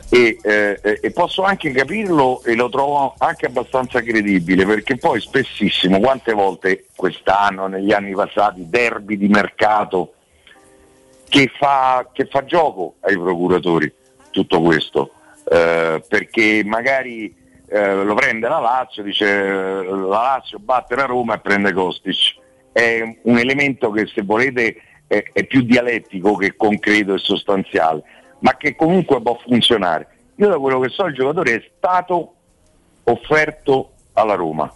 E, eh, e posso anche capirlo e lo trovo anche abbastanza credibile perché poi spessissimo, quante volte quest'anno, negli anni passati, derby di mercato che fa, che fa gioco ai procuratori tutto questo, eh, perché magari eh, lo prende la Lazio, dice eh, la Lazio batte la Roma e prende Kostic. È un elemento che se volete è, è più dialettico che concreto e sostanziale, ma che comunque può funzionare. Io da quello che so il giocatore è stato offerto alla Roma.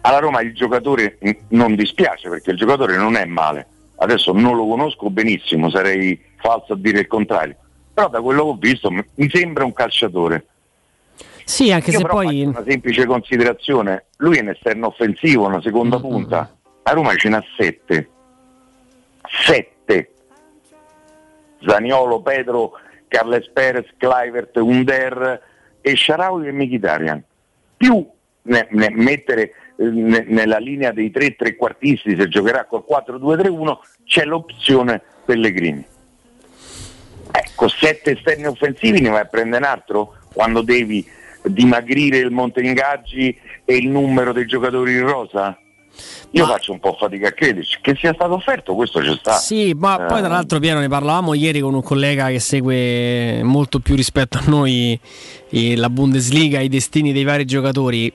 Alla Roma il giocatore non dispiace perché il giocatore non è male. Adesso non lo conosco benissimo, sarei falso a dire il contrario. Però da quello che ho visto mi sembra un calciatore. Sì, anche Io se poi... una semplice considerazione, lui è un esterno offensivo, una seconda punta, a Roma ce n'ha sette. Sette. Zaniolo, Pedro, Carles Perez, Clivert, Under e Sharawi e Mkhitaryan. Più ne- ne- mettere eh, ne- nella linea dei tre trequartisti, se giocherà col 4-2-3-1, c'è l'opzione Pellegrini. Ecco, sette esterni offensivi ne vai a prendere un altro quando devi dimagrire il monte ingaggi e il numero dei giocatori in rosa? Io faccio un po' fatica a crederci che sia stato offerto, questo c'è stato. Sì, ma poi tra l'altro Piero ne parlavamo ieri con un collega che segue molto più rispetto a noi eh, la Bundesliga, i destini dei vari giocatori.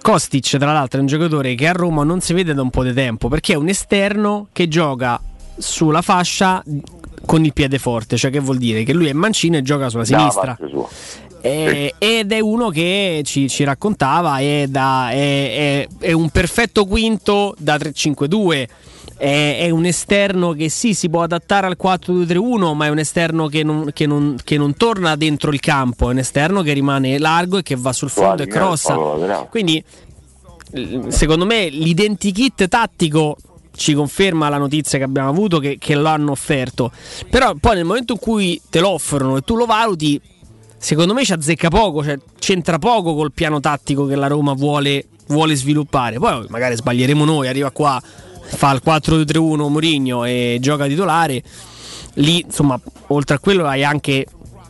Kostic, tra l'altro, è un giocatore che a Roma non si vede da un po' di tempo perché è un esterno che gioca sulla fascia con il piede forte, cioè che vuol dire che lui è mancino e gioca sulla sinistra. Eh, ed è uno che ci, ci raccontava è, da- è- è- è un perfetto quinto da 3-5-2 è, è un esterno che sì, si può adattare al 4-2-3-1, ma è un esterno che non, che, non, che non, torna dentro il campo, è un esterno che rimane largo e che va sul fondo e crossa. Quindi, secondo me, l'identikit tattico ci conferma la notizia che abbiamo avuto che, che lo hanno offerto. Però poi nel momento in cui te lo offrono e tu lo valuti, secondo me ci azzecca poco, cioè c'entra poco col piano tattico che la Roma vuole, vuole sviluppare. Poi magari sbaglieremo noi, arriva qua, fa il 4-2-3-1 Mourinho e gioca titolare. Lì, insomma, oltre a quello hai anche,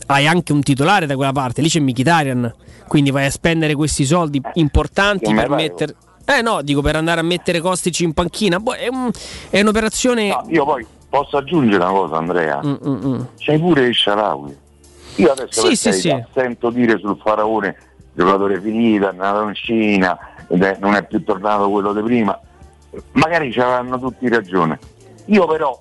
hai anche un titolare da quella parte, lì c'è Mkhitaryan. Quindi vai a spendere questi soldi importanti per mettere eh no, dico per andare a mettere Costici in panchina. Boh, è, un, è, un'operazione. No, io poi posso aggiungere una cosa, Andrea. Mm-mm. C'hai pure il Sharawi. Io adesso sì, sì, sì. sento dire sul faraone giocatore finito, è andato in Cina, non è più tornato quello di prima. Magari ci avranno tutti ragione. Io però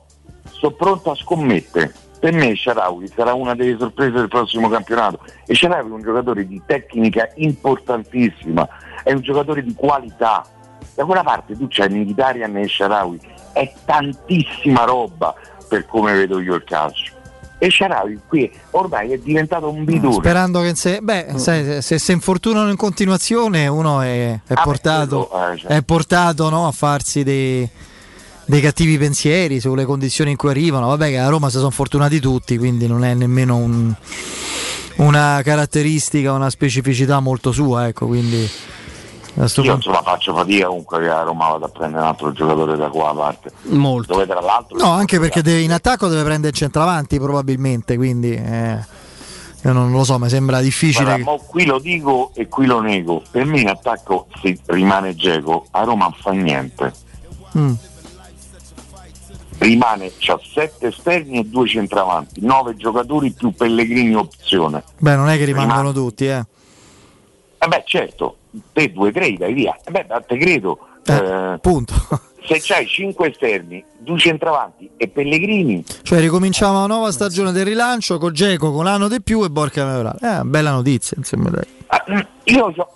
sono pronto a scommettere. Per me Sharawi sarà una delle sorprese del prossimo campionato. E Sharawi è un giocatore di tecnica importantissima è un giocatore di qualità. Da quella parte tu c'hai Mkhitaryan e Sharawi, è tantissima roba per come vedo io il calcio. E Sharawi qui ormai è diventato un bidone. Sperando che se, beh, mm. se, se si infortunano in continuazione uno è, è ah, portato, quello, eh, cioè. è portato no, a farsi dei, dei cattivi pensieri sulle condizioni in cui arrivano. Vabbè, che a Roma si sono fortunati tutti, quindi non è nemmeno un, una caratteristica, una specificità molto sua. Ecco, quindi io insomma faccio fatica comunque che a Roma vada a prendere un altro giocatore da qua a parte. Molto. Dove tra l'altro no, anche perché deve, in attacco deve prendere il centravanti probabilmente, quindi eh, io non lo so, mi sembra difficile. Guarda, che... qui lo dico e qui lo nego. Per me in attacco se rimane Geco, a Roma non fa niente. Mm. Rimane, c'ha sette esterni e due centravanti, nove giocatori più Pellegrini opzione. Beh, non è che rimangono rimane... tutti, eh. Eh beh, certo, te due credi, vai via. Eh beh, te credo. Eh, eh, punto. Se c'hai cinque esterni, due centravanti e Pellegrini. Cioè ricominciamo una nuova stagione del rilancio con Geco, con l'anno di più e Borca Meurale. Eh, bella notizia, insomma. Dai. Ah, io, so,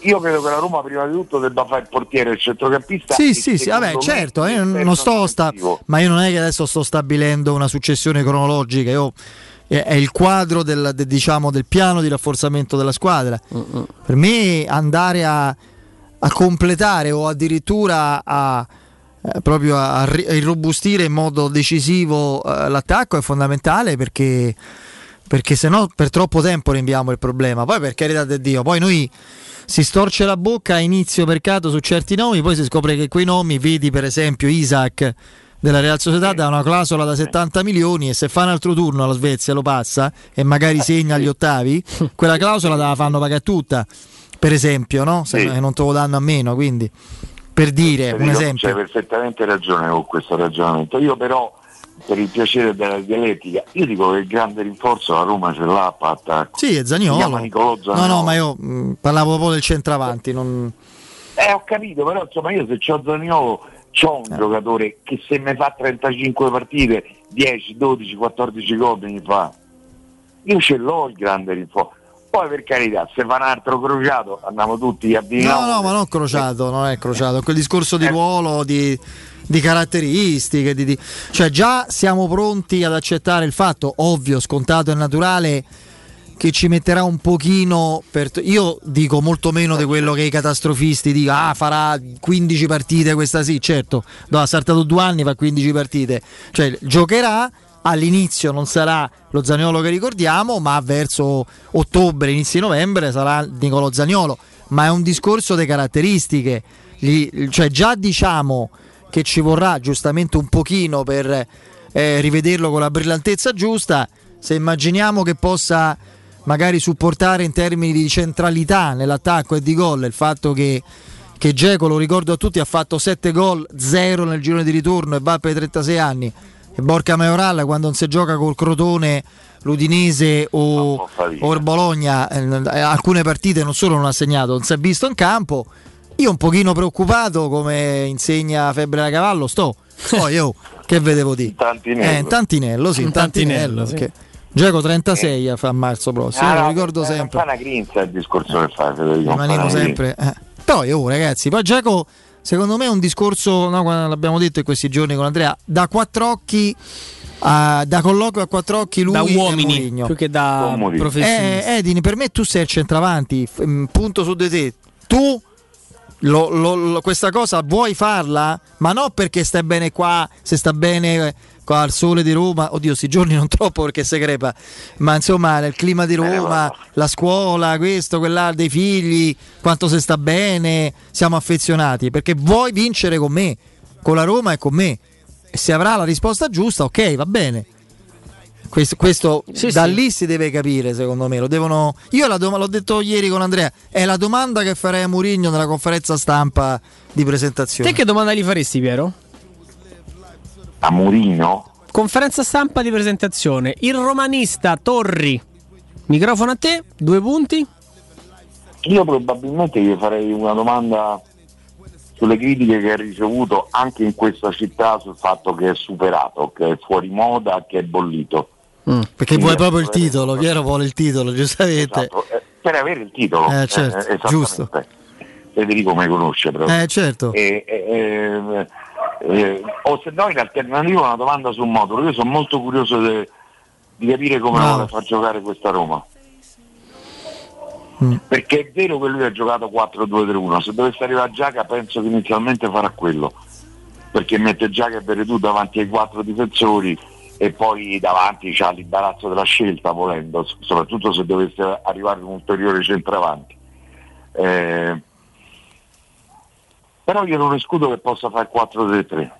io credo che la Roma prima di tutto debba fare il portiere e il centrocampista. Sì, sì, sì, vabbè, certo, io non sto sta, ma io non è che adesso sto stabilendo una successione cronologica, io è il quadro del, de, diciamo, del, piano di rafforzamento della squadra. Uh-uh. Per me andare a, a, completare o addirittura a, eh, proprio a, a, irrobustire in modo decisivo eh, l'attacco è fondamentale perché, perché se no per troppo tempo rinviamo il problema. Poi per carità di Dio, poi noi si storce la bocca a inizio mercato su certi nomi, poi si scopre che quei nomi, vedi per esempio Isaac della Real Società dà una clausola da 70 milioni e se fa un altro turno alla Svezia lo passa e magari eh, segna agli ottavi, quella clausola la fanno pagare tutta, per esempio, no? Se sì. non te lo danno a meno, quindi per dire un esempio. C'hai perfettamente ragione con questo ragionamento. Io però per il piacere della dialettica. Io dico che il grande rinforzo la Roma ce l'ha a attacco. Sì, è Zagnolo. No, no, ma io mh, mm, parlavo proprio del centravanti. Non... Eh, ho capito, però insomma io se ho Zagnolo C'ho un eh. giocatore che se mi fa 35 partite, 10, 12, 14 gol mi fa. Io ce l'ho il grande rinforzo. Poi per carità, se fa un altro crociato andiamo tutti a dire. No, no, ma non crociato, non è crociato, quel discorso di eh. ruolo, di, di caratteristiche, di, di... cioè già siamo pronti ad accettare il fatto, ovvio, scontato e naturale che ci metterà un pochino per... io dico molto meno di quello che i catastrofisti dicono ah farà 15 partite questa sì certo no, ha saltato due anni fa 15 partite. Cioè giocherà all'inizio non sarà lo Zaniolo che ricordiamo ma verso ottobre inizio novembre sarà Nicolo Zaniolo ma è un discorso di caratteristiche. Gli, cioè già diciamo che ci vorrà giustamente un pochino per eh, rivederlo con la brillantezza giusta se immaginiamo che possa magari supportare in termini di centralità nell'attacco e di gol il fatto che che Geco, lo ricordo a tutti, ha fatto 7 gol, 0 nel girone di ritorno e va per 36 anni. E Borca Majoral quando non si gioca col Crotone, l'Udinese o, o il Bologna, eh, alcune partite non solo non ha segnato, non si è visto in campo. Io un pochino preoccupato, come insegna Febbre da Cavallo, sto. Poi io, che vedevo di? Tantinello. Eh, in Tantinello, sì, in Tantinello. Tantinello sì. Gioco 36 eh. a marzo prossimo, ah, lo ricordo sempre. Non fa una grinza il discorso che fa Federico. Rimanevo sempre. Eh. Poi, oh, ragazzi, poi Giacomo secondo me è un discorso, no, l'abbiamo detto in questi giorni con Andrea, da quattro occhi. a- da colloquio a quattro occhi lui Da uomini, più che da professionisti. Eh, Edini, per me tu sei il centravanti, mm, punto su di te. Tu lo- lo- lo- questa cosa vuoi farla? Ma non perché stai bene qua, se sta bene eh, qua al sole di Roma, oddio, sti giorni non troppo perché si crepa, ma insomma nel clima di Roma, la scuola, questo, quell'altro, dei figli, quanto si sta bene, siamo affezionati, perché vuoi vincere con me, con la Roma e con me. E se avrà la risposta giusta, ok, va bene. Questo, questo da lì si deve capire, secondo me. Lo devono... Io la dom- l'ho detto ieri con Andrea, è la domanda che farei a Mourinho nella conferenza stampa di presentazione. Te che domanda gli faresti, Piero? A Murino? Conferenza stampa di presentazione. Il romanista Torri. Microfono a te, due punti. Io probabilmente gli farei una domanda sulle critiche che ha ricevuto anche in questa città sul fatto che è superato, che è fuori moda, che è bollito. Perché vuoi proprio il titolo, Piero vuole il titolo, giustamente. Esatto, eh, per avere il titolo. Eh, certo, eh, esattamente. giusto. Federico mi conosce proprio. Eh, certo. E, e- e- eh, o se no in alternativa una domanda sul modulo. Io sono molto curioso de- di capire come Bravo. vuole far giocare questa Roma. Mm. Perché è vero che lui ha giocato 4-2-3-1, se dovesse arrivare Giaca penso che inizialmente farà quello, perché mette Giaca e Veretù davanti ai quattro difensori e poi davanti c'ha l'imbarazzo della scelta volendo, soprattutto se dovesse arrivare un ulteriore centravanti. Eh, però io non escludo che possa fare 4-3-3,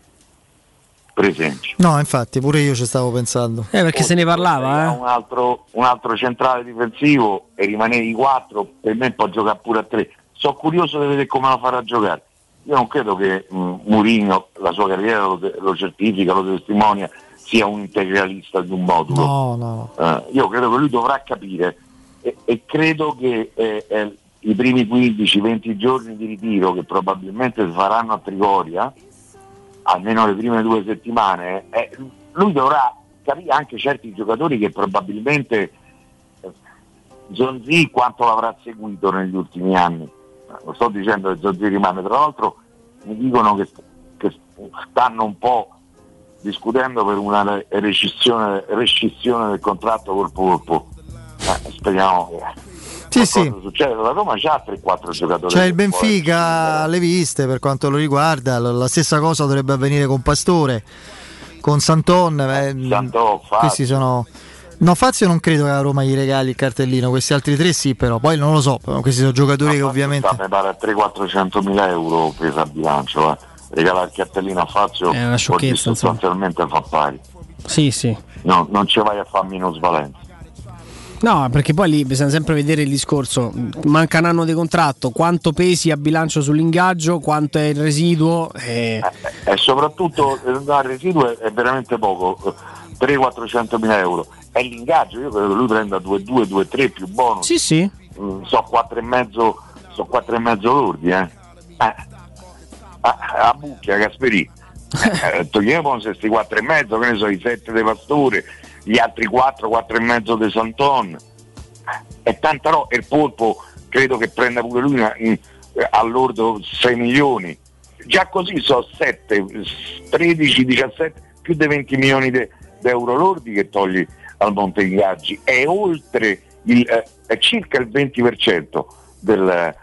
per esempio. No, infatti, pure io ci stavo pensando. Eh, perché se ne parlava, eh. un altro, un altro centrale difensivo e rimanevi 4, per me può giocare pure a 3. Sono curioso di vedere come lo farà giocare. Io non credo che mh, Mourinho, la sua carriera lo, lo certifica, lo testimonia, sia un integralista di un modulo. No, no. Eh, io credo che lui dovrà capire e, e credo che eh, eh, i primi 15-20 giorni di ritiro che probabilmente si faranno a Trigoria, almeno le prime due settimane, eh, lui dovrà capire anche certi giocatori che probabilmente eh, Zonzi quanto l'avrà seguito negli ultimi anni. Eh, Lo sto dicendo che Zonzi rimane, tra l'altro mi dicono che, che stanno un po' discutendo per una re- rescissione, rescissione del contratto col Polpo. Eh, speriamo che Sì, sì. La Roma c'ha 3-4 giocatori. C'è il Benfica alle viste per quanto lo riguarda, la stessa cosa dovrebbe avvenire con Pastore, con Santon. eh, Santò, Fazio. questi sono. No, Fazio non credo che la Roma gli regali il cartellino, questi altri tre sì, però poi non lo so, questi sono giocatori che ovviamente. Sta, mi pare a 300-400 mila euro presa a bilancio. Eh. Regalare il cartellino a Fazio È una sciocchezza, sostanzialmente fa pari. Sì, sì. No, non ci vai a fare minusvalenza. No, perché poi lì bisogna sempre vedere il discorso. Manca un anno di contratto, quanto pesi a bilancio sull'ingaggio, quanto è il residuo. eh, E soprattutto eh, no, il residuo è, veramente poco, 300-400 mila euro. È l'ingaggio, io credo che lui prenda 2-2, 2-3 più bonus. Sì, sì. Mm, so 4,5 so 4,5 lordi, eh. eh. A, a bucchia, Gasperì. Eh, togliamo questi 4,5, che ne so, i 7 dei Pastore, gli altri 4, 4,5 di Santon. È tanta roba. E il polpo credo che prenda pure lui una- in- eh, all'ordo 6 milioni. Già così so 7, 13, 17, più di 20 milioni di euro lordi che togli al Monte Ingaggi. È oltre il, eh, è circa il 20% del,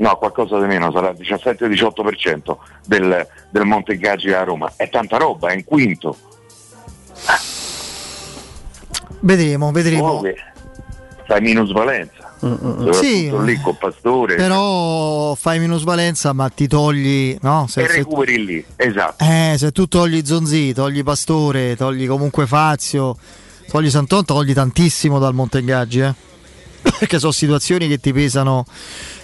no, qualcosa di meno, sarà il 17-18% del, del Monte Ingaggi a Roma. È tanta roba, è in quinto. Vedremo, vedremo. Comunque, fai minusvalenza. Soprattutto Sì. lì con Pastore Però fai minusvalenza, ma ti togli. No? Se, e se- recuperi lì, esatto. eh, se tu togli Zonzi, togli Pastore, togli comunque Fazio, togli Santon, togli tantissimo dal Montengaggi, eh? Perché sono situazioni che ti pesano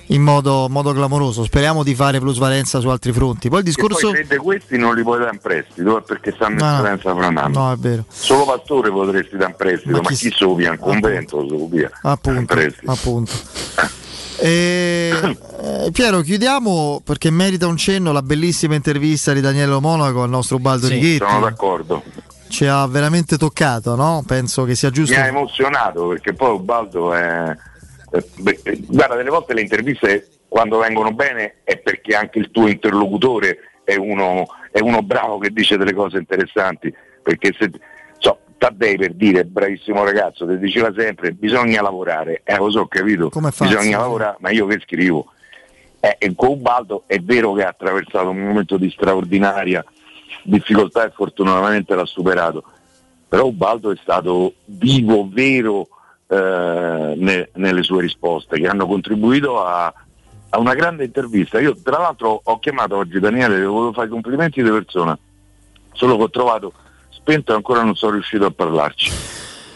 in modo, modo clamoroso. Speriamo di fare plusvalenza su altri fronti. Poi il discorso. poi questi non li puoi dare in prestito eh, perché stanno in No, no. scadenza fra un anno. No, è vero. Solo Pastore potresti dare in prestito, Ma ma, chi chi so via? Un convento, so via. In Appunto, prestito. appunto. E, eh, Piero, chiudiamo perché merita un cenno la bellissima intervista di Daniele Monaco al nostro Baldo Sì, Righetti. sono d'accordo. Ci ha veramente toccato, no? Penso che sia giusto. Mi ha emozionato perché poi Ubaldo è. Eh, beh, eh, Guarda, delle volte le interviste quando vengono bene è perché anche il tuo interlocutore è uno, è uno bravo che dice delle cose interessanti, perché se so, Taddei per dire bravissimo ragazzo, ti diceva sempre bisogna lavorare, eh lo so capito, Come bisogna sì. lavorare, ma io che scrivo? Eh, e con Ubaldo è vero che ha attraversato un momento di straordinaria difficoltà e fortunatamente l'ha superato, però Ubaldo è stato vivo, vero eh, ne- nelle sue risposte che hanno contribuito a, a una grande intervista. Io tra l'altro ho chiamato oggi Daniele, le volevo fare i complimenti di persona, solo che ho trovato spento e ancora non sono riuscito a parlarci.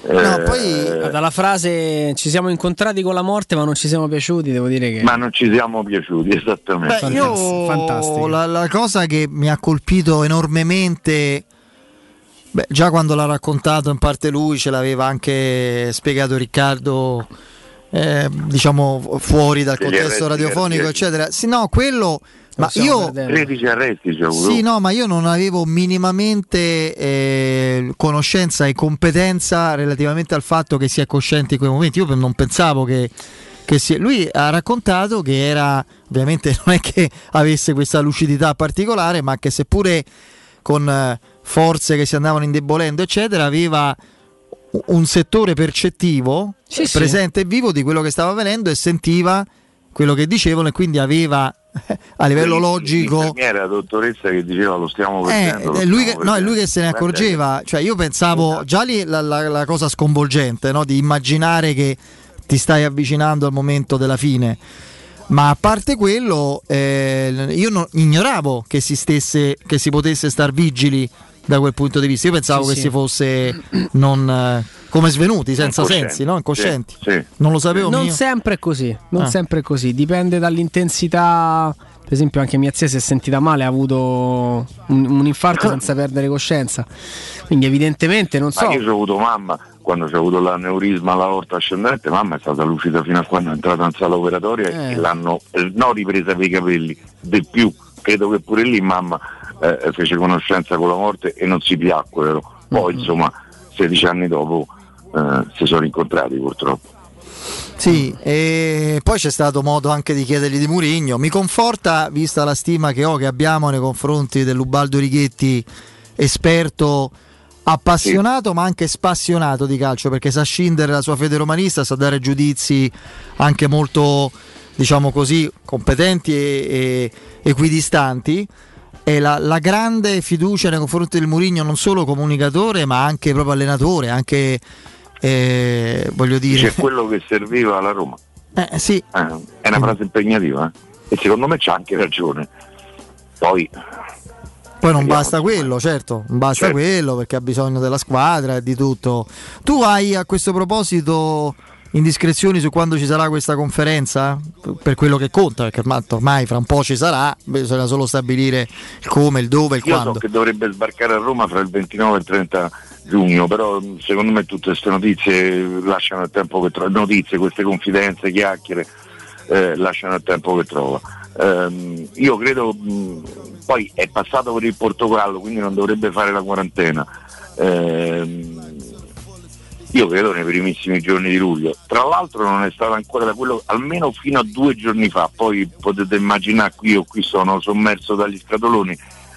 Eh, Dalla frase ci siamo incontrati con la morte ma non ci siamo piaciuti, devo dire che... ma non ci siamo piaciuti, esattamente. Beh, io La, la cosa che mi ha colpito enormemente, beh, già quando l'ha raccontato in parte lui, ce l'aveva anche spiegato Riccardo, eh, diciamo fuori dal contesto arresti radiofonico, eccetera. Sì, no, quello. Ma io, 13 arresti sì, no, ma io non avevo minimamente eh, conoscenza e competenza relativamente al fatto che sia cosciente in quei momenti. Io non pensavo che, che sia. Lui ha raccontato che era, ovviamente non è che avesse questa lucidità particolare, ma che seppure con eh, forze che si andavano indebolendo, eccetera, aveva un settore percettivo Sì, sì. presente e vivo di quello che stava avvenendo e sentiva quello che dicevano e quindi aveva a livello logico L'infermiera, la dottoressa che diceva lo stiamo eh, perdendo. lo è lui che, no, è lui che se ne accorgeva. Cioè, io pensavo già lì la, la- la cosa sconvolgente no? di immaginare che ti stai avvicinando al momento della fine. Ma a parte quello, eh, io non- ignoravo che si, stesse, che si potesse star vigili da quel punto di vista. Io pensavo Sì, che sì. si fosse non, eh, come svenuti, senza sensi, no? incoscienti. Sì, sì. Non lo sapevo Non mio. sempre è così, non Ah. sempre è così, dipende dall'intensità. Per esempio, anche mia zia si è sentita male, ha avuto un, un infarto senza perdere coscienza. Quindi, evidentemente, non so. Ma io ho avuto mamma, quando c'è avuto l'aneurisma all'aorta ascendente, mamma è stata lucida fino a quando è entrata in sala operatoria Eh. e l'hanno eh, non ripresa per i capelli, del più. Credo che pure lì mamma eh, fece conoscenza con la morte e non si piacquero. Poi insomma 16 anni dopo eh, si sono incontrati purtroppo. Sì, e poi c'è stato modo anche di chiedergli di Murigno. Mi conforta, vista la stima che ho, che abbiamo nei confronti dell'Ubaldo Righetti, esperto, appassionato ma anche spassionato di calcio, perché sa scindere la sua fede romanista, sa dare giudizi anche molto, diciamo così, competenti e, e equidistanti. La, la grande fiducia nei confronti del Murigno, non solo comunicatore, ma anche proprio allenatore, anche eh, voglio dire. C'è quello che serviva alla Roma. Eh, sì. Eh, è una frase impegnativa eh? e secondo me c'ha anche ragione. Poi Poi non basta quello, certo, non basta Certo. quello perché ha bisogno della squadra e di tutto. Tu hai a questo proposito indiscrezioni su quando ci sarà questa conferenza? Per quello che conta, perché ormai, fra un po' ci sarà, bisogna solo stabilire il come, il dove, il Io quando. so che dovrebbe sbarcare a Roma fra il 29 e il 30 giugno, però mh, secondo me tutte queste notizie lasciano il tempo che trova, notizie, queste confidenze, chiacchiere, eh, lasciano il tempo che trova. Ehm, io credo, mh, poi è passato per il Portogallo, quindi non dovrebbe fare la quarantena. Ehm, io credo nei primissimi giorni di luglio. Tra l'altro non è stato ancora da quello, almeno fino a due giorni fa, poi potete immaginare qui io qui sono sommerso dagli scatoloni,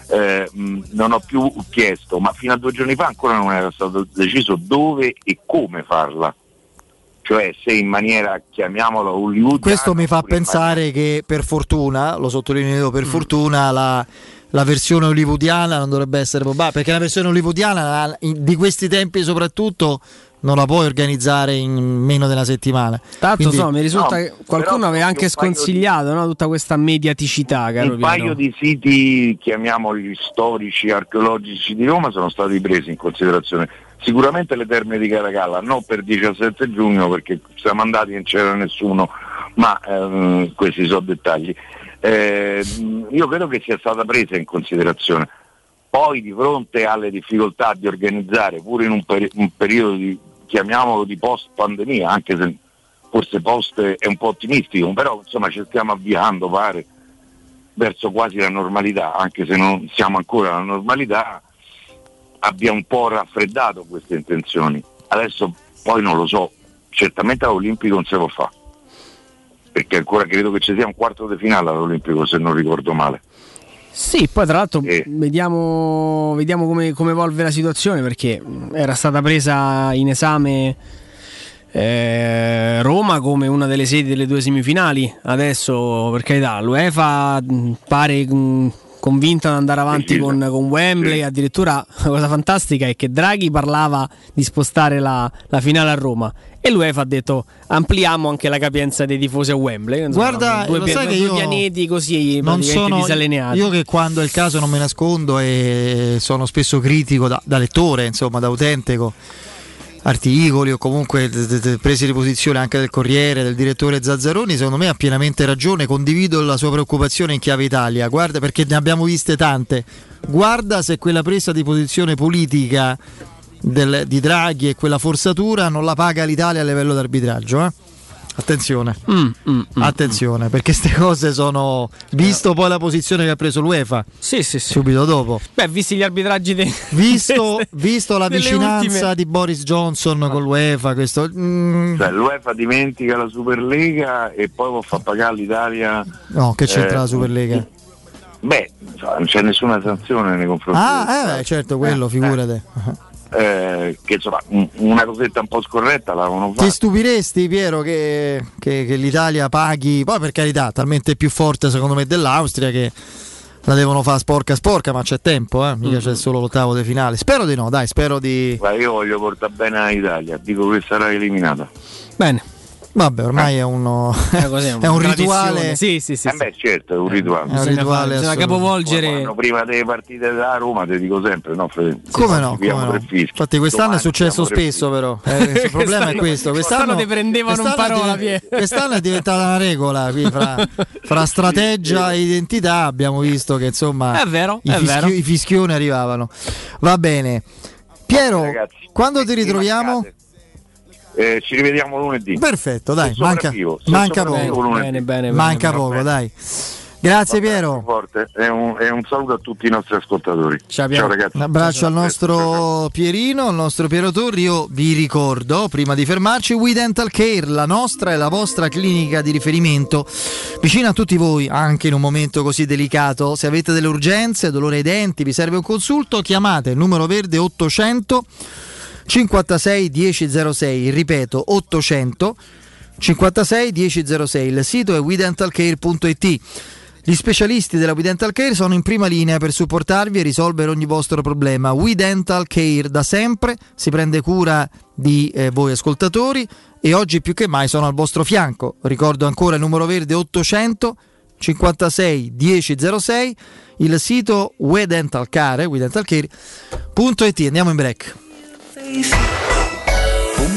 eh, non ho più chiesto, ma fino a due giorni fa ancora non era stato deciso dove e come farla. Cioè se in maniera, chiamiamola Hollywood. Questo mi fa pensare che per fortuna, lo sottolineo Mm. per fortuna, la, la versione hollywoodiana non dovrebbe essere probabile, perché la versione hollywoodiana di questi tempi soprattutto non la puoi organizzare in meno una settimana. Tanto Quindi- so, mi risulta che qualcuno aveva anche paio di- sconsigliato no, tutta questa mediaticità, caro Un paio di siti, chiamiamoli storici, archeologici di Roma, sono stati presi in considerazione. Sicuramente le terme di Caracalla, non per 17 giugno perché siamo andati e non c'era nessuno, ma ehm, questi sono dettagli. Eh, io credo che sia stata presa in considerazione. Poi di fronte alle difficoltà di organizzare, pure in un, peri- un periodo di, chiamiamolo di post pandemia, anche se forse post è un po' ottimistico, però insomma ci stiamo avviando, pare verso quasi la normalità, anche se non siamo ancora alla normalità, abbia un po' raffreddato queste intenzioni. Adesso poi non lo so, certamente all'Olimpico non si può fare. perché ancora credo che ci sia un quarto di finale all'Olimpico se non ricordo male. Sì, poi tra l'altro vediamo, vediamo come, come, evolve la situazione perché era stata presa in esame eh, Roma come una delle sedi delle due semifinali. Adesso, per carità, l'UEFA pare convinta ad andare avanti con, con, Wembley. Sì. Addirittura la cosa fantastica è che Draghi parlava di spostare la, la, finale a Roma e l'UEFA ha detto ampliamo anche la capienza dei tifosi a Wembley. Insomma, Guarda, due, lo sai due, pianeti così non sono, disallineati. Io che quando è il caso non me nascondo e sono spesso critico da, da lettore, insomma, da autentico articoli o comunque prese di posizione anche del Corriere, del direttore Zazzaroni, secondo me ha pienamente ragione, condivido la sua preoccupazione in chiave Italia, guarda perché ne abbiamo viste tante, guarda se quella presa di posizione politica del, di Draghi e quella forzatura non la paga l'Italia a livello d'arbitraggio. Eh? Attenzione, mm, mm, mm, attenzione, perché queste cose sono. Visto poi la posizione che ha preso l'UEFA, sì, sì, sì. subito dopo. Beh, visti gli arbitraggi, de... visto, visto, la vicinanza ultime. di Boris Johnson con l'UEFA, questo. Mm. Cioè, l'UEFA dimentica la Superlega e poi può far pagare l'Italia. No, che c'entra eh, la Superlega? Beh, non c'è nessuna sanzione nei confronti. Ah, eh, certo, quello, eh, figurate. Eh eh, che insomma una cosetta un po' scorretta l'avevano fatta. Ti stupiresti Piero che, che, che, l'Italia paghi, poi per carità, talmente più forte secondo me dell'Austria che la devono fare sporca sporca, ma c'è tempo, eh? mica mm-hmm. c'è solo l'ottavo di finale. Spero di no, dai, spero di... Ma io voglio portare bene l'Italia, dico che sarà eliminata. Bene. Vabbè, ormai è, uno, è, un, è un rituale. Sì, sì, sì. Eh beh, certo, è un rituale. È un rituale. Bisogna capovolgere. prima delle partite da Roma, ti dico sempre, no? Come no? Come no. Infatti, quest'anno Domani è successo spesso, però. Eh, il problema è questo. Quest'anno, ti prendevano un parola. Quest'anno è diventata una regola. Qui fra, fra strategia e identità abbiamo visto che insomma è vero, i, fischio, vero. i fischioni arrivavano. Va bene. Piero, Ragazzi, quando ti ritroviamo? Mancate. Eh, ci rivediamo lunedì. Perfetto, dai, manca, manca poco. Bene, bene, manca bene, poco, dai. Grazie Piero. E un, e un, saluto a tutti i nostri ascoltatori. Ciao, Ciao ragazzi. Un abbraccio ciao, al nostro ciao. Pierino, al nostro Piero Torri. Io vi ricordo, prima di fermarci, We Dental Care, la nostra e la vostra clinica di riferimento, vicina a tutti voi, anche in un momento così delicato. Se avete delle urgenze, dolore ai denti, vi serve un consulto, chiamate il numero verde 800 56 1006, ripeto 800 56 1006, il sito è WeDentalCare.it. Gli specialisti della We Care sono in prima linea per supportarvi e risolvere ogni vostro problema. We Care da sempre si prende cura di eh, voi ascoltatori e oggi più che mai sono al vostro fianco. Ricordo ancora il numero verde 800 56 1006, il sito WeDentalCare, WeDentalCare.it. Andiamo in break. crazy.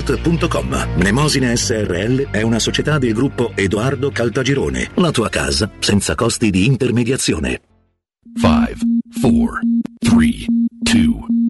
www.kcult.com. Mnemosine SRL è una società del gruppo Edoardo Caltagirone. La tua casa senza costi di intermediazione. 5, 4, 3, 2,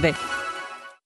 9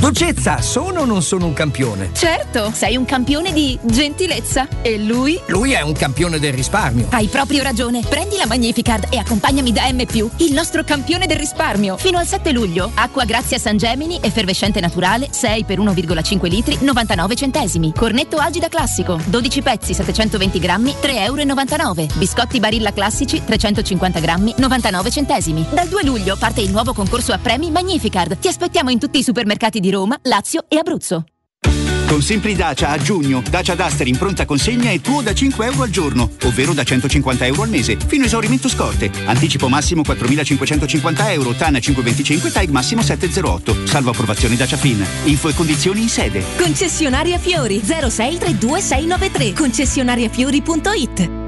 Dolcezza, sono o non sono un campione? Certo, sei un campione di gentilezza. E lui? Lui è un campione del risparmio. Hai proprio ragione. Prendi la Magnificard e accompagnami da M, il nostro campione del risparmio. Fino al 7 luglio. Acqua Grazia San Gemini, effervescente naturale, 6 per 1,5 litri, 99 centesimi. Cornetto Agida classico, 12 pezzi, 720 grammi, 3,99 euro. Biscotti Barilla classici, 350 grammi, 99 centesimi. Dal 2 luglio parte il nuovo concorso a premi Magnificard. Ti aspettiamo in tutti i supermercati di Roma, Lazio e Abruzzo. Con Simpli Dacia a giugno, Dacia Duster in pronta consegna è tuo da 5 euro al giorno, ovvero da 150 euro al mese, fino a esaurimento scorte. Anticipo massimo 4.550 euro, TAN 525, TAG massimo 708. Salvo approvazione Dacia Fin. Info e condizioni in sede. Concessionaria Fiori 0632693 concessionariafiori.it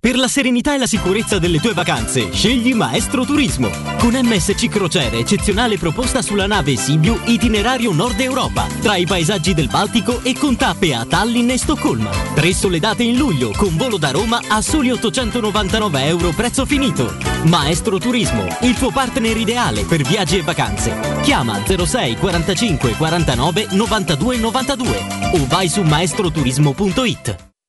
Per la serenità e la sicurezza delle tue vacanze, scegli Maestro Turismo. Con MSC Crociere, eccezionale proposta sulla nave Sibiu itinerario Nord Europa, tra i paesaggi del Baltico e con tappe a Tallinn e Stoccolma. Tre sole date in luglio, con volo da Roma a soli 899 euro prezzo finito. Maestro Turismo, il tuo partner ideale per viaggi e vacanze. Chiama 06 45 49 92 92 o vai su maestroturismo.it.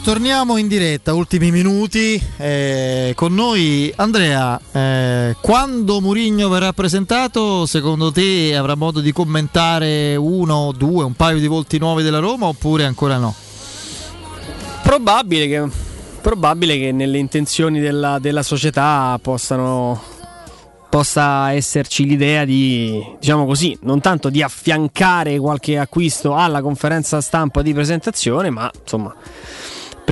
Torniamo in diretta, ultimi minuti. Eh, con noi Andrea, eh, quando Murigno verrà presentato, secondo te avrà modo di commentare uno, due, un paio di volti nuovi della Roma oppure ancora no? Probabile che, probabile che nelle intenzioni della, della società possano, possa esserci l'idea di, diciamo così, non tanto di affiancare qualche acquisto alla conferenza stampa di presentazione, ma insomma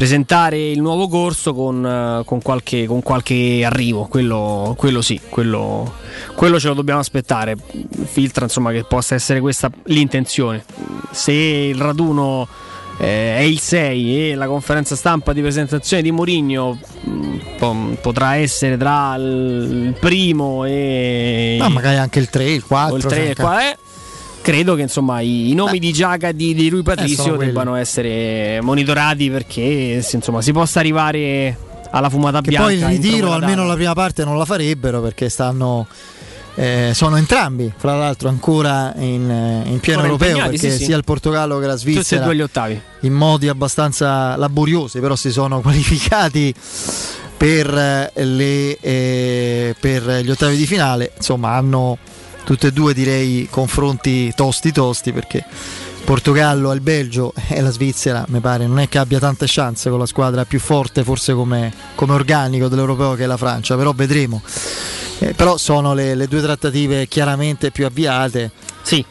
presentare il nuovo corso con, eh, con, qualche, con qualche, arrivo, quello, quello sì, quello, quello, ce lo dobbiamo aspettare. Filtra insomma che possa essere questa l'intenzione. Se il raduno eh, è il 6 e la conferenza stampa di presentazione di Mourinho mm, potrà essere tra il primo e... Ma magari anche il 3, il 4. il 3 e il 4 eh, credo che insomma i, i nomi Beh. di Giaga e di, di Rui Patricio Eh, debbano essere monitorati perché insomma, si possa arrivare alla fumata Che bianca. poi il ritiro, almeno la prima parte, non la farebbero perché stanno. eh, sono entrambi, fra l'altro, ancora in, in pieno Ancora europeo perché sì, sì. sia il Portogallo che la Tutti e Svizzera due gli ottavi. in modi abbastanza laboriosi, però si sono qualificati per, eh, le, eh, per gli ottavi di finale. Insomma, hanno tutte e due direi confronti tosti tosti perché Portogallo il Belgio e la Svizzera mi pare non è che abbia tante chance con la squadra più forte forse come, come organico dell'europeo che è la Francia, però vedremo. Eh, però sono le, le due trattative chiaramente più avviate. Sì.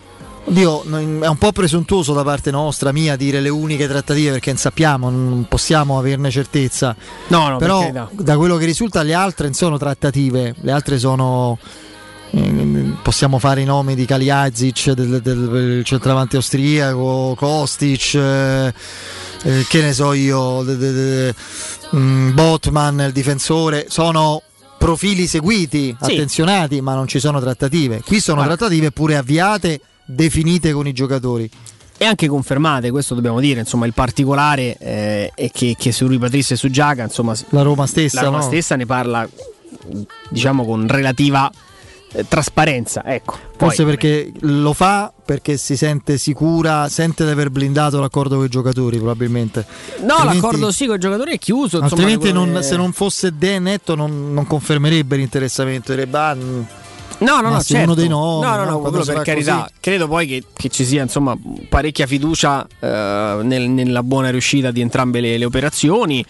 Oddio, è un po' presuntuoso da parte nostra, mia, dire le uniche trattative perché non sappiamo, non possiamo averne certezza. No, no, per Però carità. da quello che risulta le altre non sono trattative, le altre sono... Possiamo fare i nomi di Kaliazic, del, del- del centravanti austriaco, Kostic, eh, eh, che ne so io, de- de- de- mm, Botman, il difensore, sono profili seguiti, Sì. attenzionati, ma non ci sono trattative. Qui sono Guarda. trattative pure avviate, definite con i giocatori. E anche confermate, questo dobbiamo dire, insomma, il particolare eh, è che, che su Rui Patricio e su Giaga, insomma, La Roma stessa, la Roma no? stessa ne parla, diciamo, con relativa eh, trasparenza, ecco. Poi, Forse perché lo fa perché si sente sicura, sente di aver blindato l'accordo con i giocatori, probabilmente. No, Altrimenti- l'accordo sì con i giocatori è chiuso. insomma, Altrimenti, non- che- se non fosse De netto, non, non confermerebbe l'interessamento. Direbbe, ah, No, no, no, certo. uno dei nomi, no, no, no, no, quello per carità. così. Credo poi che, che ci sia insomma parecchia fiducia eh, nel- nella buona riuscita di entrambe le, le operazioni.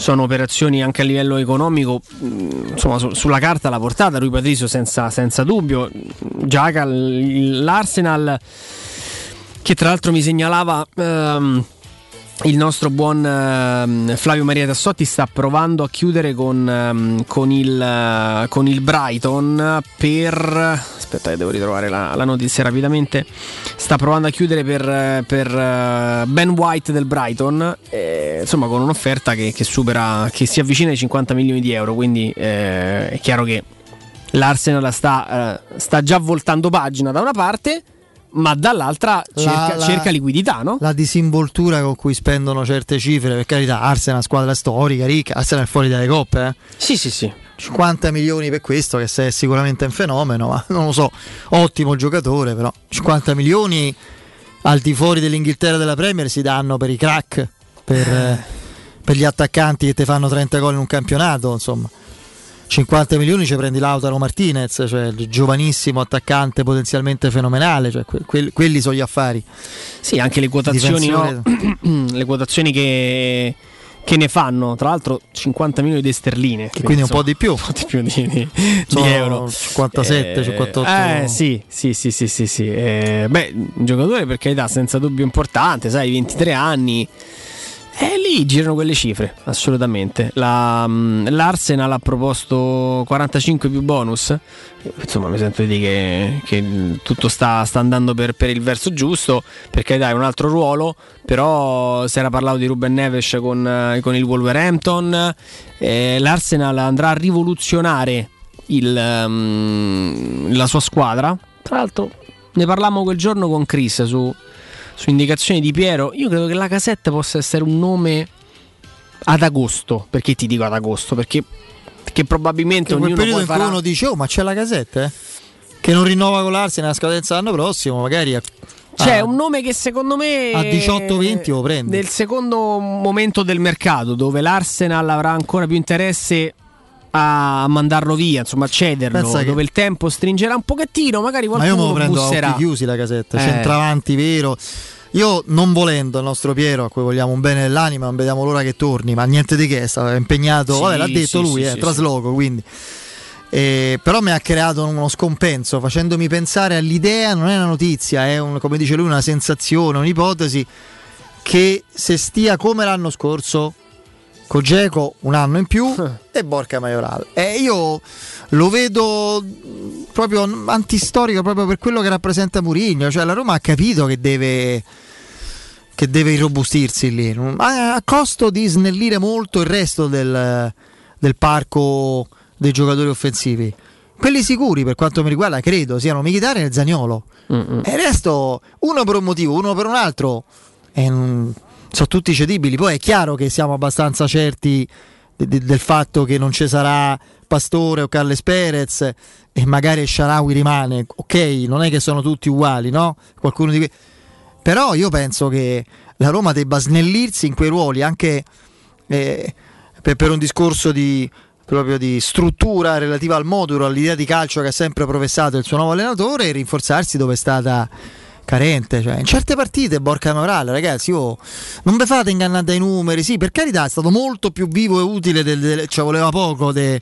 Sono operazioni anche a livello economico, mh, insomma, su- sulla carta la portata Rui Patricio senza, senza dubbio. Giaca, l'Arsenal che tra l'altro mi segnalava ehm, il nostro buon ehm, Flavio Maria Tassotti sta provando a chiudere con, ehm, con il, eh, con il Brighton per aspetta devo ritrovare la, la notizia rapidamente sta provando a chiudere per, eh, per, eh, Ben White del Brighton eh, insomma con un'offerta che, che supera che si avvicina ai 50 milioni di euro quindi eh, è chiaro che l'Arsenal sta, eh, sta già voltando pagina da una parte ma dall'altra cerca, la- cerca liquidità, no? la disinvoltura con cui spendono certe cifre, per carità, Arsenal è una squadra storica, ricca, Arsenal è fuori dalle coppe. Eh? Sì, sì, sì. 50 milioni per questo, che è sicuramente un fenomeno, ma non lo so, ottimo giocatore, però 50 milioni al di fuori dell'Inghilterra della Premier si danno per i crack, per, eh, per gli attaccanti che ti fanno 30 gol in un campionato, insomma. 50 milioni ci prendi Lautaro Martinez, cioè il giovanissimo attaccante potenzialmente fenomenale, cioè que- quelli- quelli sono gli affari. Sì, anche le quotazioni, no? le quotazioni che, che ne fanno, tra l'altro 50 milioni di sterline. Quindi un po' di più. Un po' di più di, di- di euro. 57, Eh, 58. Eh sì, sì, sì, sì, sì, sì. Eh, beh, un giocatore per carità senza dubbio importante, sai, 23 anni. E lì girano quelle cifre, assolutamente. La, mm, L'Arsenal ha proposto 45 più bonus. Insomma, mi sento di dire che, che tutto sta, sta andando per, per il verso giusto. Perché dai, un altro ruolo. Però si era parlato di Ruben Neves con, eh, con il Wolverhampton. Eh, L'Arsenal andrà a rivoluzionare il, ehm, la sua squadra. Tra l'altro, ne parlammo quel giorno con Chris su, su indicazioni di Piero. Io credo che la casetta possa essere un nome ad agosto. Perché ti dico ad agosto? Perché, perché probabilmente in ognuno periodo poi in farà... uno dice oh ma c'è la casetta eh? che non rinnova con l'Arsenal a scadenza l'anno prossimo magari a- C'è Ah. un nome che secondo me A 18-20 lo prende. Nel secondo momento del mercato, dove l'Arsenal avrà ancora più interesse a mandarlo via, insomma, a cederlo, Pensa che- dove il tempo stringerà un pochettino, magari Ma io me qualcuno lo prendo a busserà. occhi chiusi la casetta, Eh. centravanti vero. Io non volendo il nostro Piero, a cui vogliamo un bene dell'anima, non vediamo l'ora che torni, ma niente di che, stava impegnato, Sì, vabbè, l'ha detto sì, lui, sì, eh, trasloco, quindi. Eh, però mi ha creato uno scompenso facendomi pensare all'idea, non è una notizia, è un- come dice lui una sensazione, un'ipotesi che se stia come l'anno scorso con Geco un anno in più e Borca Majoral. E io lo vedo proprio antistorico proprio per quello che rappresenta Mourinho, cioè la Roma ha capito che deve che deve irrobustirsi lì, a, a costo di snellire molto il resto del, del parco dei giocatori offensivi. Quelli sicuri, per quanto mi riguarda, credo siano Mkhitaryan e Zagnolo. E il resto, uno per un motivo, uno per un altro, e, mm, sono tutti cedibili. Poi è chiaro che siamo abbastanza certi de- de- del fatto che non ci sarà Pastore o Carles Perez e magari Sharawi rimane. Ok, non è che sono tutti uguali, no? Qualcuno di que- Però io penso che la Roma debba snellirsi in quei ruoli anche eh, per, per un discorso di, proprio di struttura relativa al modulo, all'idea di calcio che ha sempre professato il suo nuovo allenatore e rinforzarsi dove è stata carente. Cioè, in certe partite Borca Morale, ragazzi, io non vi fate ingannare dai numeri, sì, per carità è stato molto più vivo e utile, del, del- cioè voleva poco de-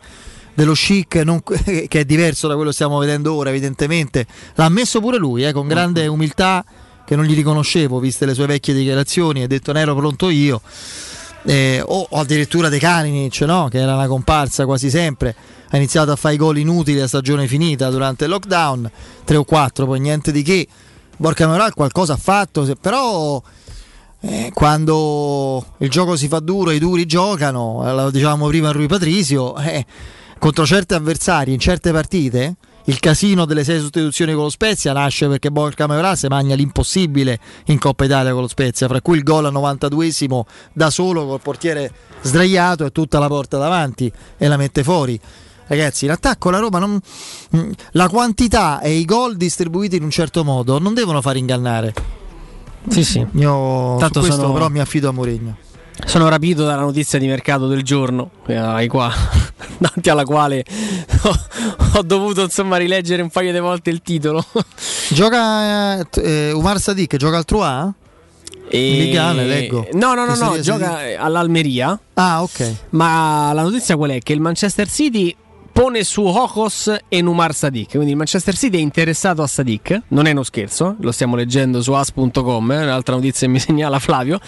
dello chic non- che è diverso da quello che stiamo vedendo ora evidentemente l'ha ammesso pure lui eh, con grande umiltà che non gli riconoscevo viste le sue vecchie dichiarazioni ha detto ne ero pronto io eh, o, o addirittura De Caninic no? che era una comparsa quasi sempre ha iniziato a fare i gol inutili a stagione finita durante il lockdown 3 o 4 poi niente di che Borca Moral qualcosa ha fatto però eh, quando il gioco si fa duro i duri giocano eh, lo dicevamo prima a Rui Patrizio eh, contro certi avversari in certe partite il casino delle sei sostituzioni con lo Spezia nasce perché Borca Majoral si magna l'impossibile in Coppa Italia con lo Spezia, fra cui il gol al 92esimo da solo col portiere sdraiato e tutta la porta davanti e la mette fuori. Ragazzi, in attacco la Roma non, mm, la quantità e i gol distribuiti in un certo modo non devono far ingannare. Sì, sì. Io Tanto questo sono- però mi affido a Mourinho. Sono rapito dalla notizia di mercato del giorno, eh, qua, davanti alla quale ho, ho dovuto insomma rileggere un paio di volte il titolo. Gioca eh, eh, Umar Sadik, gioca al Troyes? E... In Liga, ne leggo. No, no, no, no, serie- gioca all'Almeria. Ah, ok. Ma la notizia qual è? Che il Manchester City pone su Hokos e Numar Sadik. Quindi il Manchester City è interessato a Sadik. Non è uno scherzo, lo stiamo leggendo su as.com. È un'altra notizia che mi segnala Flavio.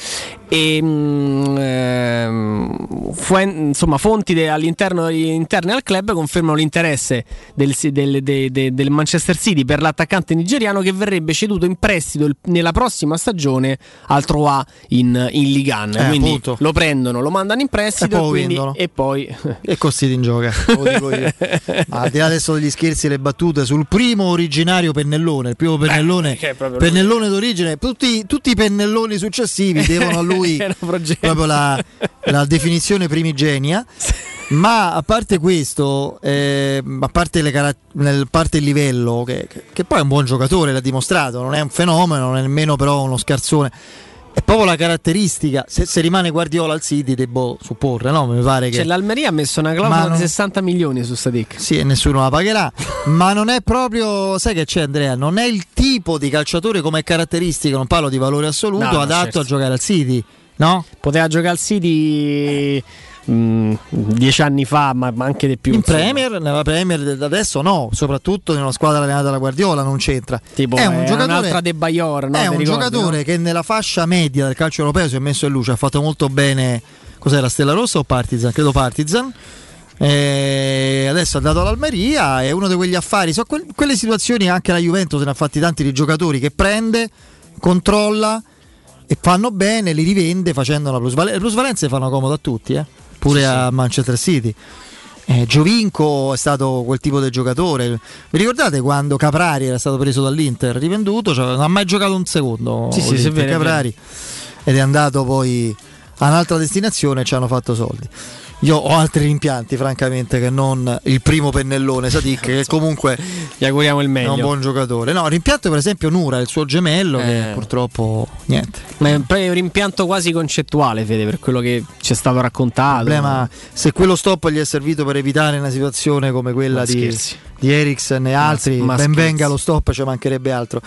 E mm, ehm, fuen- insomma, fonti de- all'interno interne al club confermano l'interesse del, del- de- de- del Manchester City per l'attaccante nigeriano che verrebbe ceduto in prestito il- nella prossima stagione al Troyes in, in Ligue 1. Eh, quindi appunto. lo prendono, lo mandano in prestito E poi quindi- e poi E Costiti in gioca, lo dico io. Ma al di là adesso degli scherzi e le battute sul primo originario pennellone, il primo pennellone, che è proprio pennellone d'origine, tutti, tutti i pennelloni successivi devono a lui proprio la, la definizione primigenia. Ma a parte questo, eh, a parte, le cara- nel parte il livello, che, che- che poi è un buon giocatore, l'ha dimostrato, non è un fenomeno, non è nemmeno però uno scarsone. È proprio la caratteristica. Se, se rimane Guardiola al City, devo supporre, no? Mi pare che. Cioè, l'Almeria ha messo una clausola non- di 60 milioni su Sadik. Sì, e nessuno la pagherà. ma non è proprio, sai che c'è Andrea? Non è il tipo di calciatore come caratteristica, non parlo di valore assoluto, No, adatto certo. a giocare al City, no? Poteva giocare al City mh, dieci anni fa, ma, ma anche di più. In. Premier, nella Premier de- adesso no, soprattutto in una squadra allenata dalla Guardiola non c'entra. Tipo, è è un giocatore, un'altra De Bayor, no? è un ricordi, giocatore no? che nella fascia media del calcio europeo si è messo in luce, ha fatto molto bene. Cos'era Stella Rossa o Partizan? Credo Partizan. E adesso è andato all'Almeria, è uno di quegli affari. So, quel- quelle situazioni anche la Juventus ne ha fatti tanti di giocatori che prende, controlla e fanno bene, li rivende facendo una plusvalenza. Le plusvalenze fanno comodo a tutti, eh? Pure a Manchester City. Eh, Giovinco è stato quel tipo di giocatore. Vi ricordate quando Caprari era stato preso dall'Inter, rivenduto? Cioè, non ha mai giocato un secondo. Sì, sì, sì, è Caprari ed è andato poi a un'altra destinazione e ci hanno fatto soldi. Io ho altri rimpianti, francamente, che non il primo pennellone Sadik, che comunque gli auguriamo il è meglio. un buon giocatore. No, rimpianto per esempio Nura, il suo gemello, che Eh. purtroppo niente. Ma è un è rimpianto quasi concettuale, Fede, per quello che ci è stato raccontato. Il problema, se quello stop gli è servito per evitare una situazione come quella Ma di, di Eriksen e altri, ma ben scherzi. venga lo stop, ci mancherebbe altro.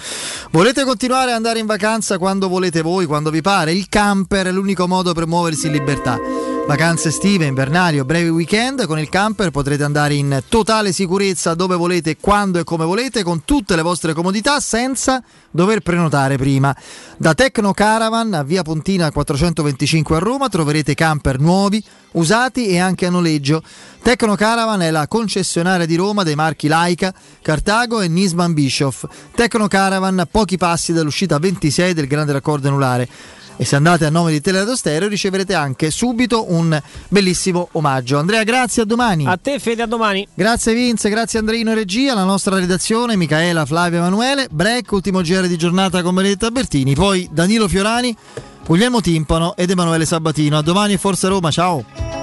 Volete continuare ad andare in vacanza quando volete voi, quando vi pare? Il camper è l'unico modo per muoversi in libertà. Vacanze estive, invernali o brevi weekend, con il camper potrete andare in totale sicurezza dove volete, quando e come volete, con tutte le vostre comodità senza dover prenotare prima. Da Tecno Caravan a Via Pontina 425 a Roma troverete camper nuovi, usati e anche a noleggio. Tecno Caravan è la concessionaria di Roma dei marchi Laika, Cartago e Nisman Bischoff. Tecno Caravan a pochi passi dall'uscita 26 del grande raccordo anulare. E se andate a nome di Teleradio Stereo riceverete anche subito un bellissimo omaggio. Andrea, grazie, a domani. A te, Fede, a domani. Grazie Vince, grazie Andreino regia, la nostra redazione, Micaela, Flavio Emanuele, break, ultimo GR di giornata con Benedetta Bertini, poi Danilo Fiorani, Guglielmo Timpano ed Emanuele Sabatino. A domani e Forza Roma, ciao!